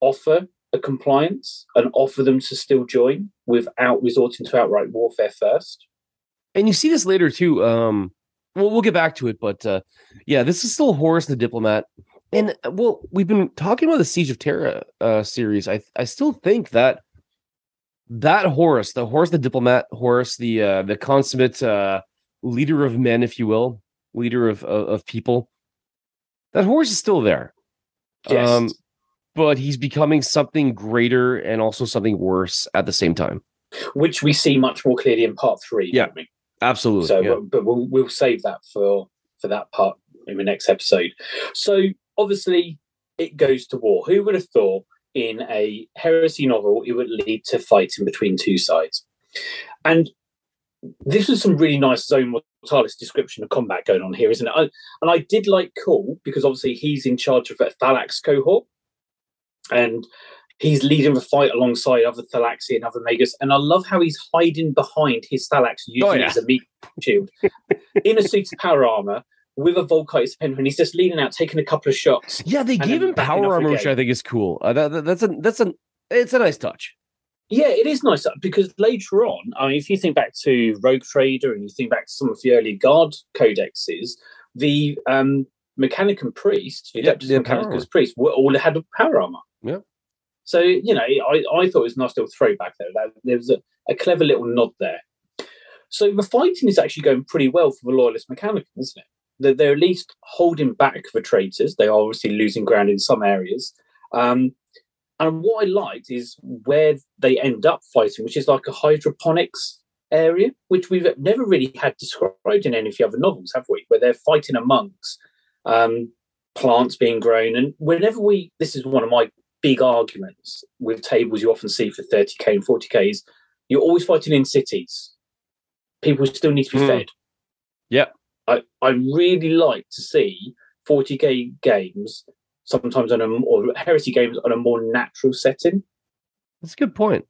offer a compliance and offer them to still join without resorting to outright warfare first. And you see this later too. Um, well, we'll get back to it, but uh, yeah, this is still Horus the Diplomat. And uh, well, we've been talking about the Siege of Terra uh, series. I I still think that that Horus, the Horus the Diplomat, Horus the uh, the consummate uh, leader of men, if you will, leader of of, of people, that Horus is still there. Yes. Um, but he's becoming something greater and also something worse at the same time. which we see much more clearly in part three. Yeah. we? Absolutely. So, yeah. but we'll we'll save that for for that part in the next episode. So, obviously, it goes to war. Who would have thought in a heresy novel it would lead to fighting between two sides? And this was some really nice zone mortalis description of combat going on here, isn't it? I, and I did like Kull because obviously he's in charge of a Thalax cohort, and he's leading the fight alongside other Thalaxi and other Magus. And I love how he's hiding behind his Thalax using Oh, it yeah. as a meat shield in a suit of power armor with a Volkite pen, and he's just leaning out, taking a couple of shots. Yeah, they gave him power armor, which. I think is cool. Uh, that, that- that's a that's a it's a nice touch. Yeah, it is nice because later on, I mean, if you think back to Rogue Trader and you think back to some of the early Guard codexes, the um, Mechanicum priest, the Yeah, Adeptus Mechanicus priest, were all had power armor. Yeah. So you know, I, I thought it was a nice little throwback there. That, there was a, a clever little nod there. So the fighting is actually going pretty well for the Loyalist Mechanicum, isn't it? They're, they're at least holding back the traitors. They are obviously losing ground in some areas. Um, and what I liked is where they end up fighting, which is like a hydroponics area, which we've never really had described in any of the other novels, have we? Where they're fighting amongst um, plants being grown. And whenever we, this is one of my big arguments with tables you often see for 30k and 40ks, you're always fighting in cities. People still need to be Hmm. fed. Yeah. I, I really like to see 40k games sometimes on a or heresy games on a more natural setting. That's a good point.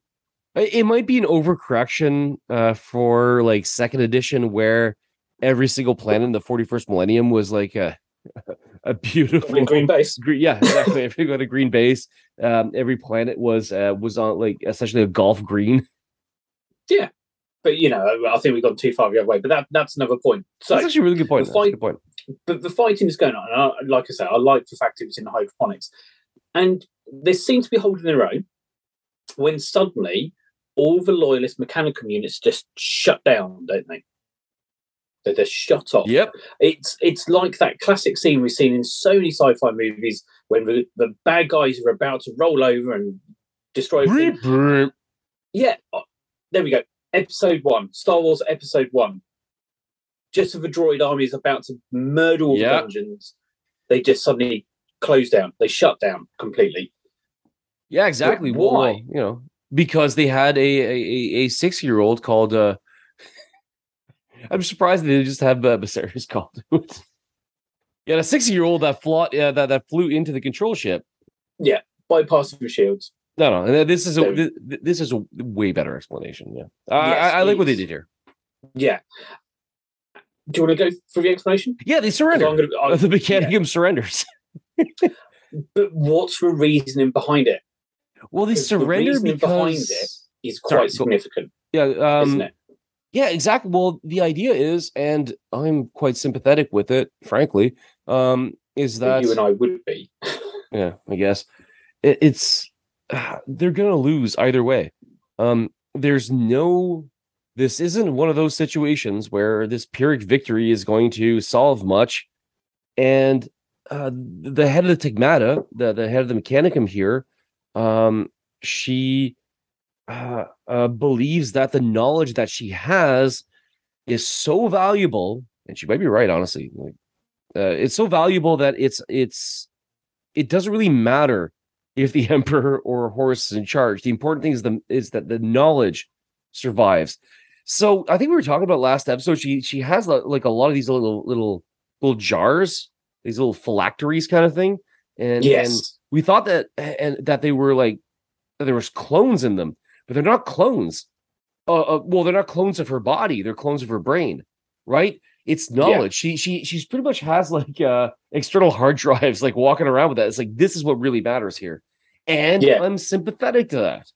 It might be an overcorrection uh, for like second edition, where every single planet in the forty first millennium was like a a beautiful in green base. Green, yeah, exactly. Every got a green base. Um, every planet was uh, was on like essentially a golf green. Yeah, but you know, I think we've gone too far the other way. But that that's another point. So, That's actually a really good point. the fight- good point. but the fighting is going on. And I, like I said, I like the fact it was in hydroponics, and they seem to be holding their own. When suddenly, all the loyalist mechanical units just shut down, don't they? They're just shut off. Yep. It's it's like that classic scene we've seen in so many sci-fi movies when the, the bad guys are about to roll over and destroy everything. Brr, brr. Yeah, uh, there we go. Episode one, Star Wars Episode one. Just as the droid army is about to murder all Yeah. the Gungans, they just suddenly close down. They shut down completely. Yeah, exactly. Why? well, you know, because they had a a, a- a six year old called. uh I'm surprised they just have uh, Viserys called. yeah, a six year old that flew uh, that that flew into the control ship. Yeah, bypassing the shields. No, no. This is a So- th- th- this is a way better explanation. Yeah, I, Yes, I, I like what they did here. Yeah. Do you want to go through the explanation? Yeah, they surrender. I'm gonna- I- the Mechanicum surrenders. But what's the reasoning behind it? Well, they 'Cause the surrender reasoning behind because it Is Sorry, quite go- significant, yeah, um, isn't it? Yeah, exactly. Well, the idea is, and I'm quite sympathetic with it, frankly, um, is that you and I would be. yeah, I guess it, it's they're gonna lose either way. Um, there's no, this isn't one of those situations where this Pyrrhic victory is going to solve much, and uh, the head of the tagmata, the the head of the Mechanicum here, um, she uh, uh, believes that the knowledge that she has is so valuable, and she might be right, honestly. Like, uh, it's so valuable that it's it's it doesn't really matter if the emperor or Horus is in charge. The important thing is the is that the knowledge survives. So I think we were talking about last episode. She she has like a lot of these little little little jars, these little phylacteries kind of thing, and and yes. we thought that and that they were like that there was clones in them, but they're not clones. Uh, uh, well, they're not clones of her body; they're clones of her brain, right? It's knowledge. She she she's pretty much has like uh external hard drives, like walking around with that. It's like this is what really matters here, and Yeah. I'm sympathetic to that.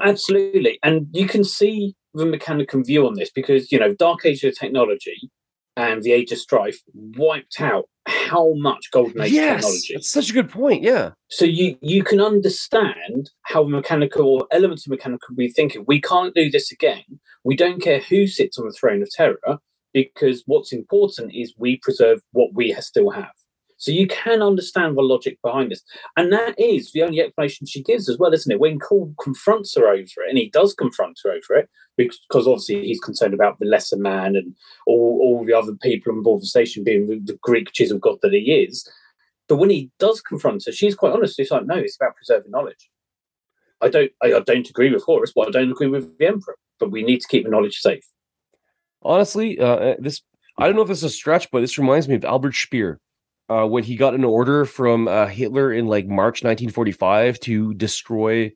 Absolutely. And you can see the Mechanicum view on this because, you know, Dark Age of technology and the Age of Strife wiped out how much Golden Age yes, technology. that's such a good point. Yeah, So you you can understand how mechanical or elements of mechanical be thinking, we can't do this again. We don't care who sits on the throne of Terra, because what's important is we preserve what we still have. So you can understand the logic behind this. And that is the only explanation she gives as well, isn't it? When Kull confronts her over it, and he does confront her over it, because obviously he's concerned about the lesser man and all, all the other people on board the station being the, Greek chisel god that he is. But when he does confront her, she's quite honest. She's like, no, it's about preserving knowledge. I don't I, I don't agree with Horus, but I don't agree with the Emperor. But we need to keep the knowledge safe. honestly, uh, this I don't know if is a stretch, but this reminds me of Albert Speer. Uh, when he got an order from uh, Hitler in like March 1945 to destroy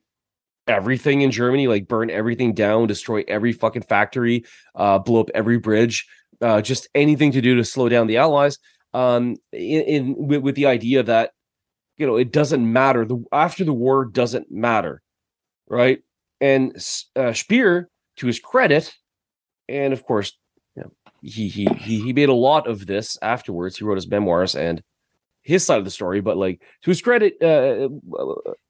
everything in Germany, like burn everything down, destroy every fucking factory, uh, blow up every bridge, uh, just anything to do to slow down the Allies. Um, in, in with, with the idea that you know it doesn't matter. The after the war doesn't matter, right? And uh, Speer, to his credit, and of course, he he he made a lot of this afterwards. He wrote his memoirs and his side of the story, but like to his credit, uh,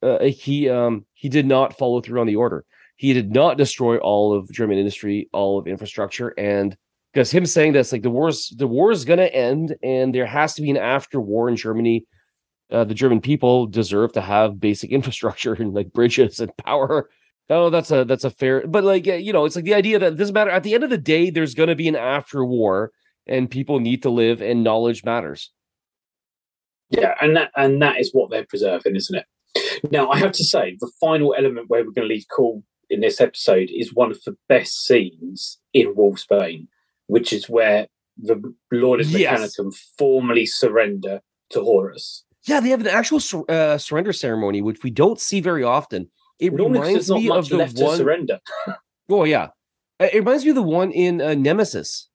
uh, he um he did not follow through on the order. He did not destroy all of German industry, all of infrastructure, and because him saying this, like the war's the war is gonna end, and there has to be an after war in Germany. Uh, the German people deserve to have basic infrastructure and like bridges and power Oh, that's a that's a fair, but like you know, it's like the idea that it doesn't matter. At the end of the day, there's going to be an after war, and people need to live, and knowledge matters. Yeah, and that and that is what they're preserving, isn't it? Now, I have to say, the final element where we're going to leave Kull in this episode is one of the best scenes in Wolfsbane, which is where the Lord of Yes. Mechanicum formally surrender to Horus. Yeah, they have an actual sur- uh, surrender ceremony, which we don't see very often. It reminds me of the left to one. surrender. Oh yeah, Uh, it reminds me of the one in uh, Nemesis,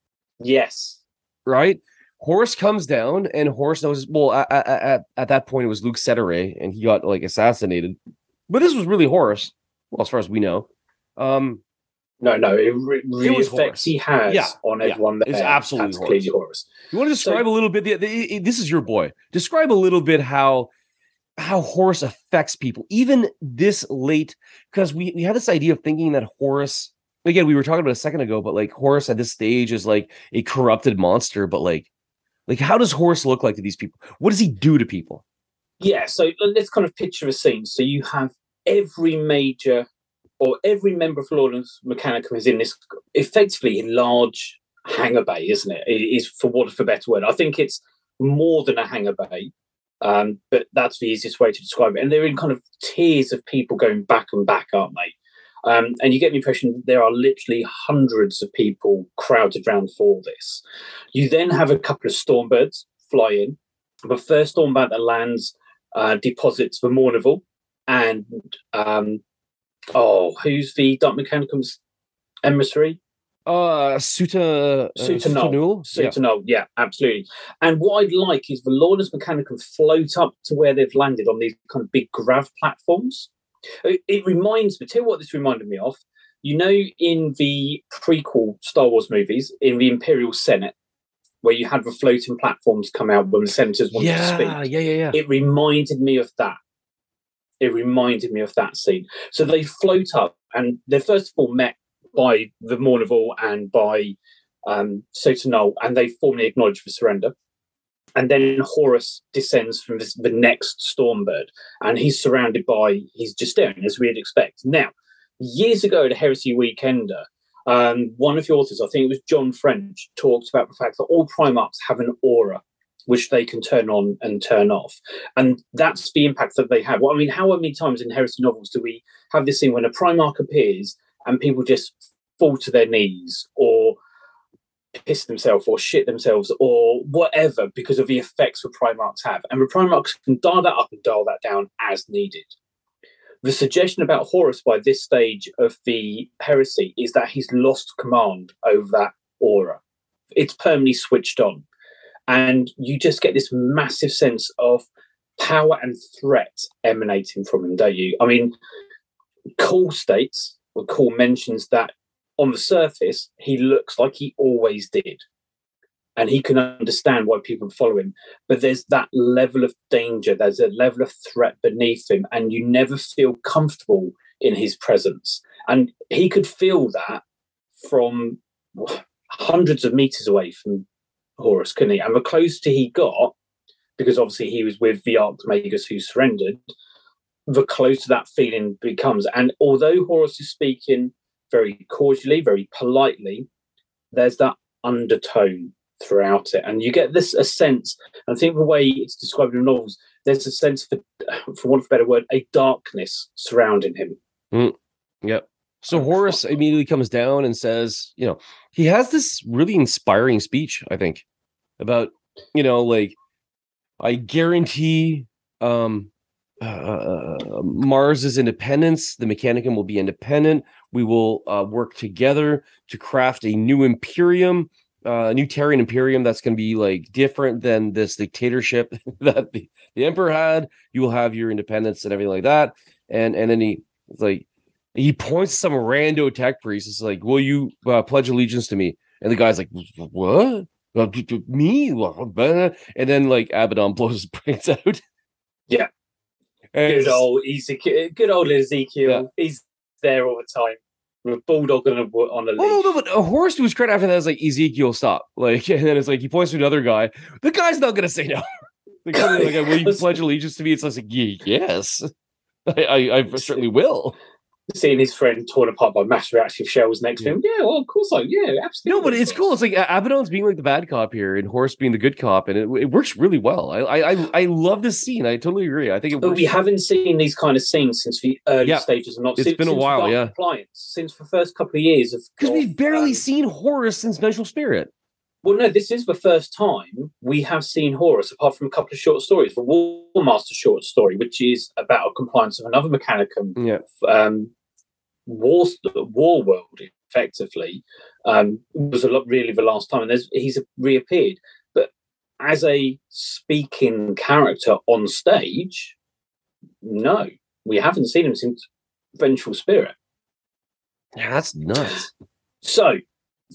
Yes. right? Horus comes down, and Horus knows. Well, at, at, at, at that point, it was Luc Sedirae, and he got like assassinated. But this was really Horus, well, as far as we know. Um, No, no, it re- the effects Horus. he has Yeah, on yeah, everyone there. it's absolutely Horus. You want to So- describe a little bit? The, the, this is your boy. Describe a little bit how how Horus affects people, even this late, because we we had this idea of thinking that Horus. Again, we were talking about a second ago, but like Horus at this stage is like a corrupted monster. But like, like how does Horus look like to these people? What does he do to people? Yeah, so let's kind of picture a scene. So you have every major or every member of of Mechanicum is in this effectively large hangar bay, isn't it? It is, for what for better word. I think it's more than a hangar bay, um, but that's the easiest way to describe it. And they're in kind of tiers of people going back and back, aren't they? Um, and you get the impression that there are literally hundreds of people crowded around for this. You then have a couple of stormbirds fly in. The first stormbird that lands uh, deposits the Mournival and um, oh, who's the Dark Mechanicum's emissary? Uh, Sota, uh, Sota-Nul. Null? Yeah. yeah, absolutely. And what I'd like is the Lordus Mechanicum float up to where they've landed on these kind of big grav platforms. It, it reminds me, tell you what this reminded me of. You know, in the prequel Star Wars movies, in the Imperial Senate, where you had the floating platforms come out when the senators wanted to speak yeah, yeah, yeah. it reminded me of that. It reminded me of that scene. So they float up, and they're first of all met by the Mournival and by um, Sota-Nul, and they formally acknowledge the surrender. And then Horus descends from this, the next Stormbird, and he's surrounded by he's Justaerin, as we'd expect. Now, years ago at a Heresy Weekender, um, one of the authors, I think it was John French, talked about the fact that all Primarchs have an aura which they can turn on and turn off. And that's the impact that they have. Well, I mean, how many times in heresy novels do we have this scene when a Primarch appears and people just fall to their knees or piss themselves or shit themselves or whatever because of the effects the Primarchs have? And the Primarchs can dial that up and dial that down as needed. The suggestion about Horus by this stage of the heresy is that he's lost command over that aura. It's permanently switched on and you just get this massive sense of power and threat emanating from him, don't you? I mean, Kull states, Kull mentions that on the surface, he looks like he always did. And he can understand why people follow him. But there's that level of danger, there's a level of threat beneath him, and you never feel comfortable in his presence. And he could feel that from hundreds of meters away from Horus, couldn't he? And the closer he got, because obviously he was with the Archmagus who surrendered, the closer that feeling becomes. And although Horus is speaking very cordially, very politely, there's that undertone throughout it. And you get this a sense, and I think the way it's described in novels, there's a sense for for want of a better word, a darkness surrounding him. Mm, Yep. So Horus immediately comes down and says, you know, he has this really inspiring speech, I think, about, you know, like I guarantee um uh, Mars's independence, the Mechanicum will be independent. We will uh, work together to craft a new imperium, uh, a new Terran imperium that's going to be like different than this dictatorship that the, the Emperor had. You will have your independence and everything like that. And and then he like he points to some rando tech priest. It's like, will you uh, pledge allegiance to me? And the guy's like, what? Uh, me? And then like Abaddon blows his brains out. Yeah. Good old Ezekyle, good old Ezekyle. Yeah. He's there all the time. With a bulldog on a on a. Oh no, no, but a horse to his credit after that is like Ezekyle, stop. Like, and then it's like he points to another guy. The guy's not gonna say no. The like, will you pledge allegiance to me? It's like, "Ye- yes, I, I, I certainly will. Seeing his friend torn apart by mass reactive shells next to him. Yeah, well, of course I. Yeah, absolutely. No, but it's cool. It's like Abaddon's being like the bad cop here, and Horus being the good cop, and it, it works really well. I, I, I, love this scene. I totally agree. I think it But we haven't seen these kind of scenes since the early Yeah. stages of not It's since, been a while, yeah. Compliance, since the first couple of years of because we've barely um, seen Horus since Vengeful Spirit. Well, no, this is the first time we have seen Horus, apart from a couple of short stories. The War Master short story, which is about a compliance of another Mechanicum Yeah, um, war war world effectively um, was a lot really the last time, and there's, he's reappeared. But as a speaking character on stage, no, we haven't seen him since Vengeful Spirit. yeah, that's nuts. So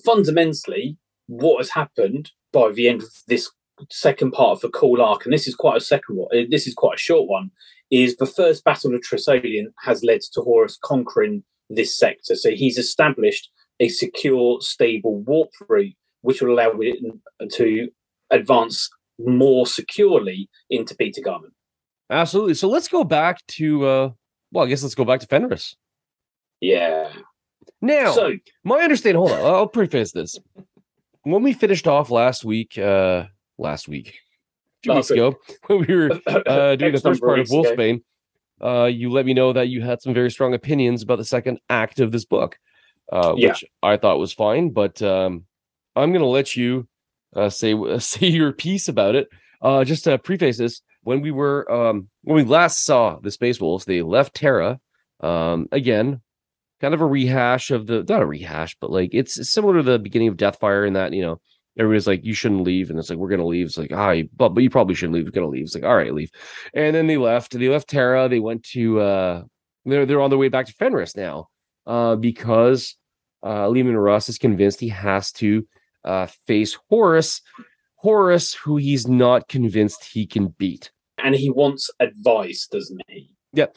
fundamentally, what has happened by the end of this second part of the Kull arc, and this is quite a second one, uh, this is quite a short one, is the first battle of Trisolian has led to Horus conquering this sector. So he's established a secure, stable warp route, which will allow it to advance more securely into Beta Garmon. Absolutely. So let's go back to. uh Well, I guess let's go back to Fenris. Yeah. Now, So my understanding. Hold on, I'll preface this. When we finished off last week, uh last week, two Last weeks ago, when we were uh, doing the first part of of weeks ago. Wolfsbane, uh, you let me know that you had some very strong opinions about the second act of this book, uh, Yeah. which I thought was fine. But um, I'm going to let you uh, say say your piece about it. Uh, just to preface this, when we were um when we last saw the Space Wolves, they left Terra. Um, again, kind of a rehash of the not a rehash, but like it's similar to the beginning of Deathfire in that you know everybody's like you shouldn't leave, and it's like we're gonna leave. It's like ah, but but you probably shouldn't leave. We're gonna leave. It's like all right, leave. And then they left. They left Terra. They went to uh, they're they're on their way back to Fenris now, uh, because uh, Leman Russ is convinced he has to uh face Horus. Horus, who he's not convinced he can beat. And he wants advice, doesn't he? Yeah.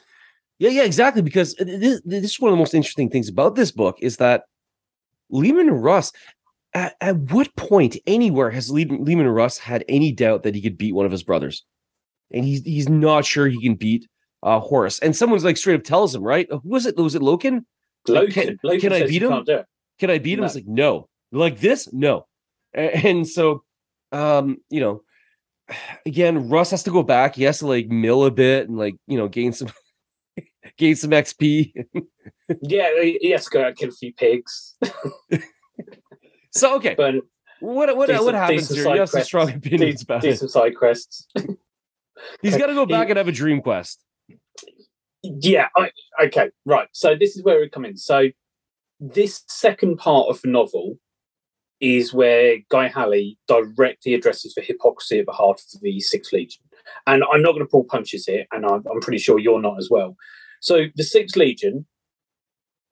Yeah, yeah, exactly. Because this, this is one of the most interesting things about this book is that Leman Russ, at, at what point anywhere has Leman, Leman Russ had any doubt that he could beat one of his brothers? And he's he's not sure he can beat uh Horus. And someone's like straight up tells him, right? Who was it? Was it Loken? Loken. Can, Loken can I beat him? can't do it. Can I beat him? No. It's like, no. Like this? No. And so um, you know, again, Russ has to go back. He has to like mill a bit and like, you know, gain some gain some XP. Yeah, he he has to go out and kill a few pigs. So okay, but what what decent- what happens decent here? You have some strong opinions about do it. side quests. He's got to go back he- and have a dream quest. Yeah, I, okay, right. So this is where we come in. So this second part of the novel is where Guy Haley directly addresses the hypocrisy at the heart of the Sixth Legion. And I'm not going to pull punches here, and I'm, I'm pretty sure you're not as well. So the Sixth Legion,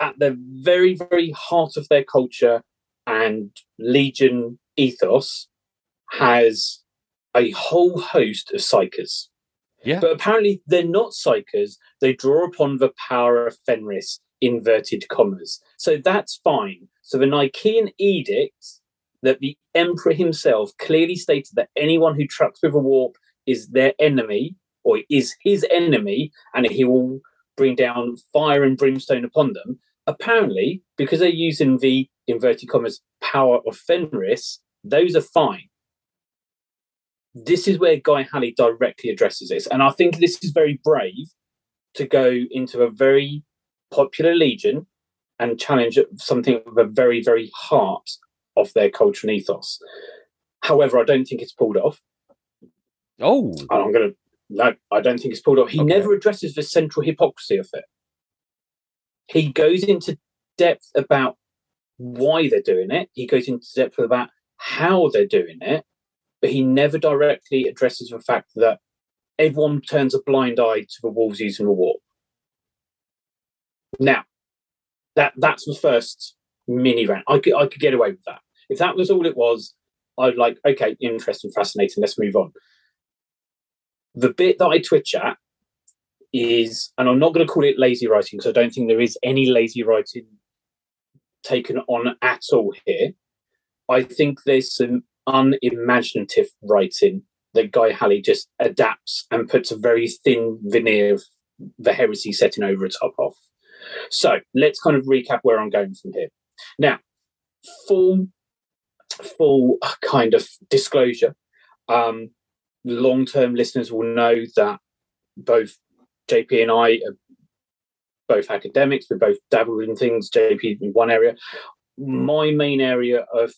at the very, very heart of their culture and Legion ethos, has a whole host of psykers. Yeah. But apparently they're not psykers. They draw upon the power of Fenris, inverted commas. So that's fine. So the Nicaean edict that the emperor himself clearly stated that anyone who trucks with a warp is their enemy or is his enemy and he will bring down fire and brimstone upon them. Apparently, because they're using the inverted commas power of Fenris, those are fine this is where Guy Haley directly addresses this. And I think this is very brave to go into a very popular legion and challenge something of a very, very heart of their culture and ethos. However, I don't think it's pulled off. Oh, I'm going to, no, I don't think it's pulled off. He Okay. never addresses the central hypocrisy of it. He goes into depth about why they're doing it, he goes into depth about how they're doing it, but he never directly addresses the fact that everyone turns a blind eye to the wolves using the warp. Now, that that's the first mini rant. I could I could get away with that. If that was all it was, I'd like, okay, interesting, fascinating, let's move on. The bit that I twitch at is, and I'm not going to call it lazy writing because I don't think there is any lazy writing taken on at all here. I think there's some unimaginative writing that Guy Haley just adapts and puts a very thin veneer of the heresy setting over top of. So let's kind of recap where I'm going from here. Now, full, full kind of disclosure. Um, long-term listeners will know that both JP and I are both academics. We both dabbled in things. JP in one area. My main area of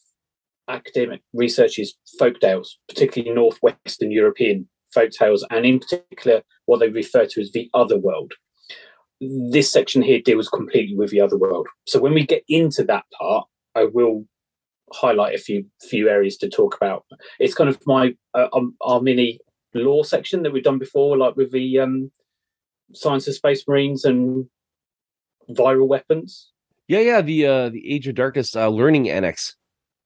academic research is folk tales, particularly northwestern European folk tales, and in particular what they refer to as the other world. This section here deals completely with the other world. So when we get into that part, I will highlight a few few areas to talk about. It's kind of my uh, um, our mini law section that we've done before, like with the um, science of space marines and viral weapons. yeah, yeah. The uh the Age of Darkness uh, learning annex.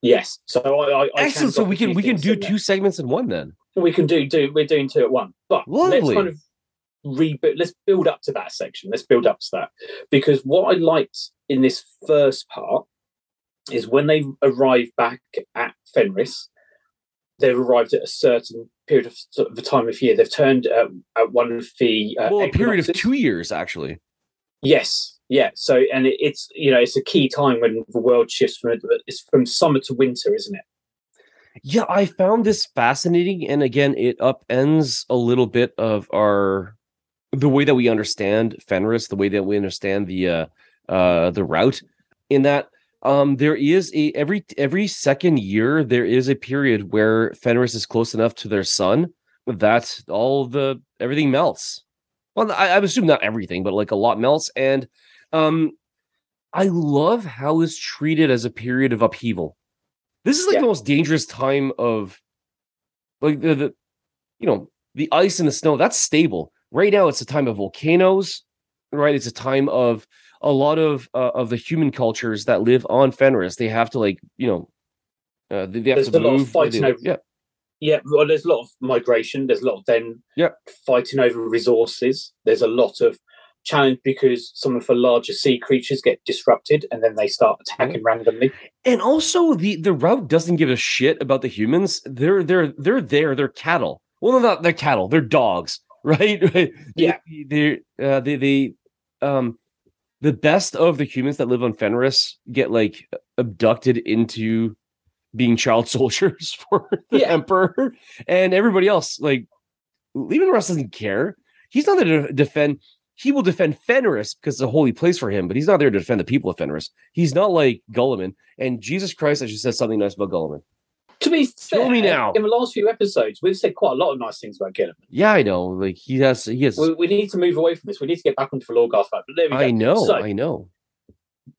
Yes, so I, I, Excellent. So we can we can do two segments in one then. we can do do we're doing two at one but Lovely. let's kind of rebuild let's build up to that section let's build up to that because what i liked in this first part is when they arrive back at fenris they've arrived at a certain period of, sort of the time of year they've turned uh, at one of the uh, well, a period of two years actually. yes yeah so and it, it's you know it's a key time when the world shifts from it's from summer to winter isn't it Yeah, I found this fascinating, and again, it upends a little bit of our the way that we understand Fenris, the way that we understand the uh uh the Rout. In that, um, there is a every every second year there is a period where Fenris is close enough to their sun that all the everything melts. Well, I, I assume not everything, but like a lot melts. And um, I love how it's treated as a period of upheaval. This is like Yeah. the most dangerous time of like the, the you know the ice and the snow. That's stable. Right now, it's a time of volcanoes. Right, it's a time of a lot of uh, of the human cultures that live on Fenris. They have to like you know. Uh, they, they have There's to a lot of move. fighting over- yeah, Yeah, well, there's a lot of migration. There's a lot of then Yeah, fighting over resources. There's a lot of challenge because some of the larger sea creatures get disrupted and then they start attacking randomly. and also the the Rout doesn't give a shit about the humans. They're they're they're there. They're cattle. Well, they're not. They're cattle. They're dogs, right? Yeah. They uh, they they um the best of the humans that live on Fenris get like abducted into being child soldiers for the Yeah. emperor, and everybody else like Leman Russ doesn't care. He's not there to defend. He will defend Fenris because it's a holy place for him, but he's not there to defend the people of Fenris. He's not like Guilliman. And Jesus Christ, I just said something nice about Guilliman. To be fair, me now. in the last few episodes, we've said quite a lot of nice things about Guilliman. Yeah, I know. Like he has, he has. We, we need to move away from this. We need to get back onto the Lorgarth fight. But there we go. I know, So, I know.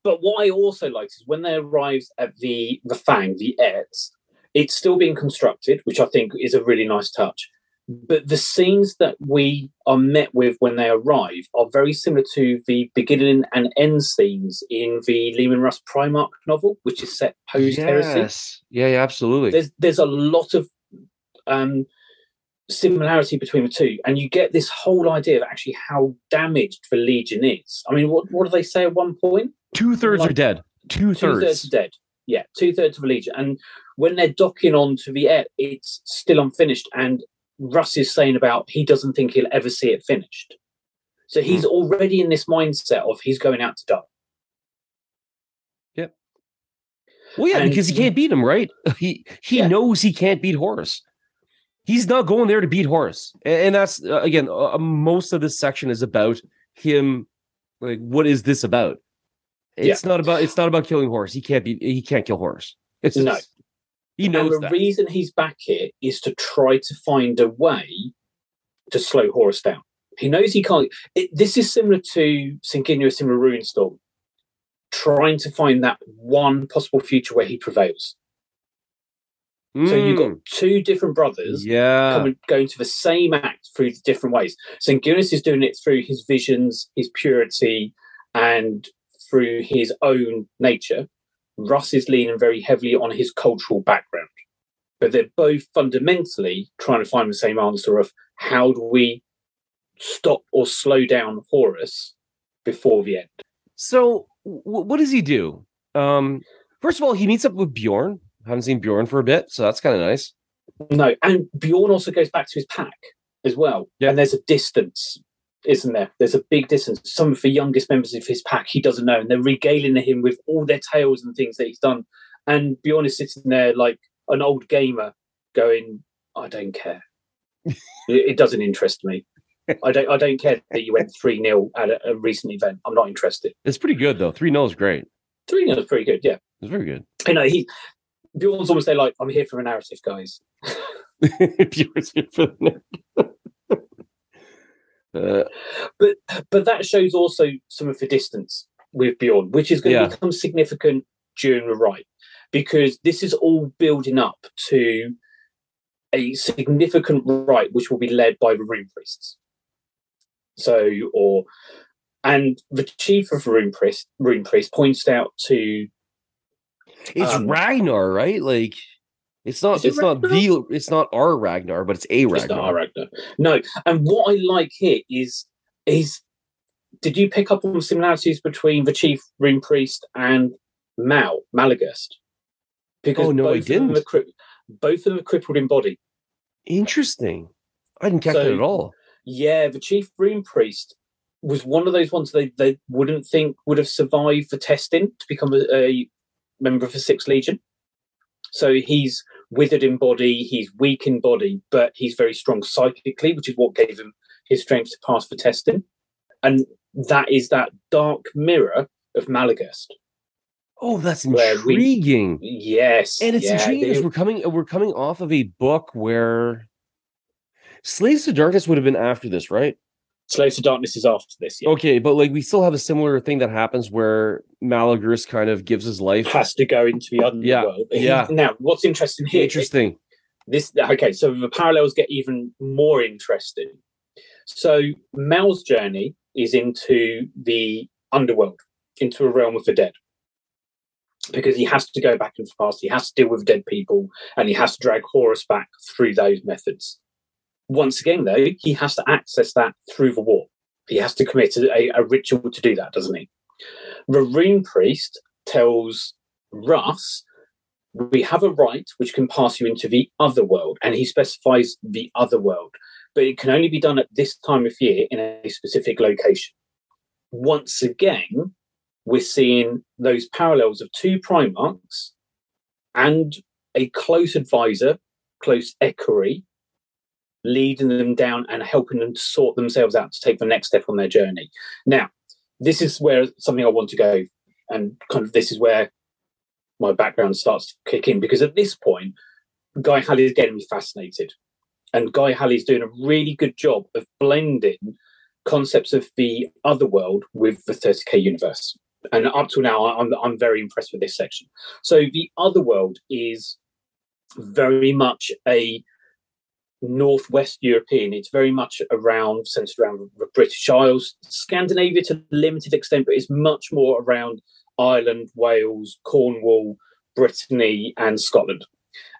but what I also liked is when they arrived at the the Fang, the Aett, it's still being constructed, which I think is a really nice touch. But the scenes that we are met with when they arrive are very similar to the beginning and end scenes in the Leman Russ Primarch novel, which is set post heresy. Yes, yeah, yeah, absolutely. There's there's a lot of um, similarity between the two, and you get this whole idea of actually how damaged the Legion is. I mean, what what do they say at one point? Two thirds are dead. Two two thirds thirds. are dead. Yeah, two thirds of the Legion. And when they're docking onto the air, it's still unfinished. And Russ is saying about he doesn't think he'll ever see it finished. So he's already in this mindset of he's going out to die. Yeah. Well, yeah, And- because he can't beat him, right? He he Yeah. knows he can't beat Horus. He's not going there to beat Horus, and, and that's uh, again uh, most of this section is about him. Like, what is this about? It's not about. It's not about killing Horus. He can't be. He can't kill Horus. It's No. He knows and the that. reason he's back here is to try to find a way to slow Horus down. He knows he can't. It, this is similar to Sanguinius in the Ruin Storm, trying to find that one possible future where he prevails. So you've got Mm, two different brothers yeah. coming, going to the same act through different ways. Sanguinius is doing it through his visions, his purity, and through his own nature. Russ is leaning very heavily on his cultural background. But they're both fundamentally trying to find the same answer of how do we stop or slow down Horus before the end? So, w- what does he do? Um, first of all, he meets up with Bjorn. Haven't seen Bjorn for a bit, so that's kind of nice. No, and Bjorn also goes back to his pack as well. Yeah. And there's a distance, isn't there? There's a big distance. Some of the youngest members of his pack he doesn't know, and they're regaling him with all their tales and things that he's done. And Bjorn is sitting there like an old gamer, going, "I don't care. it, it doesn't interest me. I don't. I don't care that you went three 0 at a, a recent event. I'm not interested. It's pretty good though. Three 0 is great. Three 0 is pretty good. Yeah, It's very good. you know he." Bjorn's almost there, like I'm here for a narrative, guys. Bjorn's here for the uh, but but that shows also some of the distance with Bjorn, which is going Yeah. to become significant during the ride, because this is all building up to a significant rite which will be led by the rune priests. So, or and the chief of the rune priest, rune priest points out to it's Um, Ragnar, right? Like it's not it it's not the it's not our Ragnar, but it's a Ragnar. It's Ragnar. not our Ragnar. No, and what I like here is is did you pick up on similarities between the chief rune priest and Mal Maloghurst? Because Oh, no, I both of them didn't. are cri- both of them are crippled in body. Interesting. I didn't catch that at all. Yeah, the chief rune priest was one of those ones they, they wouldn't think would have survived the testing to become a, a member of the Sixth Legion. So he's withered in body, he's weak in body, but he's very strong psychically, which is what gave him his strength to pass for testing. And that is that dark mirror of Maloghurst. Oh, that's Where we- intriguing. Yes. and it's yeah, intriguing because we're coming we're coming off of a book where Slaves to Darkness would have been after this, right? Slaves to Darkness is after this. Yeah. Okay, but like we still have a similar thing that happens where Maloghurst kind of gives his life. Has to go into the underworld. Yeah. Now, what's interesting here? Interesting. This okay, so the parallels get even more interesting. So Mel's journey is into the underworld, into a realm of the dead. Because he has to go back the past, he has to deal with dead people, and he has to drag Horus back through those methods. Once again, though, he has to access that through the war. He has to commit a, a ritual to do that, doesn't he? The rune priest tells Russ, we have a rite which can pass you into the other world, and he specifies the other world, but it can only be done at this time of year in a specific location. Once again, we're seeing those parallels of two Primarchs and a close advisor, close equerry, leading them down and helping them sort themselves out to take the next step on their journey. Now, this is where something I want to go, and kind of this is where my background starts to kick in because at this point, Guy Haley is getting me fascinated, and Guy Haley is doing a really good job of blending concepts of the other world with the 30k universe. And up to now, I'm I'm very impressed with this section. So the other world is very much a northwest European. It's very much around centered around the British Isles, Scandinavia to a limited extent, but it's much more around Ireland, Wales, Cornwall, Brittany, and Scotland.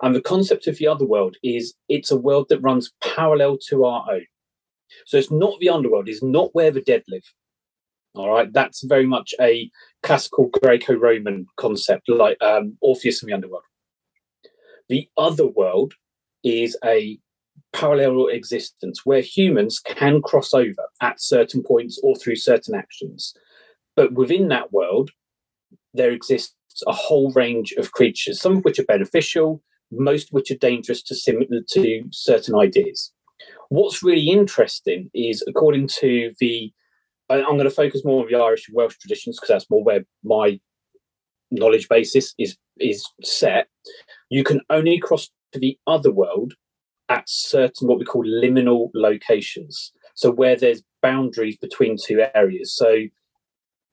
And the concept of the other world is it's a world that runs parallel to our own. So it's not the underworld, it's not where the dead live. All right, that's very much a classical Greco Roman concept, like um, Orpheus and the underworld. The other world is a parallel existence where humans can cross over at certain points or through certain actions. But within that world, there exists a whole range of creatures, some of which are beneficial, most of which are dangerous to, sim- to certain ideas. What's really interesting is, according to the, I'm going to focus more on the Irish and Welsh traditions because that's more where my knowledge basis is is set. You can only cross to the other world at certain what we call liminal locations. So where there's boundaries between two areas. So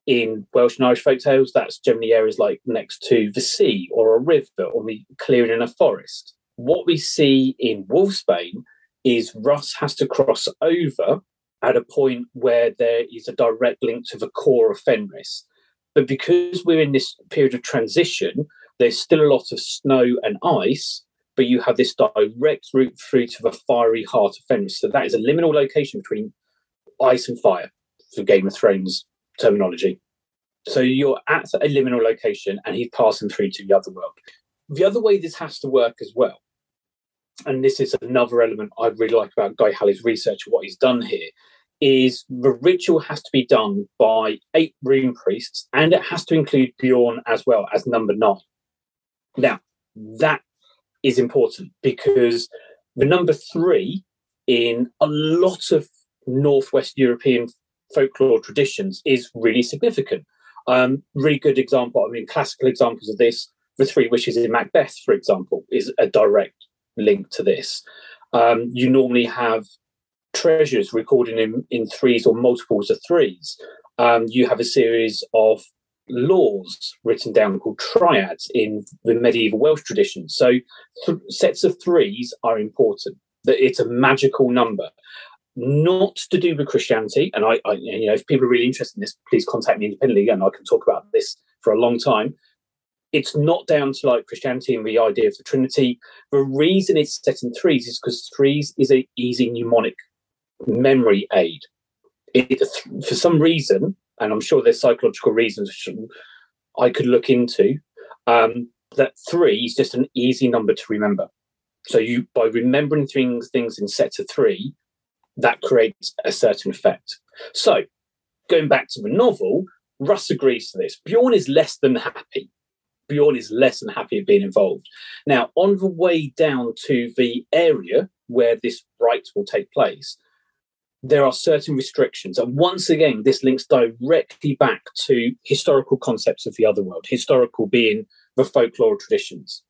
in Welsh and Irish folk tales, that's generally areas like next to the sea or a river or the clearing in a forest. What we see in Wolfsbane is Russ has to cross over at a point where there is a direct link to the core of Fenris. But because we're in this period of transition, there's still a lot of snow and ice, but you have this direct route through to the fiery heart of Fenris. So that is a liminal location between ice and fire for Game of Thrones terminology. So you're at a liminal location and he's passing through to the other world. The other way this has to work as well, and this is another element I really like about Guy Haley's research what he's done here, is the ritual has to be done by eight rune priests and it has to include Bjorn as well as number nine. Now, that is important because the number three in a lot of Northwest European folklore traditions is really significant. Um, really good example, I mean, classical examples of this, the three wishes in Macbeth, for example, is a direct link to this. Um, you normally have treasures recorded in, in threes or multiples of threes. Um, you have a series of laws written down called triads in the medieval Welsh tradition. So th- sets of threes are important. That it's a magical number, not to do with Christianity. And I, I, you know, if people are really interested in this, please contact me independently, and I can talk about this for a long time. It's not down to like Christianity and the idea of the Trinity. The reason it's set in threes is because threes is a easy mnemonic memory aid. It, for some reason, and I'm sure there's psychological reasons I could look into. Um, that three is just an easy number to remember. So you by remembering things things in sets of three, that creates a certain effect. So going back to the novel, Russ agrees to this. Bjorn is less than happy. Bjorn is less than happy at being involved. Now, on the way down to the area where this rite will take place, there are certain restrictions. And once again, this links directly back to historical concepts of the other world, historical being the folklore traditions.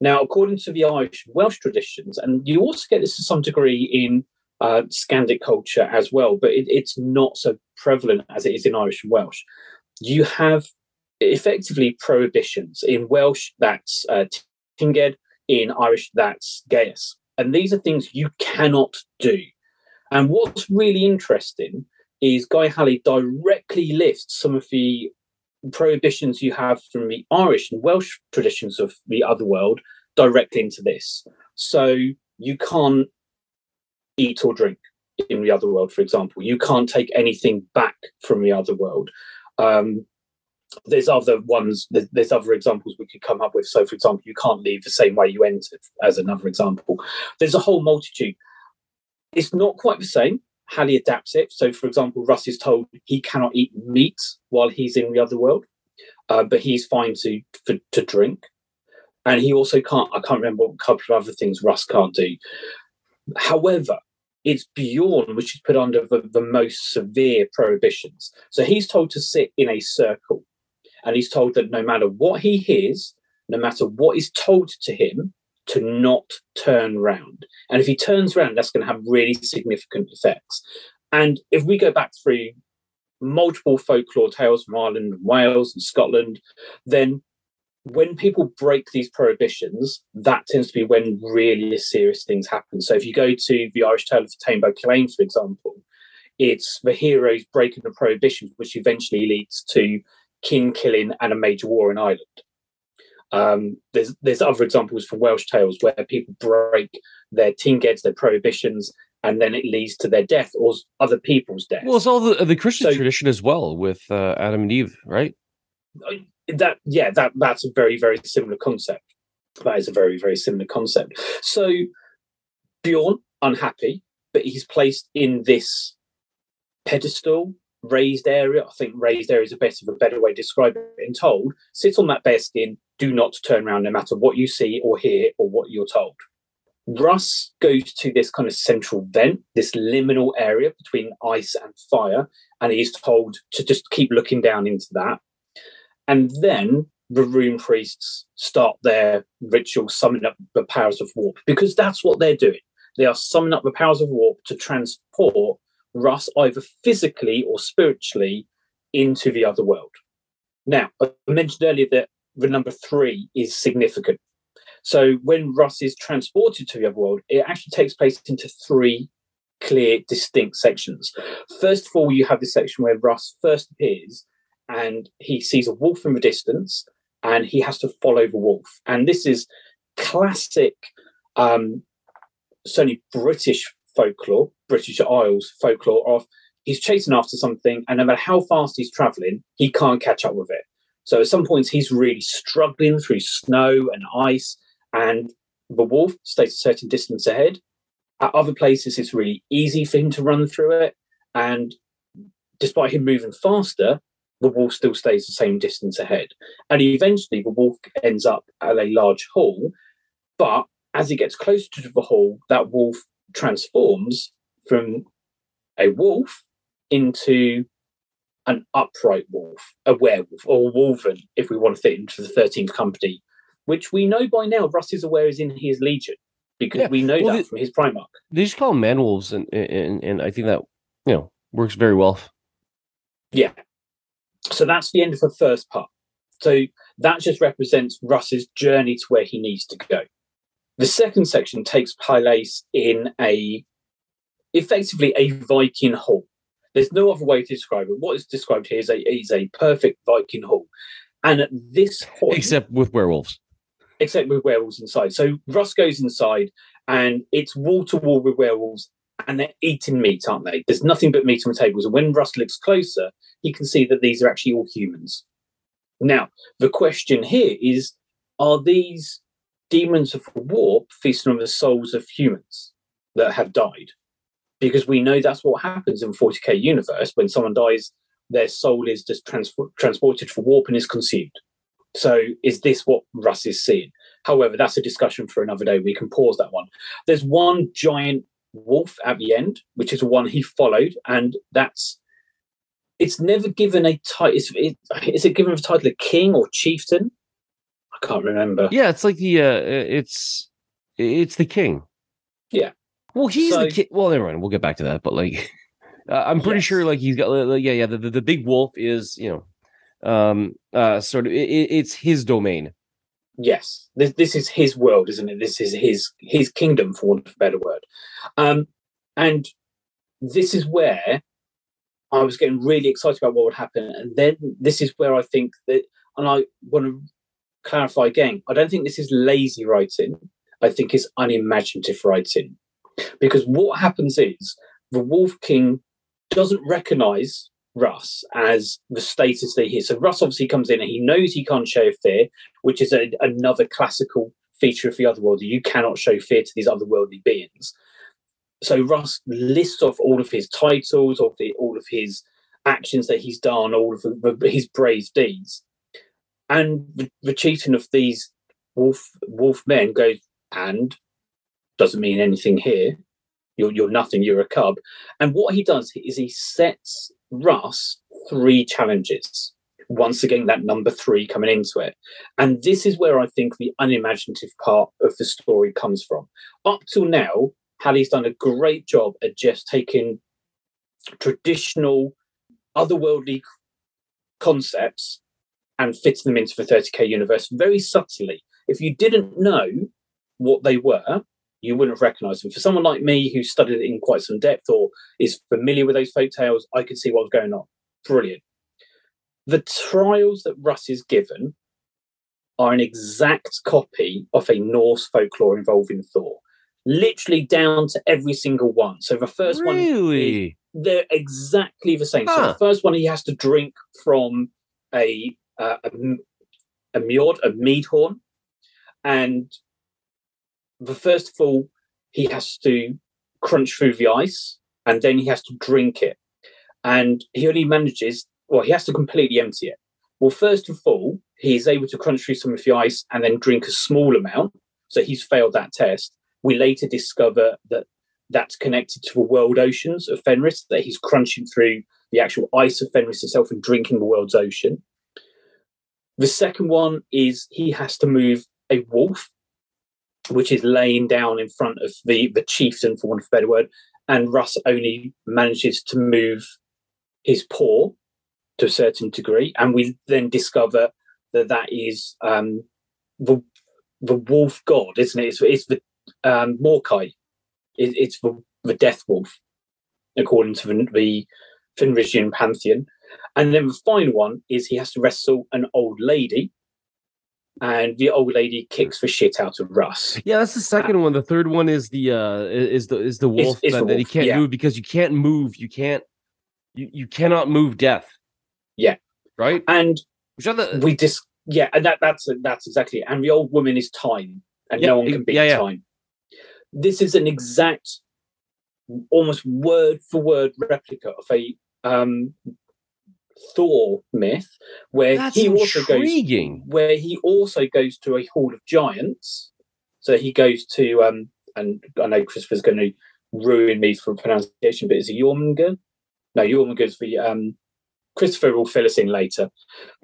Now, according to the Irish Welsh traditions, and you also get this to some degree in uh, Scandic culture as well, but it, it's not so prevalent as it is in Irish and Welsh. You have effectively prohibitions. In Welsh, that's uh, tynged. In Irish, that's geas. And these are things you cannot do. And what's really interesting is Guy Haley directly lists some of the prohibitions you have from the Irish and Welsh traditions of the other world directly into this. So you can't eat or drink in the other world, for example. You can't take anything back from the other world. Um, there's other ones, there's other examples we could come up with. So, for example, you can't leave the same way you entered, as another example. There's a whole multitude. It's not quite the same. Haley adapts it. So, for example, Russ is told he cannot eat meat while he's in the other world, uh, but he's fine to for, to drink. And he also can't. I can't remember a couple of other things Russ can't do. However, it's Bjorn which is put under the, the most severe prohibitions. So he's told to sit in a circle, and he's told that no matter what he hears, no matter what is told to him, to not turn round. And if he turns round, that's going to have really significant effects. And if we go back through multiple folklore tales from Ireland and Wales and Scotland, then when people break these prohibitions, that tends to be when really serious things happen. So if you go to the Irish Tale of Táin Bó Cúailnge, for example, it's the heroes breaking the prohibitions, which eventually leads to kin killing and a major war in Ireland. Um, there's there's other examples from Welsh tales where people break their tyngeds, their prohibitions, and then it leads to their death or other people's death. Well, it's all the, the Christian so, tradition as well with uh, Adam and Eve, right? That yeah, that that's a very very similar concept. That is a very very similar concept. So Bjorn unhappy, but he's placed in this pedestal raised area. I think raised area is a better a better way to describe it. And told, sit on that bear skin. Do not turn around, no matter what you see or hear or what you're told. Russ goes to this kind of central vent, this liminal area between ice and fire, and he's told to just keep looking down into that. And then the rune priests start their ritual summoning up the powers of warp because that's what they're doing. They are summoning up the powers of warp to transport Russ either physically or spiritually into the other world. Now, I mentioned earlier that the number three is significant. So when Russ is transported to the other world, it actually takes place into three clear, distinct sections. First of all, you have the section where Russ first appears and he sees a wolf in the distance and he has to follow the wolf. And this is classic, um, certainly British folklore, British Isles folklore of he's chasing after something, and no matter how fast he's traveling, he can't catch up with it. So at some points, he's really struggling through snow and ice, and the wolf stays a certain distance ahead. At other places, it's really easy for him to run through it, and despite him moving faster, the wolf still stays the same distance ahead. And eventually, the wolf ends up at a large hall, but as he gets closer to the hall, that wolf transforms from a wolf into an upright wolf, a werewolf, or a Wulfen, if we want to fit into the 13th company, which we know by now Russ is aware is in his legion because yeah. we know well, that they, from his Primarch. They just call them man wolves, and, and, and I think that, you know, works very well. Yeah. So that's the end of the first part. So that just represents Russ's journey to where he needs to go. The second section takes place in a effectively a Viking hall. There's no other way to describe it. What is described here is a is a perfect Viking hall, and at this point, except with werewolves, except with werewolves inside. So Russ goes inside, and it's wall to wall with werewolves, and they're eating meat, aren't they? There's nothing but meat on the tables. And when Russ looks closer, he can see that these are actually all humans. Now, the question here is: Are these demons of warp feasting on the souls of humans that have died. Because we know that's what happens in 40k universe. When someone dies, their soul is just trans- transported for warp and is consumed. So is this what Russ is seeing? However, that's a discussion for another day. We can pause that one. There's one giant wolf at the end, which is one he followed, and that's it's never given a title. Is it given a title of king or chieftain? I can't remember. Yeah, it's like the uh it's it's the king. Yeah. Well, he's So- the king. Well, never mind. We'll get back to that. But like, uh, I'm pretty Yes. sure like he's got like, yeah, yeah. The, the the big wolf is you know, um, uh, sort of it, it- it's his domain. Yes, this this is his world, isn't it? This is his his kingdom, for want of a better word. Um, and this is where I was getting really excited about what would happen. And then this is where I think that, and I want to clarify again, I don't think this is lazy writing. I think it's unimaginative writing, because what happens is the Wolf King doesn't recognize Russ as the status that he is. So Russ obviously comes in and he knows he can't show fear, which is a, another classical feature of the otherworldly. You cannot show fear to these otherworldly beings. So Russ lists off all of his titles, of the, all of his actions that he's done, all of his brave deeds, and the, the chieftain of these wolf wolf men goes and doesn't mean anything here. You're you're nothing. You're a cub. And what he does is he sets Russ three challenges. Once again, that number three coming into it. And this is where I think the unimaginative part of the story comes from. Up till now, Haley's done a great job at just taking traditional, otherworldly concepts and fitting them into the 30k universe very subtly. If you didn't know what they were, you wouldn't have recognized them. For someone like me who studied it in quite some depth or is familiar with those folk tales, I could see what was going on. Brilliant. The trials that Russ is given are an exact copy of a Norse folklore involving Thor, literally down to every single one. So the first one, they're exactly the same. So the first one, he has to drink from a uh, a, mjord, a mead horn, and the first of all, he has to crunch through the ice, and then he has to drink it, and he only manages. Well, he has to completely empty it. Well, first of all, he's able to crunch through some of the ice and then drink a small amount. So he's failed that test. We later discover that that's connected to the world oceans of Fenris, that he's crunching through the actual ice of Fenris itself and drinking the world's ocean. The second one is he has to move a wolf, which is laying down in front of the, the chieftain, for want of a better word, and Russ only manages to move his paw to a certain degree. And we then discover that that is um, the, the wolf god, isn't it? It's, it's the um, Morkai it, it's the, the death wolf, according to the, the Fenrisian pantheon. And then the final one is he has to wrestle an old lady, and the old lady kicks the shit out of Russ. Yeah, that's the second one. The third one is the uh is the is the wolf is that, the that he can't yeah. move because you can't move. You can't you, you cannot move death. Yeah. Right? And the we just yeah, and that that's that's exactly it. And the old woman is time, and Yeah, no one can beat yeah, yeah. time. This is an exact, almost word for word replica of a um, Thor myth, where that's he also goes where he also goes to a hall of giants. So he goes to um, and I know Christopher's going to ruin me for pronunciation, but is it Jormungand? No, Jormungand's the um, Christopher will fill us in later.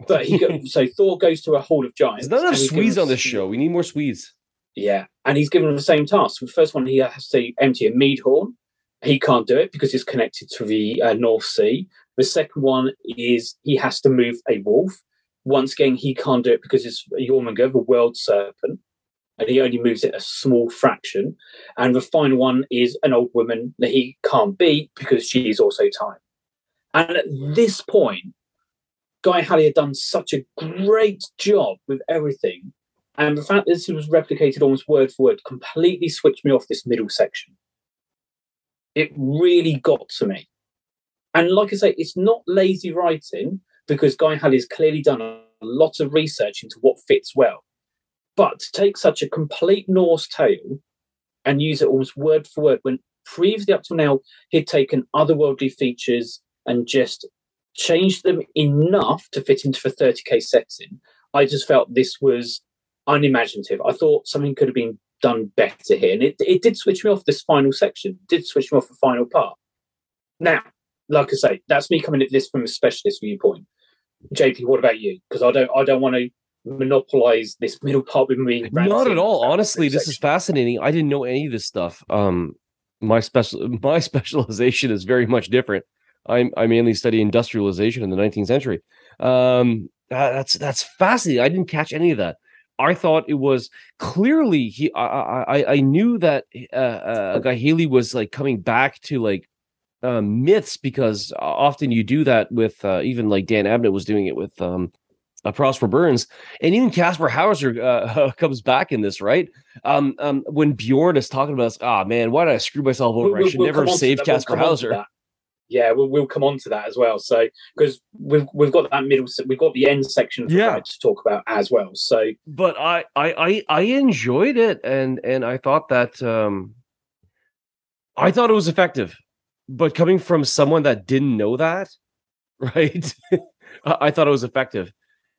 But he go, so Thor goes to a hall of giants. There's not enough Swedes on this show. We need more Swedes. Yeah, and he's given the same task. The first one, he has to empty a mead horn. He can't do it because it's connected to the uh, North Sea. The second one is he has to move a wolf. Once again, he can't do it because it's Jormungand, the world serpent, and he only moves it a small fraction. And the final one is an old woman that he can't beat because she is also time. And at this point, Guy Haley had done such a great job with everything. And the fact that this was replicated almost word for word completely switched me off this middle section. It really got to me. And like I say, it's not lazy writing because Guy Haley has clearly done a lot of research into what fits well. But to take such a complete Norse tale and use it almost word for word, when previously up to now he'd taken otherworldly features and just changed them enough to fit into the 30k setting, I just felt this was unimaginative. I thought something could have been done better here. And it, it did switch me off this final section, did switch me off the final part. Now, like I say, that's me coming at this from a specialist viewpoint. JP, what about you? Because I don't I don't want to monopolize this middle part with me. Not at all. Honestly, this is fascinating. I didn't know any of this stuff. Um, my special my specialization is very much different. I I mainly study industrialization in the 19th century. Um, that's that's fascinating. I didn't catch any of that. I thought it was clearly he. I I, I knew that uh, uh, guy Haley was like coming back to like uh, myths because often you do that with uh, even like Dan Abnett was doing it with um, uh, Prospero Burns, and even Kasper Hawser uh, comes back in this, right? Um, um, when Bjorn is talking about, ah, oh, man, why did I screw myself over? We'll, I should we'll never save Kasper we'll Hawser. Yeah, we'll, we'll come on to that as well. So because we've we've got that middle, we've got the end section yeah. to talk about as well. So, but I I I, I enjoyed it, and and I thought that um, I thought it was effective, but coming from someone that didn't know that, right? I thought it was effective.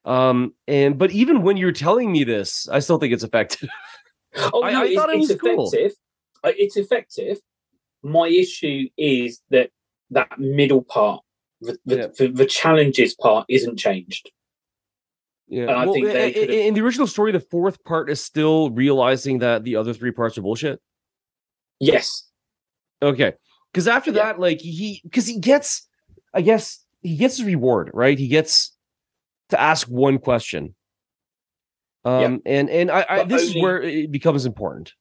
Um, and but even when you're telling me this, I still think it's effective. oh, I, no, I thought it was effective. Cool. Uh, it's effective. My issue is that that middle part, the, the, the, the challenges part, isn't changed. Yeah, and I well, think in the original story, the fourth part is still realizing that the other three parts are bullshit. Yes. Okay. Because after yeah. that, like he, because he gets, I guess he gets his reward, right? He gets to ask one question. Um, yeah. and and I, I this only, is where it becomes important.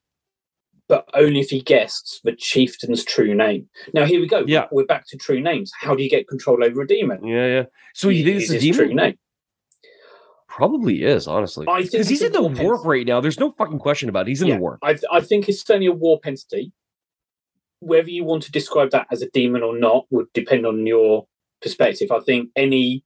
But only if he guesses the chieftain's true name. Now here we go. Yeah, we're back to true names. How do you get control over a demon? Yeah, yeah. So you think it's a demon? True name. Probably is, honestly. I think because he's in the warp right now. There's no fucking question about it. He's in yeah, the warp. I, I think it's certainly a warp entity. Whether you want to describe that as a demon or not would depend on your perspective. I think any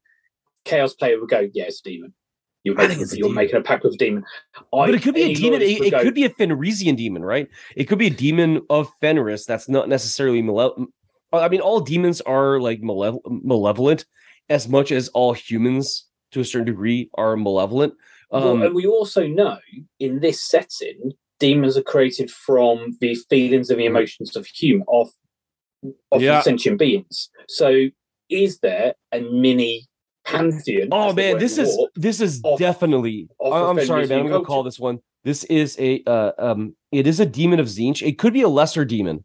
chaos player would go, yeah, it's a demon. You're, making, you're demon. making a pact with a demon. I, but it could be a demon. It, it go, could be a Fenrisian demon, right? It could be a demon of Fenris that's not necessarily malevolent. I mean, all demons are like malev- malevolent as much as all humans to a certain degree are malevolent. Um, well, and we also know in this setting, demons are created from the feelings and the mm. emotions of human of of yeah. sentient beings. So, is there a mini pantheon. Oh man, this is this is of, definitely. Of I'm sorry, man. I'm gonna call this one. This is a uh, um. It is a demon of Tzeentch. It could be a lesser demon.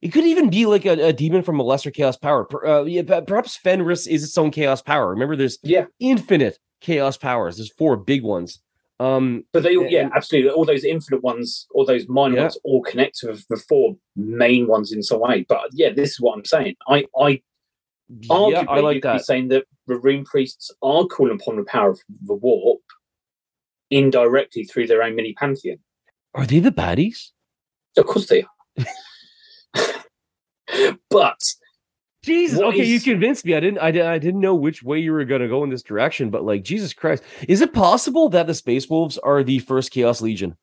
It could even be like a, a demon from a lesser chaos power. Uh, yeah, perhaps Fenris is its own chaos power. Remember, there's yeah infinite chaos powers. There's four big ones. Um, but they, and, yeah, absolutely. All those infinite ones, all those minor yeah. ones, all connect to the four main ones in some way. But yeah, this is what I'm saying. I, I Arguably, yeah, I like that. saying that the rune priests are calling upon the power of the warp indirectly through their own mini pantheon. Are they the baddies? Of course they are. but Jesus, okay, is... you convinced me. I didn't, I, I didn't know which way you were going to go in this direction, but like Jesus Christ, is it possible that the Space Wolves are the first Chaos Legion?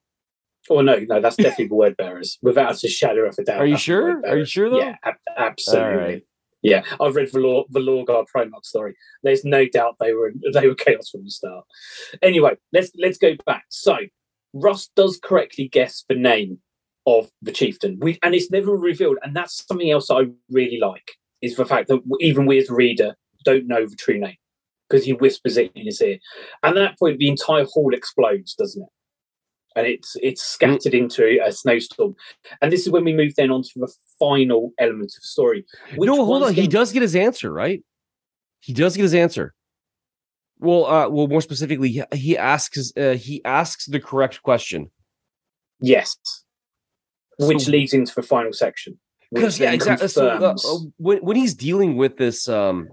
Oh no, no, that's definitely the word bearers, without a shadow of a doubt. Are you sure? Are you sure though? Yeah, ab- absolutely. Yeah, I've read the Law, Valor, Valorgar Primarch story. There's no doubt they were they were chaos from the start. Anyway, let's let's go back. So Russ does correctly guess the name of the chieftain, we, and it's never revealed. And that's something else I really like is the fact that even we as a reader don't know the true name because he whispers it in his ear. And at that point, the entire hall explodes, doesn't it? and it's it's scattered mm. into a snowstorm. And this is when we move then on to the final element of the story. No, hold on. Again... He does get his answer, right? He does get his answer. Well, uh, well, more specifically, he asks uh, he asks the correct question. Yes, which so, leads into the final section. Because yeah, exactly. So, uh, uh, when when he's dealing with this, um,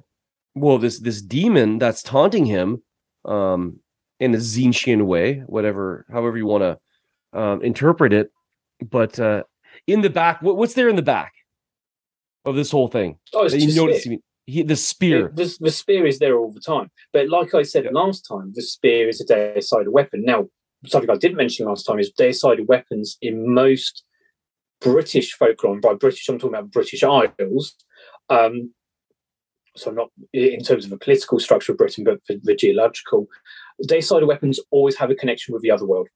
well, this this demon that's taunting him, um, in a Tzeentchian way, whatever, however you want to um, interpret it. But uh, in the back, what, what's there in the back of this whole thing? Oh, it's you notice he, the spear. the, the, spear is there all the time. But like I said yeah. last time, the spear is a deicide weapon. Now, something I didn't mention last time is deicide weapons in most British folklore. And by British, I'm talking about British Isles. Um, so not in terms of the political structure of Britain, but the, the geological. Deicide weapons always have a connection with the other world.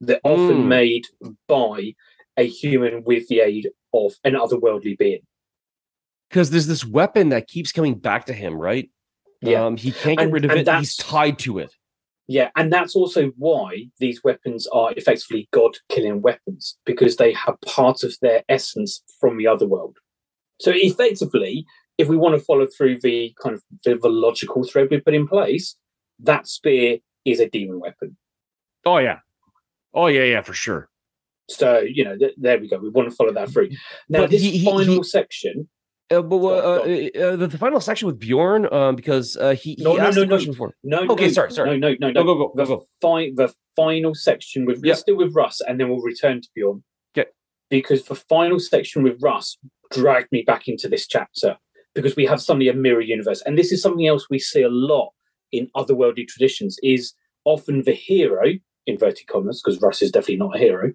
They're often mm. made by a human with the aid of an otherworldly being. Because there's this weapon that keeps coming back to him, right? Yeah. Um, he can't get and, rid of it. He's tied to it. Yeah, and that's also why these weapons are effectively god killing weapons because they have part of their essence from the other world. So effectively, if we want to follow through the kind of the, the logical thread we put in place, that spear is a demon weapon. Oh yeah, oh yeah, yeah, for sure. So you know, th- there we go. We want to follow that through. Now, But this he- he- final he- section. Uh, but uh, uh, go uh, the, final section with Bjorn, um, because uh, he, he No, no, no, no. before. No, Okay, no, sorry, sorry. No, no, no, Go no. go go go the, go. fi- the final section with let's do with Russ, and then we'll return to Bjorn. Okay. Because the final section with Russ dragged me back into this chapter because we have suddenly a mirror universe, and this is something else we see a lot in otherworldly traditions. Is often the hero inverted commas because Russ is definitely not a hero,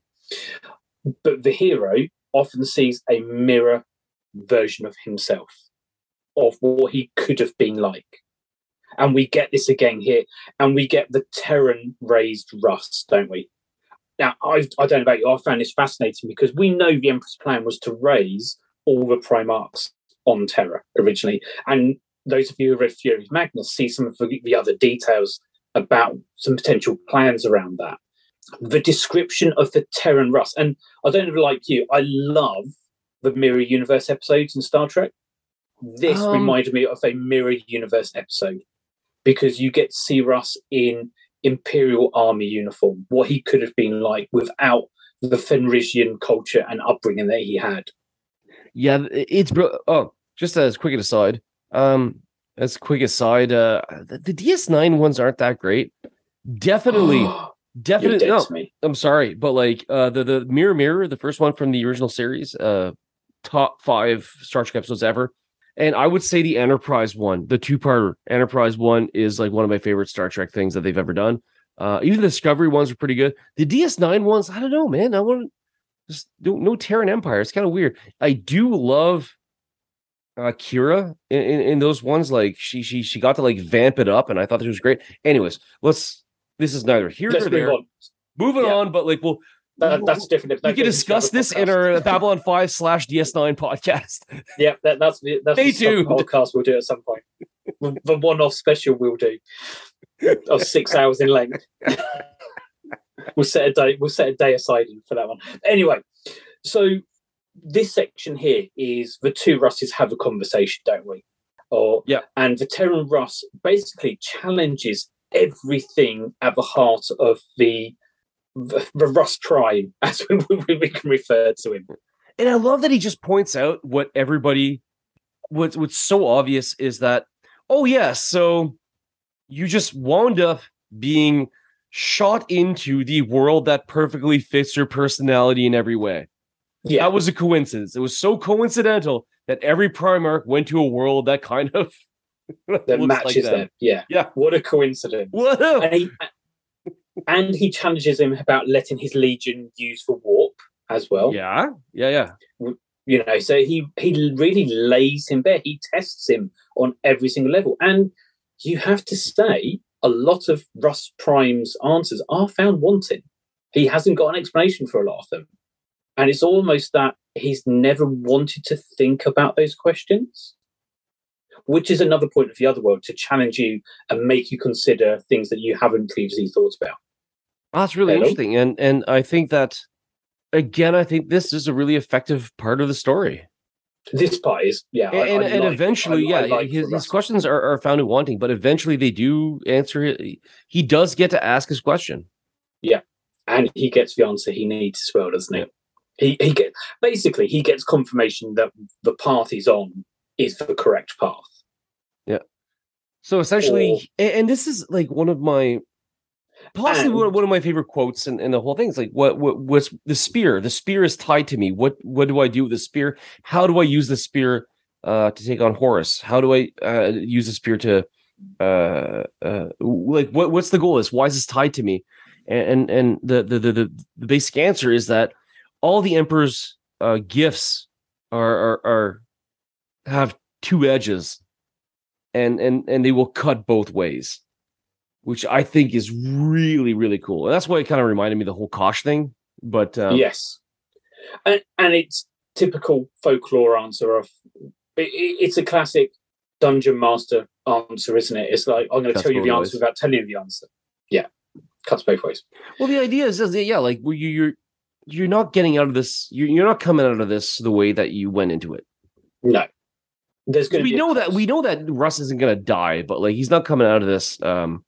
but the hero often sees a mirror version of himself of what he could have been like. And we get this again here, and we get the Terran raised Russ, don't we? Now, I, I don't know about you, I found this fascinating because we know the Emperor's plan was to raise all the Primarchs on Terra originally. And those of you who read Fury of Magnus see some of the, the other details about some potential plans around that. The description of the Terran Russ, and I don't know like you, I love the Mirror Universe episodes in Star Trek. This Um, reminded me of a Mirror Universe episode because you get to see Russ in Imperial Army uniform, what he could have been like without the Fenrisian culture and upbringing that he had. Yeah, it's bro. Oh, just as quick an aside. Um, as quick aside, uh, the, the DS9 ones aren't that great. Definitely, definitely. No. I'm sorry, but like uh, the the Mirror Mirror, the first one from the original series, uh, top five Star Trek episodes ever. And I would say the Enterprise one, the two part Enterprise one, is like one of my favorite Star Trek things that they've ever done. Uh, even the Discovery ones are pretty good. The DS9 ones, I don't know, man. I want just no, no Terran Empire. It's kind of weird. I do love uh Kira in, in, in those ones. Like she she she got to like vamp it up, and I thought that was great. Anyways, let's. This is neither here Let's nor there. on. Moving Yeah. on, but like we'll That, that's different. we can discuss this in our Babylon 5 slash DS9 podcast. Yeah, that, that's the that's Stay the stuff podcast we'll do at some point. The- the one-off special we'll do of six hours in length. we'll set a day. We'll set a day aside for that one. Anyway, so this section here is the two Russes have a conversation, don't we? Or Yeah. and the Terran Russ basically challenges everything at the heart of the the, the Russ Prime, as we, we, we can refer to him. And I love that he just points out what everybody what's what's so obvious is that, oh yeah, so you just wound up being shot into the world that perfectly fits your personality in every way. Yeah, That was a coincidence. It was so coincidental that every Primarch went to a world that kind of that matches them. them. Yeah, Yeah. What a coincidence! What up? And he and he challenges him about letting his legion use the warp as well. Yeah, yeah, yeah. You know, so he he really lays him bare. He tests him on every single level, and you have to say a lot of Russ Prime's answers are found wanting. He hasn't got an explanation for a lot of them, and it's almost that he's never wanted to think about those questions. Which is another point of the other world to challenge you and make you consider things that you haven't previously thought about. That's really Hello? interesting, and and I think that again, I think this is a really effective part of the story, This part is, yeah, and I and like- eventually, I- I yeah, like his, his questions are, are found in wanting, but eventually they do answer it. He does get to ask his question. Yeah, and he gets the answer he needs as well, doesn't he? Yeah. He he get basically he gets confirmation that the path he's on is the correct path. Yeah. So essentially, Or- and this is like one of my possibly And- one, of my favorite quotes in, in the whole thing. is like what what what's the spear? The spear is tied to me. What what do I do with the spear? How do I use the spear uh to take on Horus? How do I uh use the spear to uh uh like what what's the goal is why is this tied to me? And and, and the, the the the the basic answer is that all the emperor's uh gifts are are, are have two edges and and and they will cut both ways which i think is really really cool and that's why it kind of reminded me of the whole kosh thing but um, yes, and and it's typical folklore answer of it, it- it's a classic dungeon master answer, isn't it? It's like I'm going to tell you the answer without telling you the answer. yeah, cuts both ways. Well, the idea is, is yeah, like you, you're you're not getting out of this. You're, you're not coming out of this the way that you went into it. No, there's going. We know that we know that Russ isn't going to die, but like he's not coming out of this um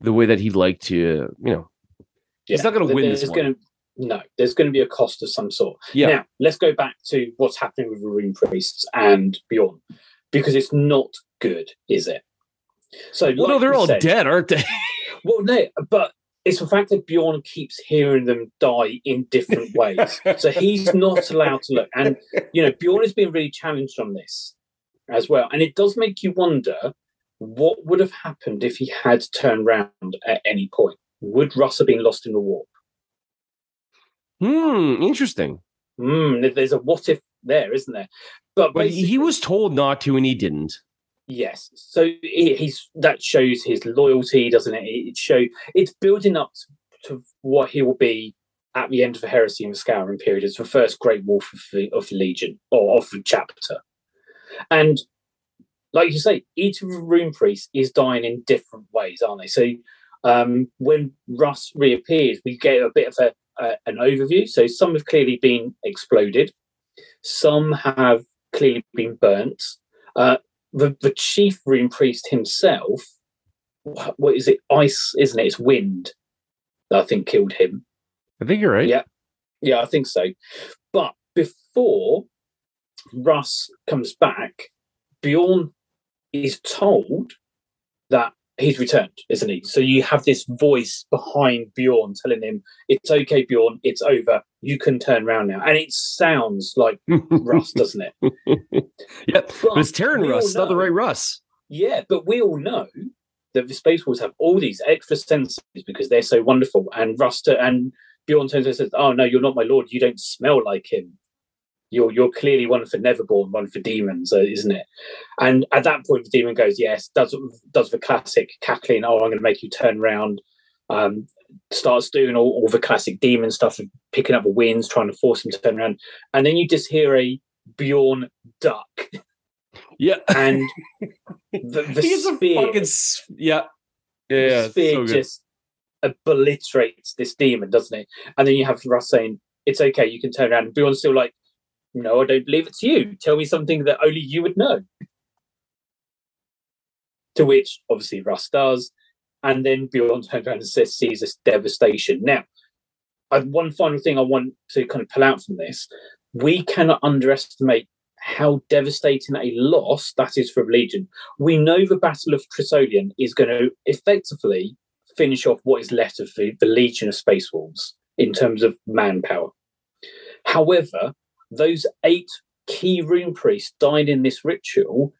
the way that he'd like to. You know, yeah. he's not going to win this. Gonna, no, there's going to be a cost of some sort. Yeah. Now let's go back to what's happening with the Rune Priests and Bjorn, because it's not good, is it? So, well, like no, they're all said, dead, aren't they? well, no, but it's the fact that Bjorn keeps hearing them die in different ways. so he's not allowed to look. And, you know, Bjorn has been really challenged on this as well. And it does make you wonder what would have happened if he had turned round at any point. Would Russ have been lost in the warp? Hmm, interesting. Hmm, there's a what if there, isn't there? But, but he was told not to and he didn't. Yes, so he's that shows his loyalty, doesn't it? It show it's building up to what he will be at the end of the heresy and the scouring period as the first great wolf of the, of the legion or of the chapter. And like you say, each of the rune priests is dying in different ways, aren't they? So um, when Russ reappears, we get a bit of a, a, an overview. So some have clearly been exploded, some have clearly been burnt. Uh, the, the chief rune priest himself, what is it? Ice, isn't it? It's wind that I think killed him. I think you're right. Yeah. Yeah, I think so. But before Russ comes back, Bjorn is told that he's returned, isn't he? So you have this voice behind Bjorn telling him, It's okay, Bjorn, it's over. You can turn around now. And it sounds like Russ, doesn't it? yeah. But, but it's Terran Russ, know, not the right Russ. Yeah, but we all know that the Space Wolves have all these extra senses because they're so wonderful. And Russ and Bjorn turns and says, Oh no, you're not my lord. You don't smell like him you're you're clearly one for Neverborn, one for demons, uh, isn't it? And at that point, the demon goes, yes, does does the classic cackling. Oh, I'm going to make you turn around. Um, starts doing all, all the classic demon stuff of picking up the winds, trying to force him to turn around, and then you just hear a Bjorn duck. Yeah, and the, the spear, fucking, yeah, yeah, the spear so just obliterates this demon, doesn't it? And then you have Russ saying, "It's okay, you can turn around." And Bjorn's still like, no, I don't believe it's you. Tell me something that only you would know. to which, obviously, Russ does. And then Bjorn turns around and says, sees this devastation. Now, I, one final thing I want to kind of pull out from this we cannot underestimate how devastating a loss that is for Legion. We know the Battle of Trisolian is going to effectively finish off what is left of the, the Legion of Space Wolves in terms of manpower. However, those eight key rune priests died in this ritual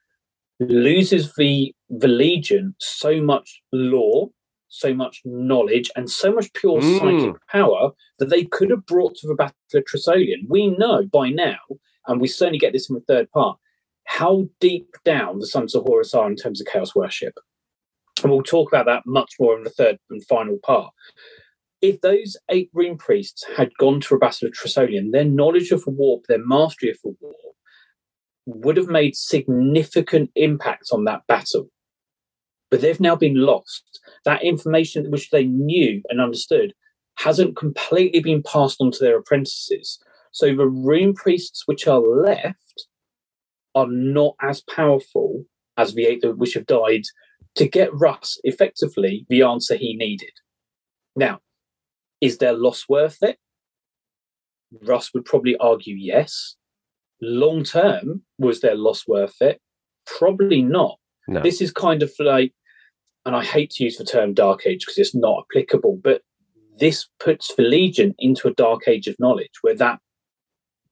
loses the the legion so much lore so much knowledge and so much pure mm. psychic power that they could have brought to the battle of Trisolian. We know by now, and we certainly get this in the third part, how deep down the Sons of Horus are in terms of chaos worship. And we'll talk about that much more in the third and final part if those eight rune priests had gone to a battle of Trisolian, their knowledge of the warp, their mastery of the warp, would have made significant impact on that battle. But they've now been lost. That information which they knew and understood hasn't completely been passed on to their apprentices. So the rune priests which are left are not as powerful as the eight which have died to get Russ effectively the answer he needed. Now, is their loss worth it? Russ would probably argue yes. Long term, was their loss worth it? Probably not. No. This is kind of like, and I hate to use the term dark age because it's not applicable, but this puts the Legion into a dark age of knowledge where that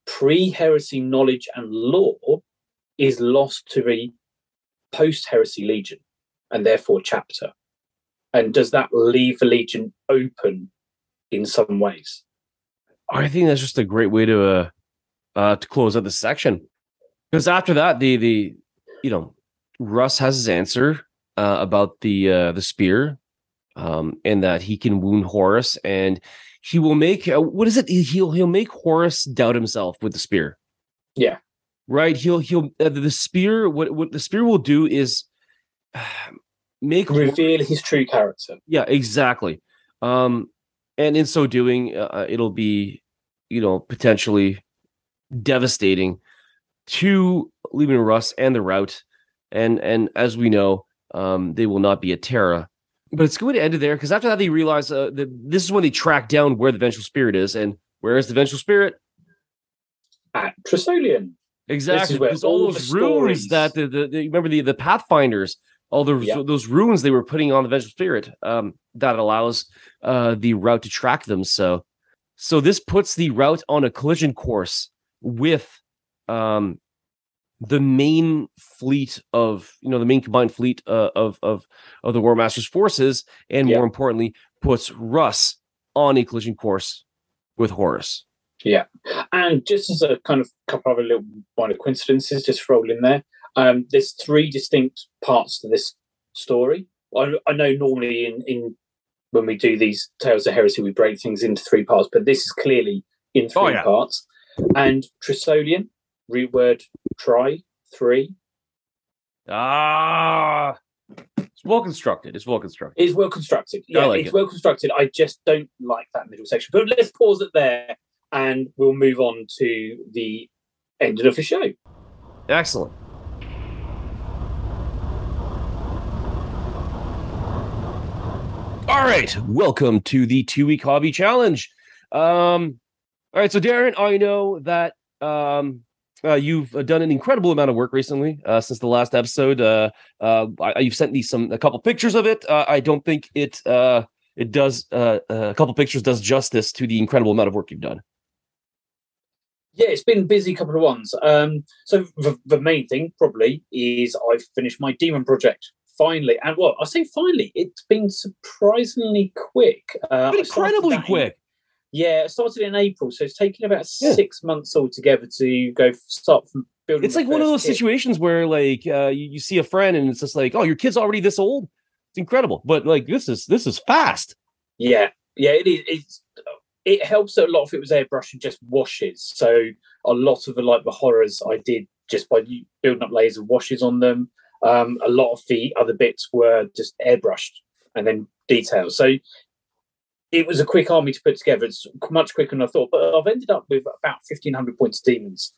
pre heresy knowledge and lore is lost to the post heresy Legion and therefore chapter. And does that leave the Legion open in some ways. I think that's just a great way to uh, uh to close out this section. Because after that, the the you know, Russ has his answer uh, about the uh, the spear, um, and that he can wound Horus, and he will make uh, what is it? He'll he'll make Horus doubt himself with the spear. Yeah, right. He'll he'll uh, the spear. What what the spear will do is make reveal his true character. Yeah, exactly. Um, and in so doing, uh, it'll be, you know, potentially devastating to Leman Russ and the Rout. And and as we know, um, they will not be a Terra. But it's going to end there because after that they realize uh, that this is when they track down where the Vengeful Spirit is, and where is the Vengeful Spirit? At Trisolian. Exactly, because all, all those runes that the, the, the, remember the the Pathfinders, all those yep. those runes they were putting on the Vengeful Spirit, um, that allows uh the Rout to track them. So, so this puts the Rout on a collision course with um the main fleet of you know the main combined fleet uh, of of of the Warmaster's forces, and more importantly, puts Russ on a collision course with Horus. Yeah, and just as a kind of couple of little minor coincidences, just roll in there. Um, there's three distinct parts to this story. I, I know normally in in when we do these tales of heresy, we break things into three parts, but this is clearly in oh, three oh, yeah. parts. And Trisolian, root word try three. Ah, it's well constructed. It's well constructed. It's well constructed. Yeah, like it's it. well constructed. I just don't like that middle section. But let's pause it there and we'll move on to the ending of the show. Excellent. All right, welcome to the two week hobby challenge. Um, all right, so Darren, I know that um, uh, you've done an incredible amount of work recently uh, since the last episode. Uh, uh, I, you've sent me some a couple pictures of it. Uh, I don't think it uh, it does uh, uh, a couple pictures does justice to the incredible amount of work you've done. Yeah, it's been busy couple of ones. Um, so the, the main thing probably is I've finished my demon project finally, and well, I say finally, it's been surprisingly quick. Uh, incredibly quick. Yeah, it started in April, so it's taken about yeah. six months altogether to go start from building. It's like one of those situations where, like, uh, you, you see a friend and it's just like, "Oh, your kid's already this old." It's incredible, but like this is this is fast. Yeah, yeah, it is. It's it helps that a lot of it was airbrush and just washes. So a lot of the like the horrors I did just by building up layers of washes on them. Um, a lot of the other bits were just airbrushed and then details. So it was a quick army to put together. It's much quicker than I thought. But I've ended up with about fifteen hundred points of demons.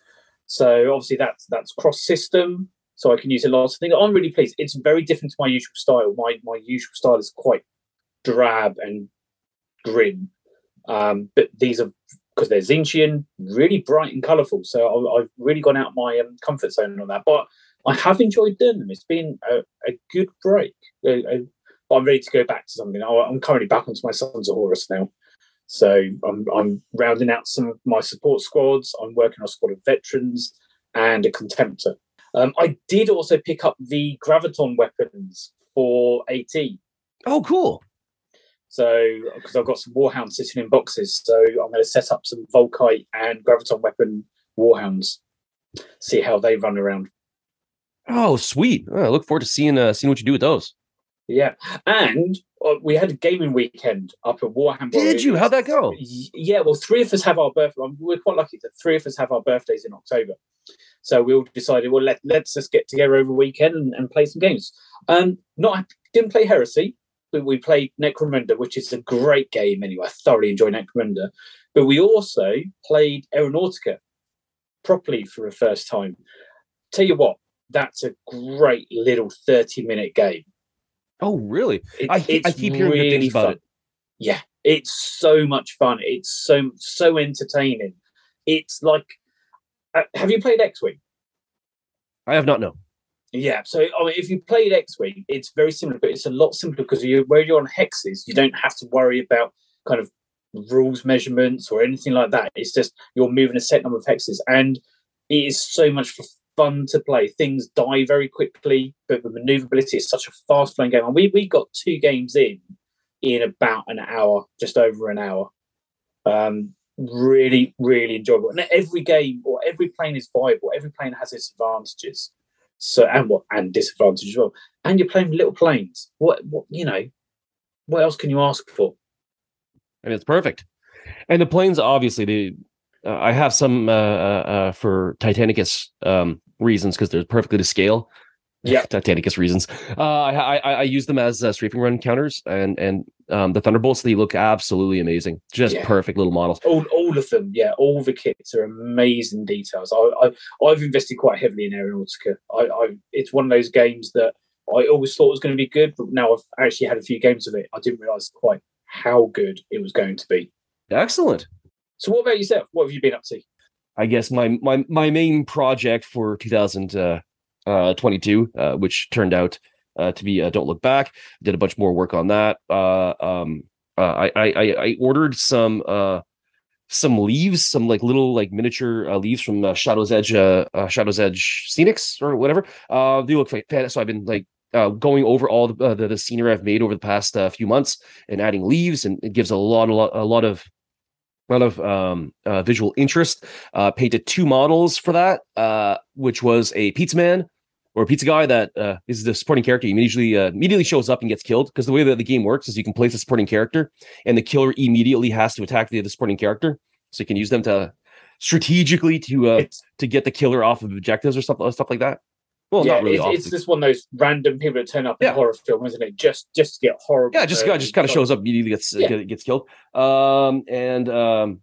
So obviously that's that's cross system. So I can use a lot of things. I'm really pleased. It's very different to my usual style. My my usual style is quite drab and grim. Um, but these are because they're Tzeentchian, really bright and colourful. So I, have really gone out my um, comfort zone on that. But I have enjoyed doing them. It's been a, a good break. A, a, I'm ready to go back to something. I'm currently back onto my Sons of Horus now. So I'm, I'm rounding out some of my support squads. I'm working on a squad of veterans and a contemptor. Um, I did also pick up the graviton weapons for AT. Oh, cool. So, because I've got some Warhounds sitting in boxes, so I'm going to set up some Volkite and Graviton weapon Warhounds, see how they run around. Oh, sweet! Oh, I look forward to seeing uh, seeing what you do with those. Yeah, and uh, we had a gaming weekend up at Warhammer. Did you? How'd that go? Yeah, well, three of us have our birthday. We're quite lucky that three of us have our birthdays in October. So we all decided, well, let, let's just get together over weekend and, and play some games. Um, not didn't play Heresy, but we played Necromunda, which is a great game anyway. I thoroughly enjoy Necromunda. But we also played Aeronautica properly for the first time. Tell you what, that's a great little 30 minute game. Oh, really? It, I, I, keep hearing really things about fun. it. Yeah, it's so much fun. It's so so entertaining. It's like, uh, have you played X Wing? I have not. No. Yeah, so I mean, if you played X Wing, it's very similar, but it's a lot simpler because you where you're on hexes, you don't have to worry about kind of rules measurements or anything like that. It's just you're moving a set number of hexes, and it is so much fun to play. Things die very quickly, but the maneuverability is such a fast flowing game. And we we got two games in in about an hour, just over an hour. Um, really, really enjoyable. And every game or every plane is viable. Every plane has its advantages. So and what and disadvantage as well. And you're playing little planes. What what you know? What else can you ask for? I mean, it's perfect. And the planes, obviously, they. Uh, I have some uh, uh, uh for Titanicus um, reasons because they're perfectly to scale. Yeah. Titanicus reasons. Uh, I, I I use them as uh, strafing run counters, and and um, the Thunderbolts they look absolutely amazing. Just Yeah. perfect little models. All, all of them, yeah, all the kits are amazing details. I, I I've invested quite heavily in Aeronautica. I, I it's one of those games that I always thought was going to be good, but now I've actually had a few games of it. I didn't realize quite how good it was going to be. Excellent. So, what about yourself? What have you been up to? I guess my my my main project for 2022, uh, which turned out uh, to be uh, Don't Look Back. Did a bunch more work on that. Uh, um, uh, I, I I ordered some uh some leaves, some like little like miniature uh, leaves from uh, Shadow's Edge, uh, uh, Shadow's Edge Scenics or whatever. Uh, they look fantastic. So I've been like uh, going over all the, uh, the the scenery I've made over the past uh, few months and adding leaves, and it gives a lot a lot a lot of a lot of um, uh, visual interest. Uh, painted two models for that, uh, which was a pizza man or a pizza guy that uh, is the supporting character. He immediately uh, immediately shows up and gets killed because the way that the game works is you can place a supporting character, and the killer immediately has to attack the other supporting character, so you can use them to strategically to uh, to get the killer off of objectives or stuff stuff like that. Well, yeah, not really. it's, it's just one of those random people that turn up in Yeah. horror film, isn't it? Just just get horrible. yeah, just guy just kind of shows up immediately gets Yeah. gets killed. Um and um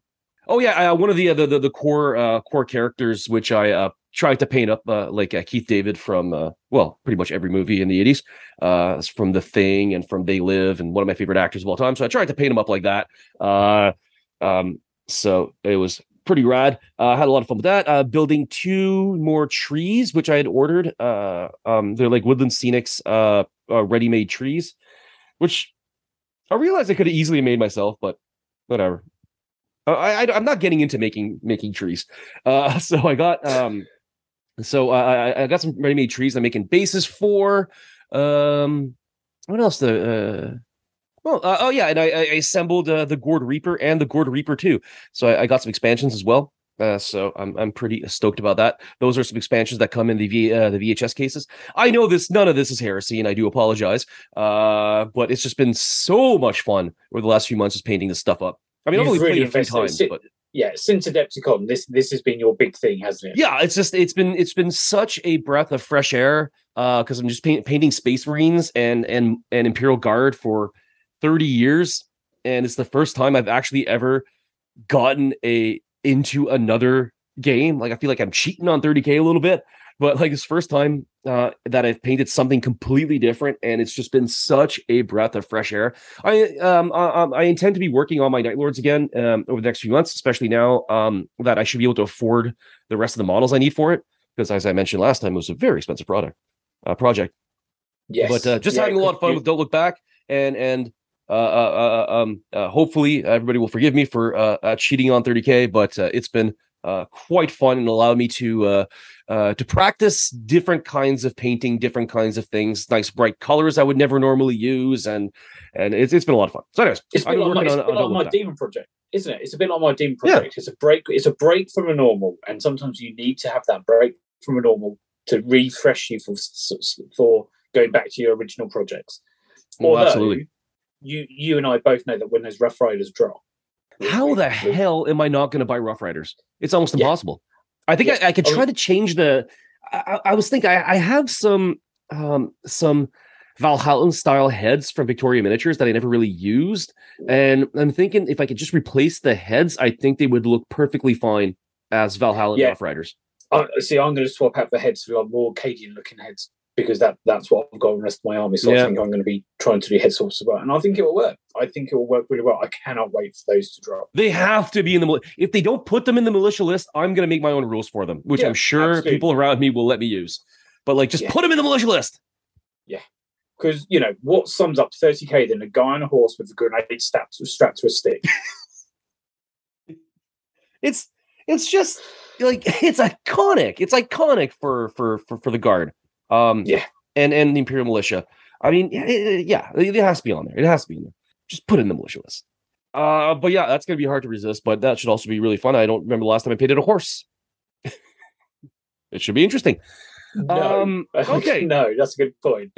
oh yeah, uh, one of the, uh, the the the core uh core characters which I uh tried to paint up uh, like uh, Keith David from uh well pretty much every movie in the 80s uh from The Thing and from They Live and one of my favorite actors of all time. So I tried to paint him up like that. Uh um so it was pretty rad. Uh, I had a lot of fun with that. Uh, building two more trees, which I had ordered. Uh, um, they're like woodland scenics, uh, uh, ready-made trees, which I realized I could have easily made myself, but whatever. Uh, I, I'm not getting into making making trees. Uh, so I got um, so I I- got some ready-made trees. I'm making bases for. Um, what else? The uh, well, uh, oh yeah, and I, I assembled uh, the Gourd Reaper and the Gourd Reaper too. So I, I got some expansions as well. Uh, so I'm I'm pretty stoked about that. Those are some expansions that come in the v, uh, the VHS cases. I know this none of this is heresy, and I do apologize. Uh, but it's just been so much fun over the last few months just painting this stuff up. I mean, I've You've only really played it a few times, but yeah, since Adepticon, this this has been your big thing, hasn't it? yeah, it's just it's been it's been such a breath of fresh air. Uh, because I'm just paint, painting Space Marines and and and Imperial Guard for 30 years, and it's the first time I've actually ever gotten a into another game. Like I feel like I'm cheating on 30k a little bit, but like it's first time uh, that I've painted something completely different, and it's just been such a breath of fresh air. I um I, I intend to be working on my Night Lords again um, over the next few months, especially now um that I should be able to afford the rest of the models I need for it. Because as I mentioned last time, it was a very expensive product uh, project. Yes. But uh, just Yeah, having a lot of fun with Don't Look Back, and and um, uh, hopefully everybody will forgive me for uh, uh, cheating on 30k, but uh, it's been uh, quite fun and allowed me to uh, uh, to practice different kinds of painting, different kinds of things, nice bright colors I would never normally use, and and it's, it's been a lot of fun. So, anyways, It's been like my, it's on, been on like my demon project, isn't it? It's a bit like my demon Yeah. project. It's a break. It's a break from a normal, and sometimes you need to have that break from a normal to refresh you for for going back to your original projects. Well, Although, absolutely. You you and I both know that when those Rough Riders drop, How the hell am I not going to buy Rough Riders? It's almost Yeah. impossible. I think Yeah. I, I could try to change the. I, I- was thinking I, I have some um some Valhalla style heads from Victoria Miniatures that I never really used, and I'm thinking if I could just replace the heads, I think they would look perfectly fine as Valhalla Yeah. Rough Riders. I, see, I'm going to swap out the heads for like more Cadian looking heads because that that's what I've got in the rest of my army. So Yeah. I think I'm going to be trying to do head swaps as well, and I think it will work. I think it will work really well. I cannot wait for those to drop. They have to be in the if they don't put them in the militia list, I'm going to make my own rules for them, which Yeah, I'm sure absolutely. people around me will let me use. But like, just Yeah. put them in the militia list. Yeah, because you know what sums up 30k than a guy on a horse with a grenade strapped strapped to a stick. it's it's just like it's iconic. It's iconic for for for, for the guard. Um Yeah. and and the Imperial Militia. I mean, yeah, it, yeah, it it has to be on there. It has to be in there. Just put it in the militia list. Uh, but yeah, that's gonna be hard to resist. But that should also be really fun. I don't remember the last time I painted a horse. it should be interesting. No, Um, okay. no, that's a good point.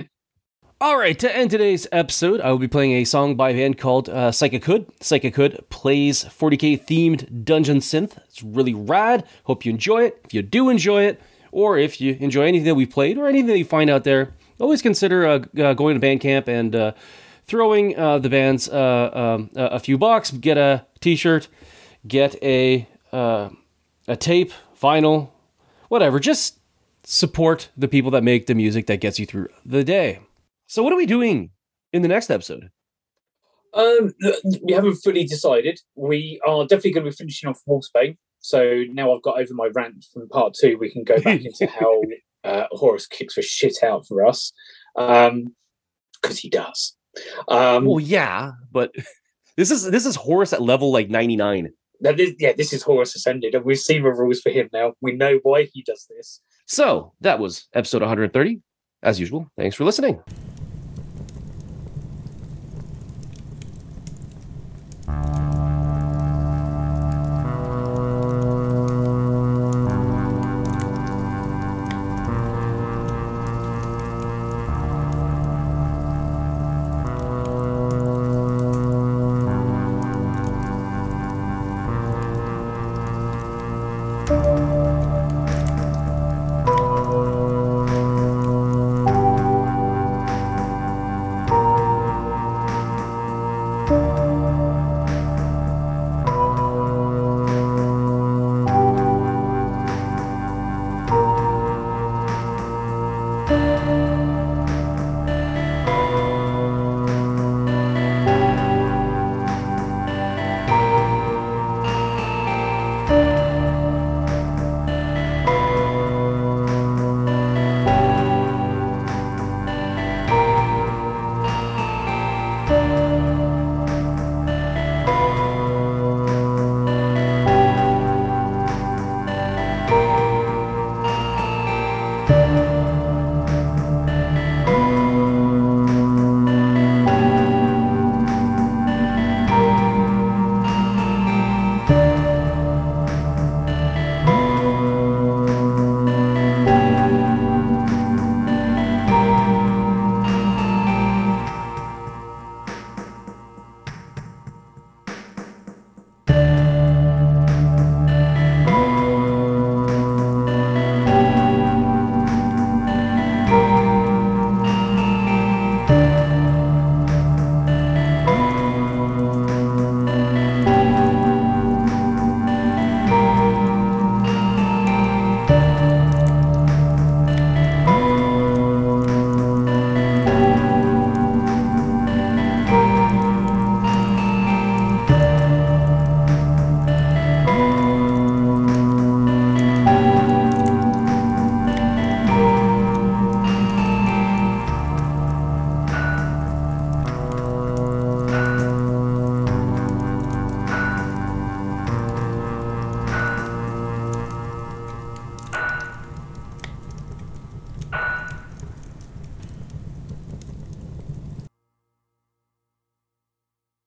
All right, to end today's episode, I will be playing a song by a band called uh, Psychic Hood. Psychic Hood plays 40k themed dungeon synth. It's really rad. Hope you enjoy it. If you do enjoy it, or if you enjoy anything that we've played or anything that you find out there, always consider uh, uh, going to Bandcamp and uh, throwing uh, the bands uh, um, a few bucks, get a T-shirt, get a uh, a tape, vinyl, whatever. Just support the people that make the music that gets you through the day. So, what are we doing in the next episode? Um, we haven't fully decided. We are definitely going to be finishing off Wolfsbane. So now I've got over my rant from part two. We can go back into how uh, Horus kicks the shit out for us because um, he does. Um, well, yeah, but this is this is Horus at level like ninety nine. yeah, this is Horus ascended, and we've seen the rules for him now. We know why he does this. So that was episode 130. As usual, thanks for listening.